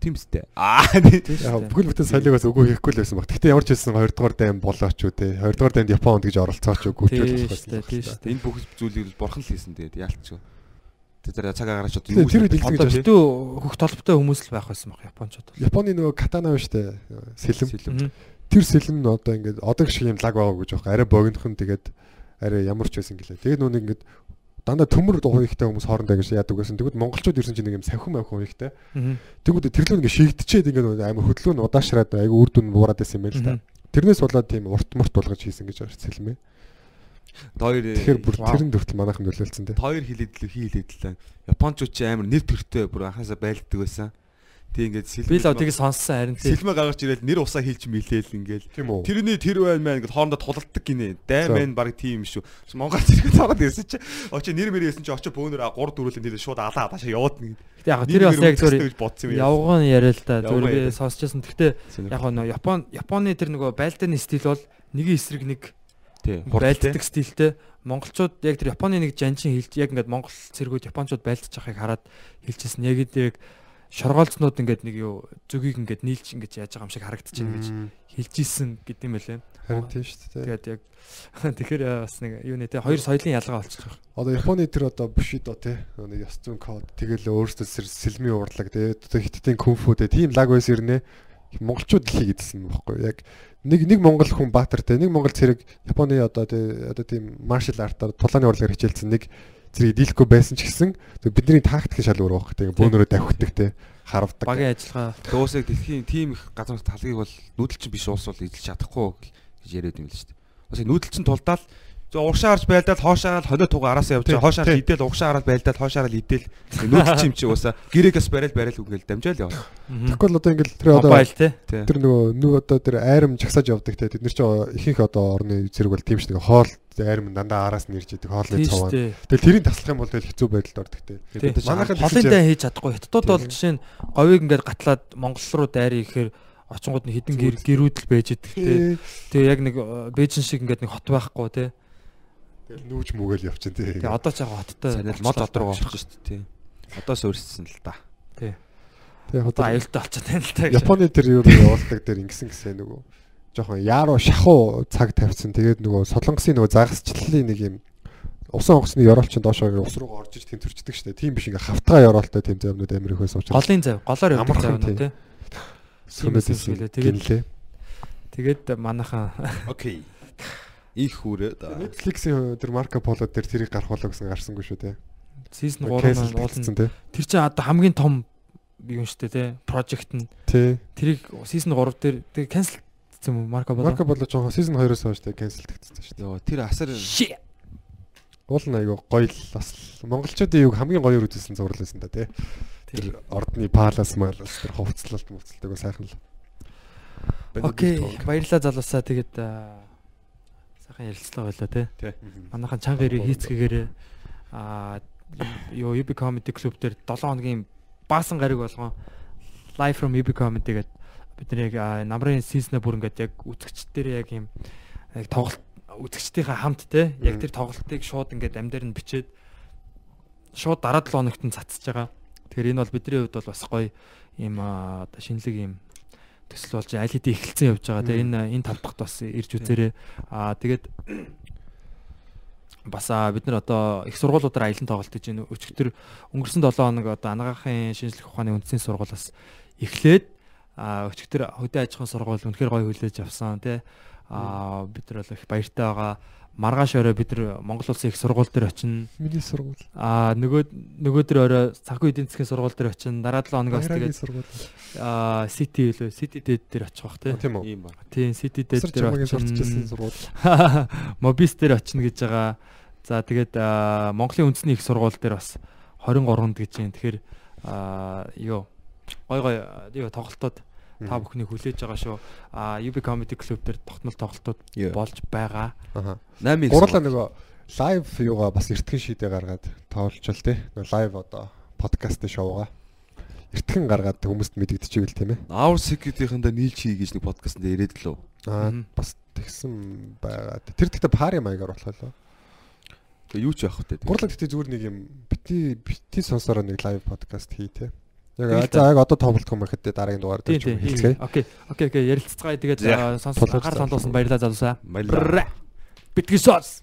Тийм үстэй. Аа бүхэл бүтэн солиг бас үгүй хийхгүй л байсан баг. Гэтэ ямар ч хэлсэн 2 дугаар дайм болооч үү те. 2 дугаар дайнд Японд гэж оролцооч ч шүү дээ. Тийм шүү дээ. энэ бүх зүйлийг бурхан л хийсэн тэгээд яалтч. Тэр цаг агаарч одоо хэлсэн Одоо гэж- битүү хөх толботой хүмүүс л байх байсан баг Япончууд. бол. Японы нөгөө катана байна штэ. Сэлэм. Мгм. Тэр сэлэм нь одоо ингээд одоо шиг юм лаг байгаа гэж байгаа. Арай богинохон тэгээд арай ямар ч байсан гэлээ. Тэгээд нүг ингээд дандаа төмөр хуйхтай хүмүүс хоорондоо ингэж яадаг гэсэн. Тэгвэл монголчууд ирсэн чинь нэг юм савхин мавхин хуйхтай. Тэгвэл тэрлөө ингээ шигдчихэд нөгөө амар хөдлөө нь удаашраад айгу үр дүн буураад байсан юм байна л да. Мгм. Тэрнээс болоод тийм урт мурт болгож хийсэн гэж байна сэлмээ. хоёр Тэгэхээр бүр тэрэн дүртэл манайхан нөлөөлсөн те. хоёр хилэдлээ хилэдлээ. Японочууд ч амар нэр төртэй бүр анхаасаа байлддаг байсан. Тэг ингээд сэлмэ. Би л одгийг сонссон харин тийм. сэлмэ гаргаж ирэл нэр усаа хийлж мэлээл үү. Тэрний тэр байна мэн гэд хоорондоо тулалдаг гинэ. Дай мэн баг тийм юм шүү. Монгол зэрэг цаагаад ирсэн чи очи нэр мэр ирсэн чи очи бөөнөр 3 дөрүүлэн нэр шууд алаа хадашаа яваад нэг. Гэтэ яг тэр бас яг юм. явган яриа л да. Зүгээр би сонсчихсан. Гэхдээ яг нөө Япон Японы тэр нөгөө байлдааны стил бол нэгэн эсрэг нэг байлддаг стилтэй. Монголчууд яг тэр Японы нэг жанчин хэлж яг ингээд Монгол цэргүүд Япончууд байлдаж байгааг хараад хэлчихсэн. Яг тэр яг шоргоолцнууд ингээд нэг юу зүгийг ингээд нийлж ингээд яаж байгаа юм шиг харагдчихэв гэж хэлж исэн гэдэм байлээ. Харин тийм шүү дээ. Тэгээд яг тэгэхээр э, бас нэг юу нэ те хоёр соёлын ялгаа болчих. Одоо Японы тэр одоо бушидо те нэг ёс зүйн код тэгэл сэр- сэлмийн урлаг те одоо хиттийн кунфу те тийм лаг байс ирнэ. Монголчууд л хийгээдсэн байхгүй яг нэг нэг монгол хүн баатар те нэг монгол цэрэг Японы одоо те одоо тийм маршал артаар тулааны урлагаар хичээлсэн нэг зэрэг дийлэхгүй байсан ч гэсэн бидний тактик шалгуур байхгүй те бөөнөрөө давхитдаг те харавдаг. Багийн ажиллагаа Дөөсөө дэлхийн тийм их газар талгийг бол нүүдэлчин биш улс бол эзэлж чадахгүй гэж яриад юм л шүү дээ. Бас нүүдэлчин тулдаал зөв урагшаа харж байлдаад хоошоо хараад хонио туга араасаа явж байгаа. Хоошоо тий. идэл урагшаа хараад байлдаад хоошоо хараад идэл нүүдэлчин юм чи уусаа гэрээс барайл барайл үгээл дамжаал яв. Тэгэхгүй л одоо ингээл тэр одоо тэр нөгөө нүг одоо тэр айрам жагсааж явдаг те тэд нар чи ихэнх одоо орны зэрэг бол тийм ш нэг хоол айрам дандаа араас нь ирж идэг хоолны цаваа. Тэгэл тэрийг таслах юм бол тэгэл хэцүү байдалд ордог те. Манайхан Холын дай хийж чадахгүй. Хятадууд бол жишээ нь говийг ингээд гатлаад Монгол руу дайрыг ихээр очингууд нь хідэн гэр гэрүүдэл байж идэг те. Тэгээ яг нэг э, Бээжин шиг ингээд нэг хот байхгүй те. Тэгэл нүүж мүгээл явчихын те. Тэгээ одоо ч яг хоттой. Мод одроо орчих шүү дээ. тий. Одоо суурьссан л та. Тэгээ Одоо аюултай болчиход байна л та. Японы тэр юу явуулдаг дээр ингэсэн гэсэн нөгөө жоохон яаруу шахуу цаг тавьсан. Тэгээд нөгөө солонгосын нөгөө загасчлалын нэг юм усан онгоцны ёроолчин доошоо ус руу орж иж тэмтэрчдэг штэ. Тийм биш ингээ хавтгаа ёроолтой тийм замнууд их байсан учраас голын зав, голоор явдаг нь тий. сүмэс хэлээ. Тэгээд-. Тэгээд манайхан Окей. Их хүрээ. Netflix-ийн тэр Марко Поло дээр тэрийг гарах болоо гэсэн гарсангүй шүү дээ. Season 3 маань уулна. тий. Тэр чинь одоо хамгийн том юм шүү дээ те. Project нь Тий. тэрийг season 3 дээр тэг cancel гэсэн юм Марко болоо. Марко Поло жоохон season 2-оос хойш тэ cancel тэгсэн шүү дээ. Йоо тэр асар. Уул нь айгу гоё л бас монголчуудын юг хамгийн гоёор үзүүлсэн зурлал байсан да тий. Тэр ордны палас малас тэр хувцлалт мөвцөлтэйг сайхан л. Окей, баярлалаа залуусаа. Тэгээд сайхан ярилцлага байлаа. Тий. Манайхан чанга ирээ хийцгээрээ аа юу UB Comedy Club дээр 7 хоногийн баасан гариг болгон Live from UB Comedy гэдэг бид аа, намрын season-а бүр ингээд яг үзэгчдээр яг юм яг тоглолт үзэгчдийнхээ хамт те яг тэр тоглолтыг шууд ингээд амдаар нь бичээд шууд дараа 7 хоногт нь цацж байгаа. Тэгэхээр энэ бол бидний хувьд бол бас гоё ийм одоо шинэлэг ийм төсөл болж аль хэдийн эхэлсэн явж байгаа. Тэгээ энэ энэ тав дахьт бас ирж үзээрэй. Аа тэгээд бас бид нар одоо их сургуулиудаар аялан тоглолт гэж байна. Өчигдөр өнгөрсөн 7 хоног одоо анагаахын шинжлэх ухааны үндэсний сургуулиас эхлээд өчигдөр хөдөө аж ахуйн сургууль үнэхээр гоё хүлээж авсан тий. Аа бид нар бол их баяртай байгаа. Маргааш орой бид нар Монгол улсын их сургууль дээр очино. миний сургууль. Аа нөгөө нөгөөдөр орой санхүү эдийн засгийн сургууль дээр очино. Дараа 7 хоногоос тэгээд аа City лөө City Date дээр очих бах тий. Тийм ба. Тийм City Сар дээр очино. сургууль. Мобис дээр очино гэж байгаа. За тэгээд Монголын үндэсний их сургууль дээр бас 23-нд гэж юм. Тэгэхээр аа юу гой гой юу тоглолтууд та бүхний хүлээж байгаа шүү. Аа UB Comedy Club дээр тогтмол тоглолтууд болж байгаа. Аха. 8 Гурлаа нөгөө лайв юугаа бас эртхэн шийдэ гаргаад тоолчвал тий. Нөгөө лайв одоо подкаст шоуга эртхэн гаргаад хүмүүст мэдэгдчихвэл тийм ээ. Our Security-ийнхэндээ нийлж хий гэж нэг подкастт ирээд лөө. Аа бас тэгсэн байгаа. Тэр гэхдээ пари маягаар болох лоо. Тэгээ юу ч явах вэ? Гурлаа гэхдээ зүгээр нэг юм бити бити сонсороо нэг лайв подкаст хий тий. Яг за яг одоо тоглох юм гэхэд дараагийн дугаар дээр ч хэлцгээе. Окей. Окей окей ярилцгаая. Тэгээд За, аа, сонс тулгуур гар залуусаа. сонлоосон баярлалаа залуусаа. Баярлалаа. Битгий сос.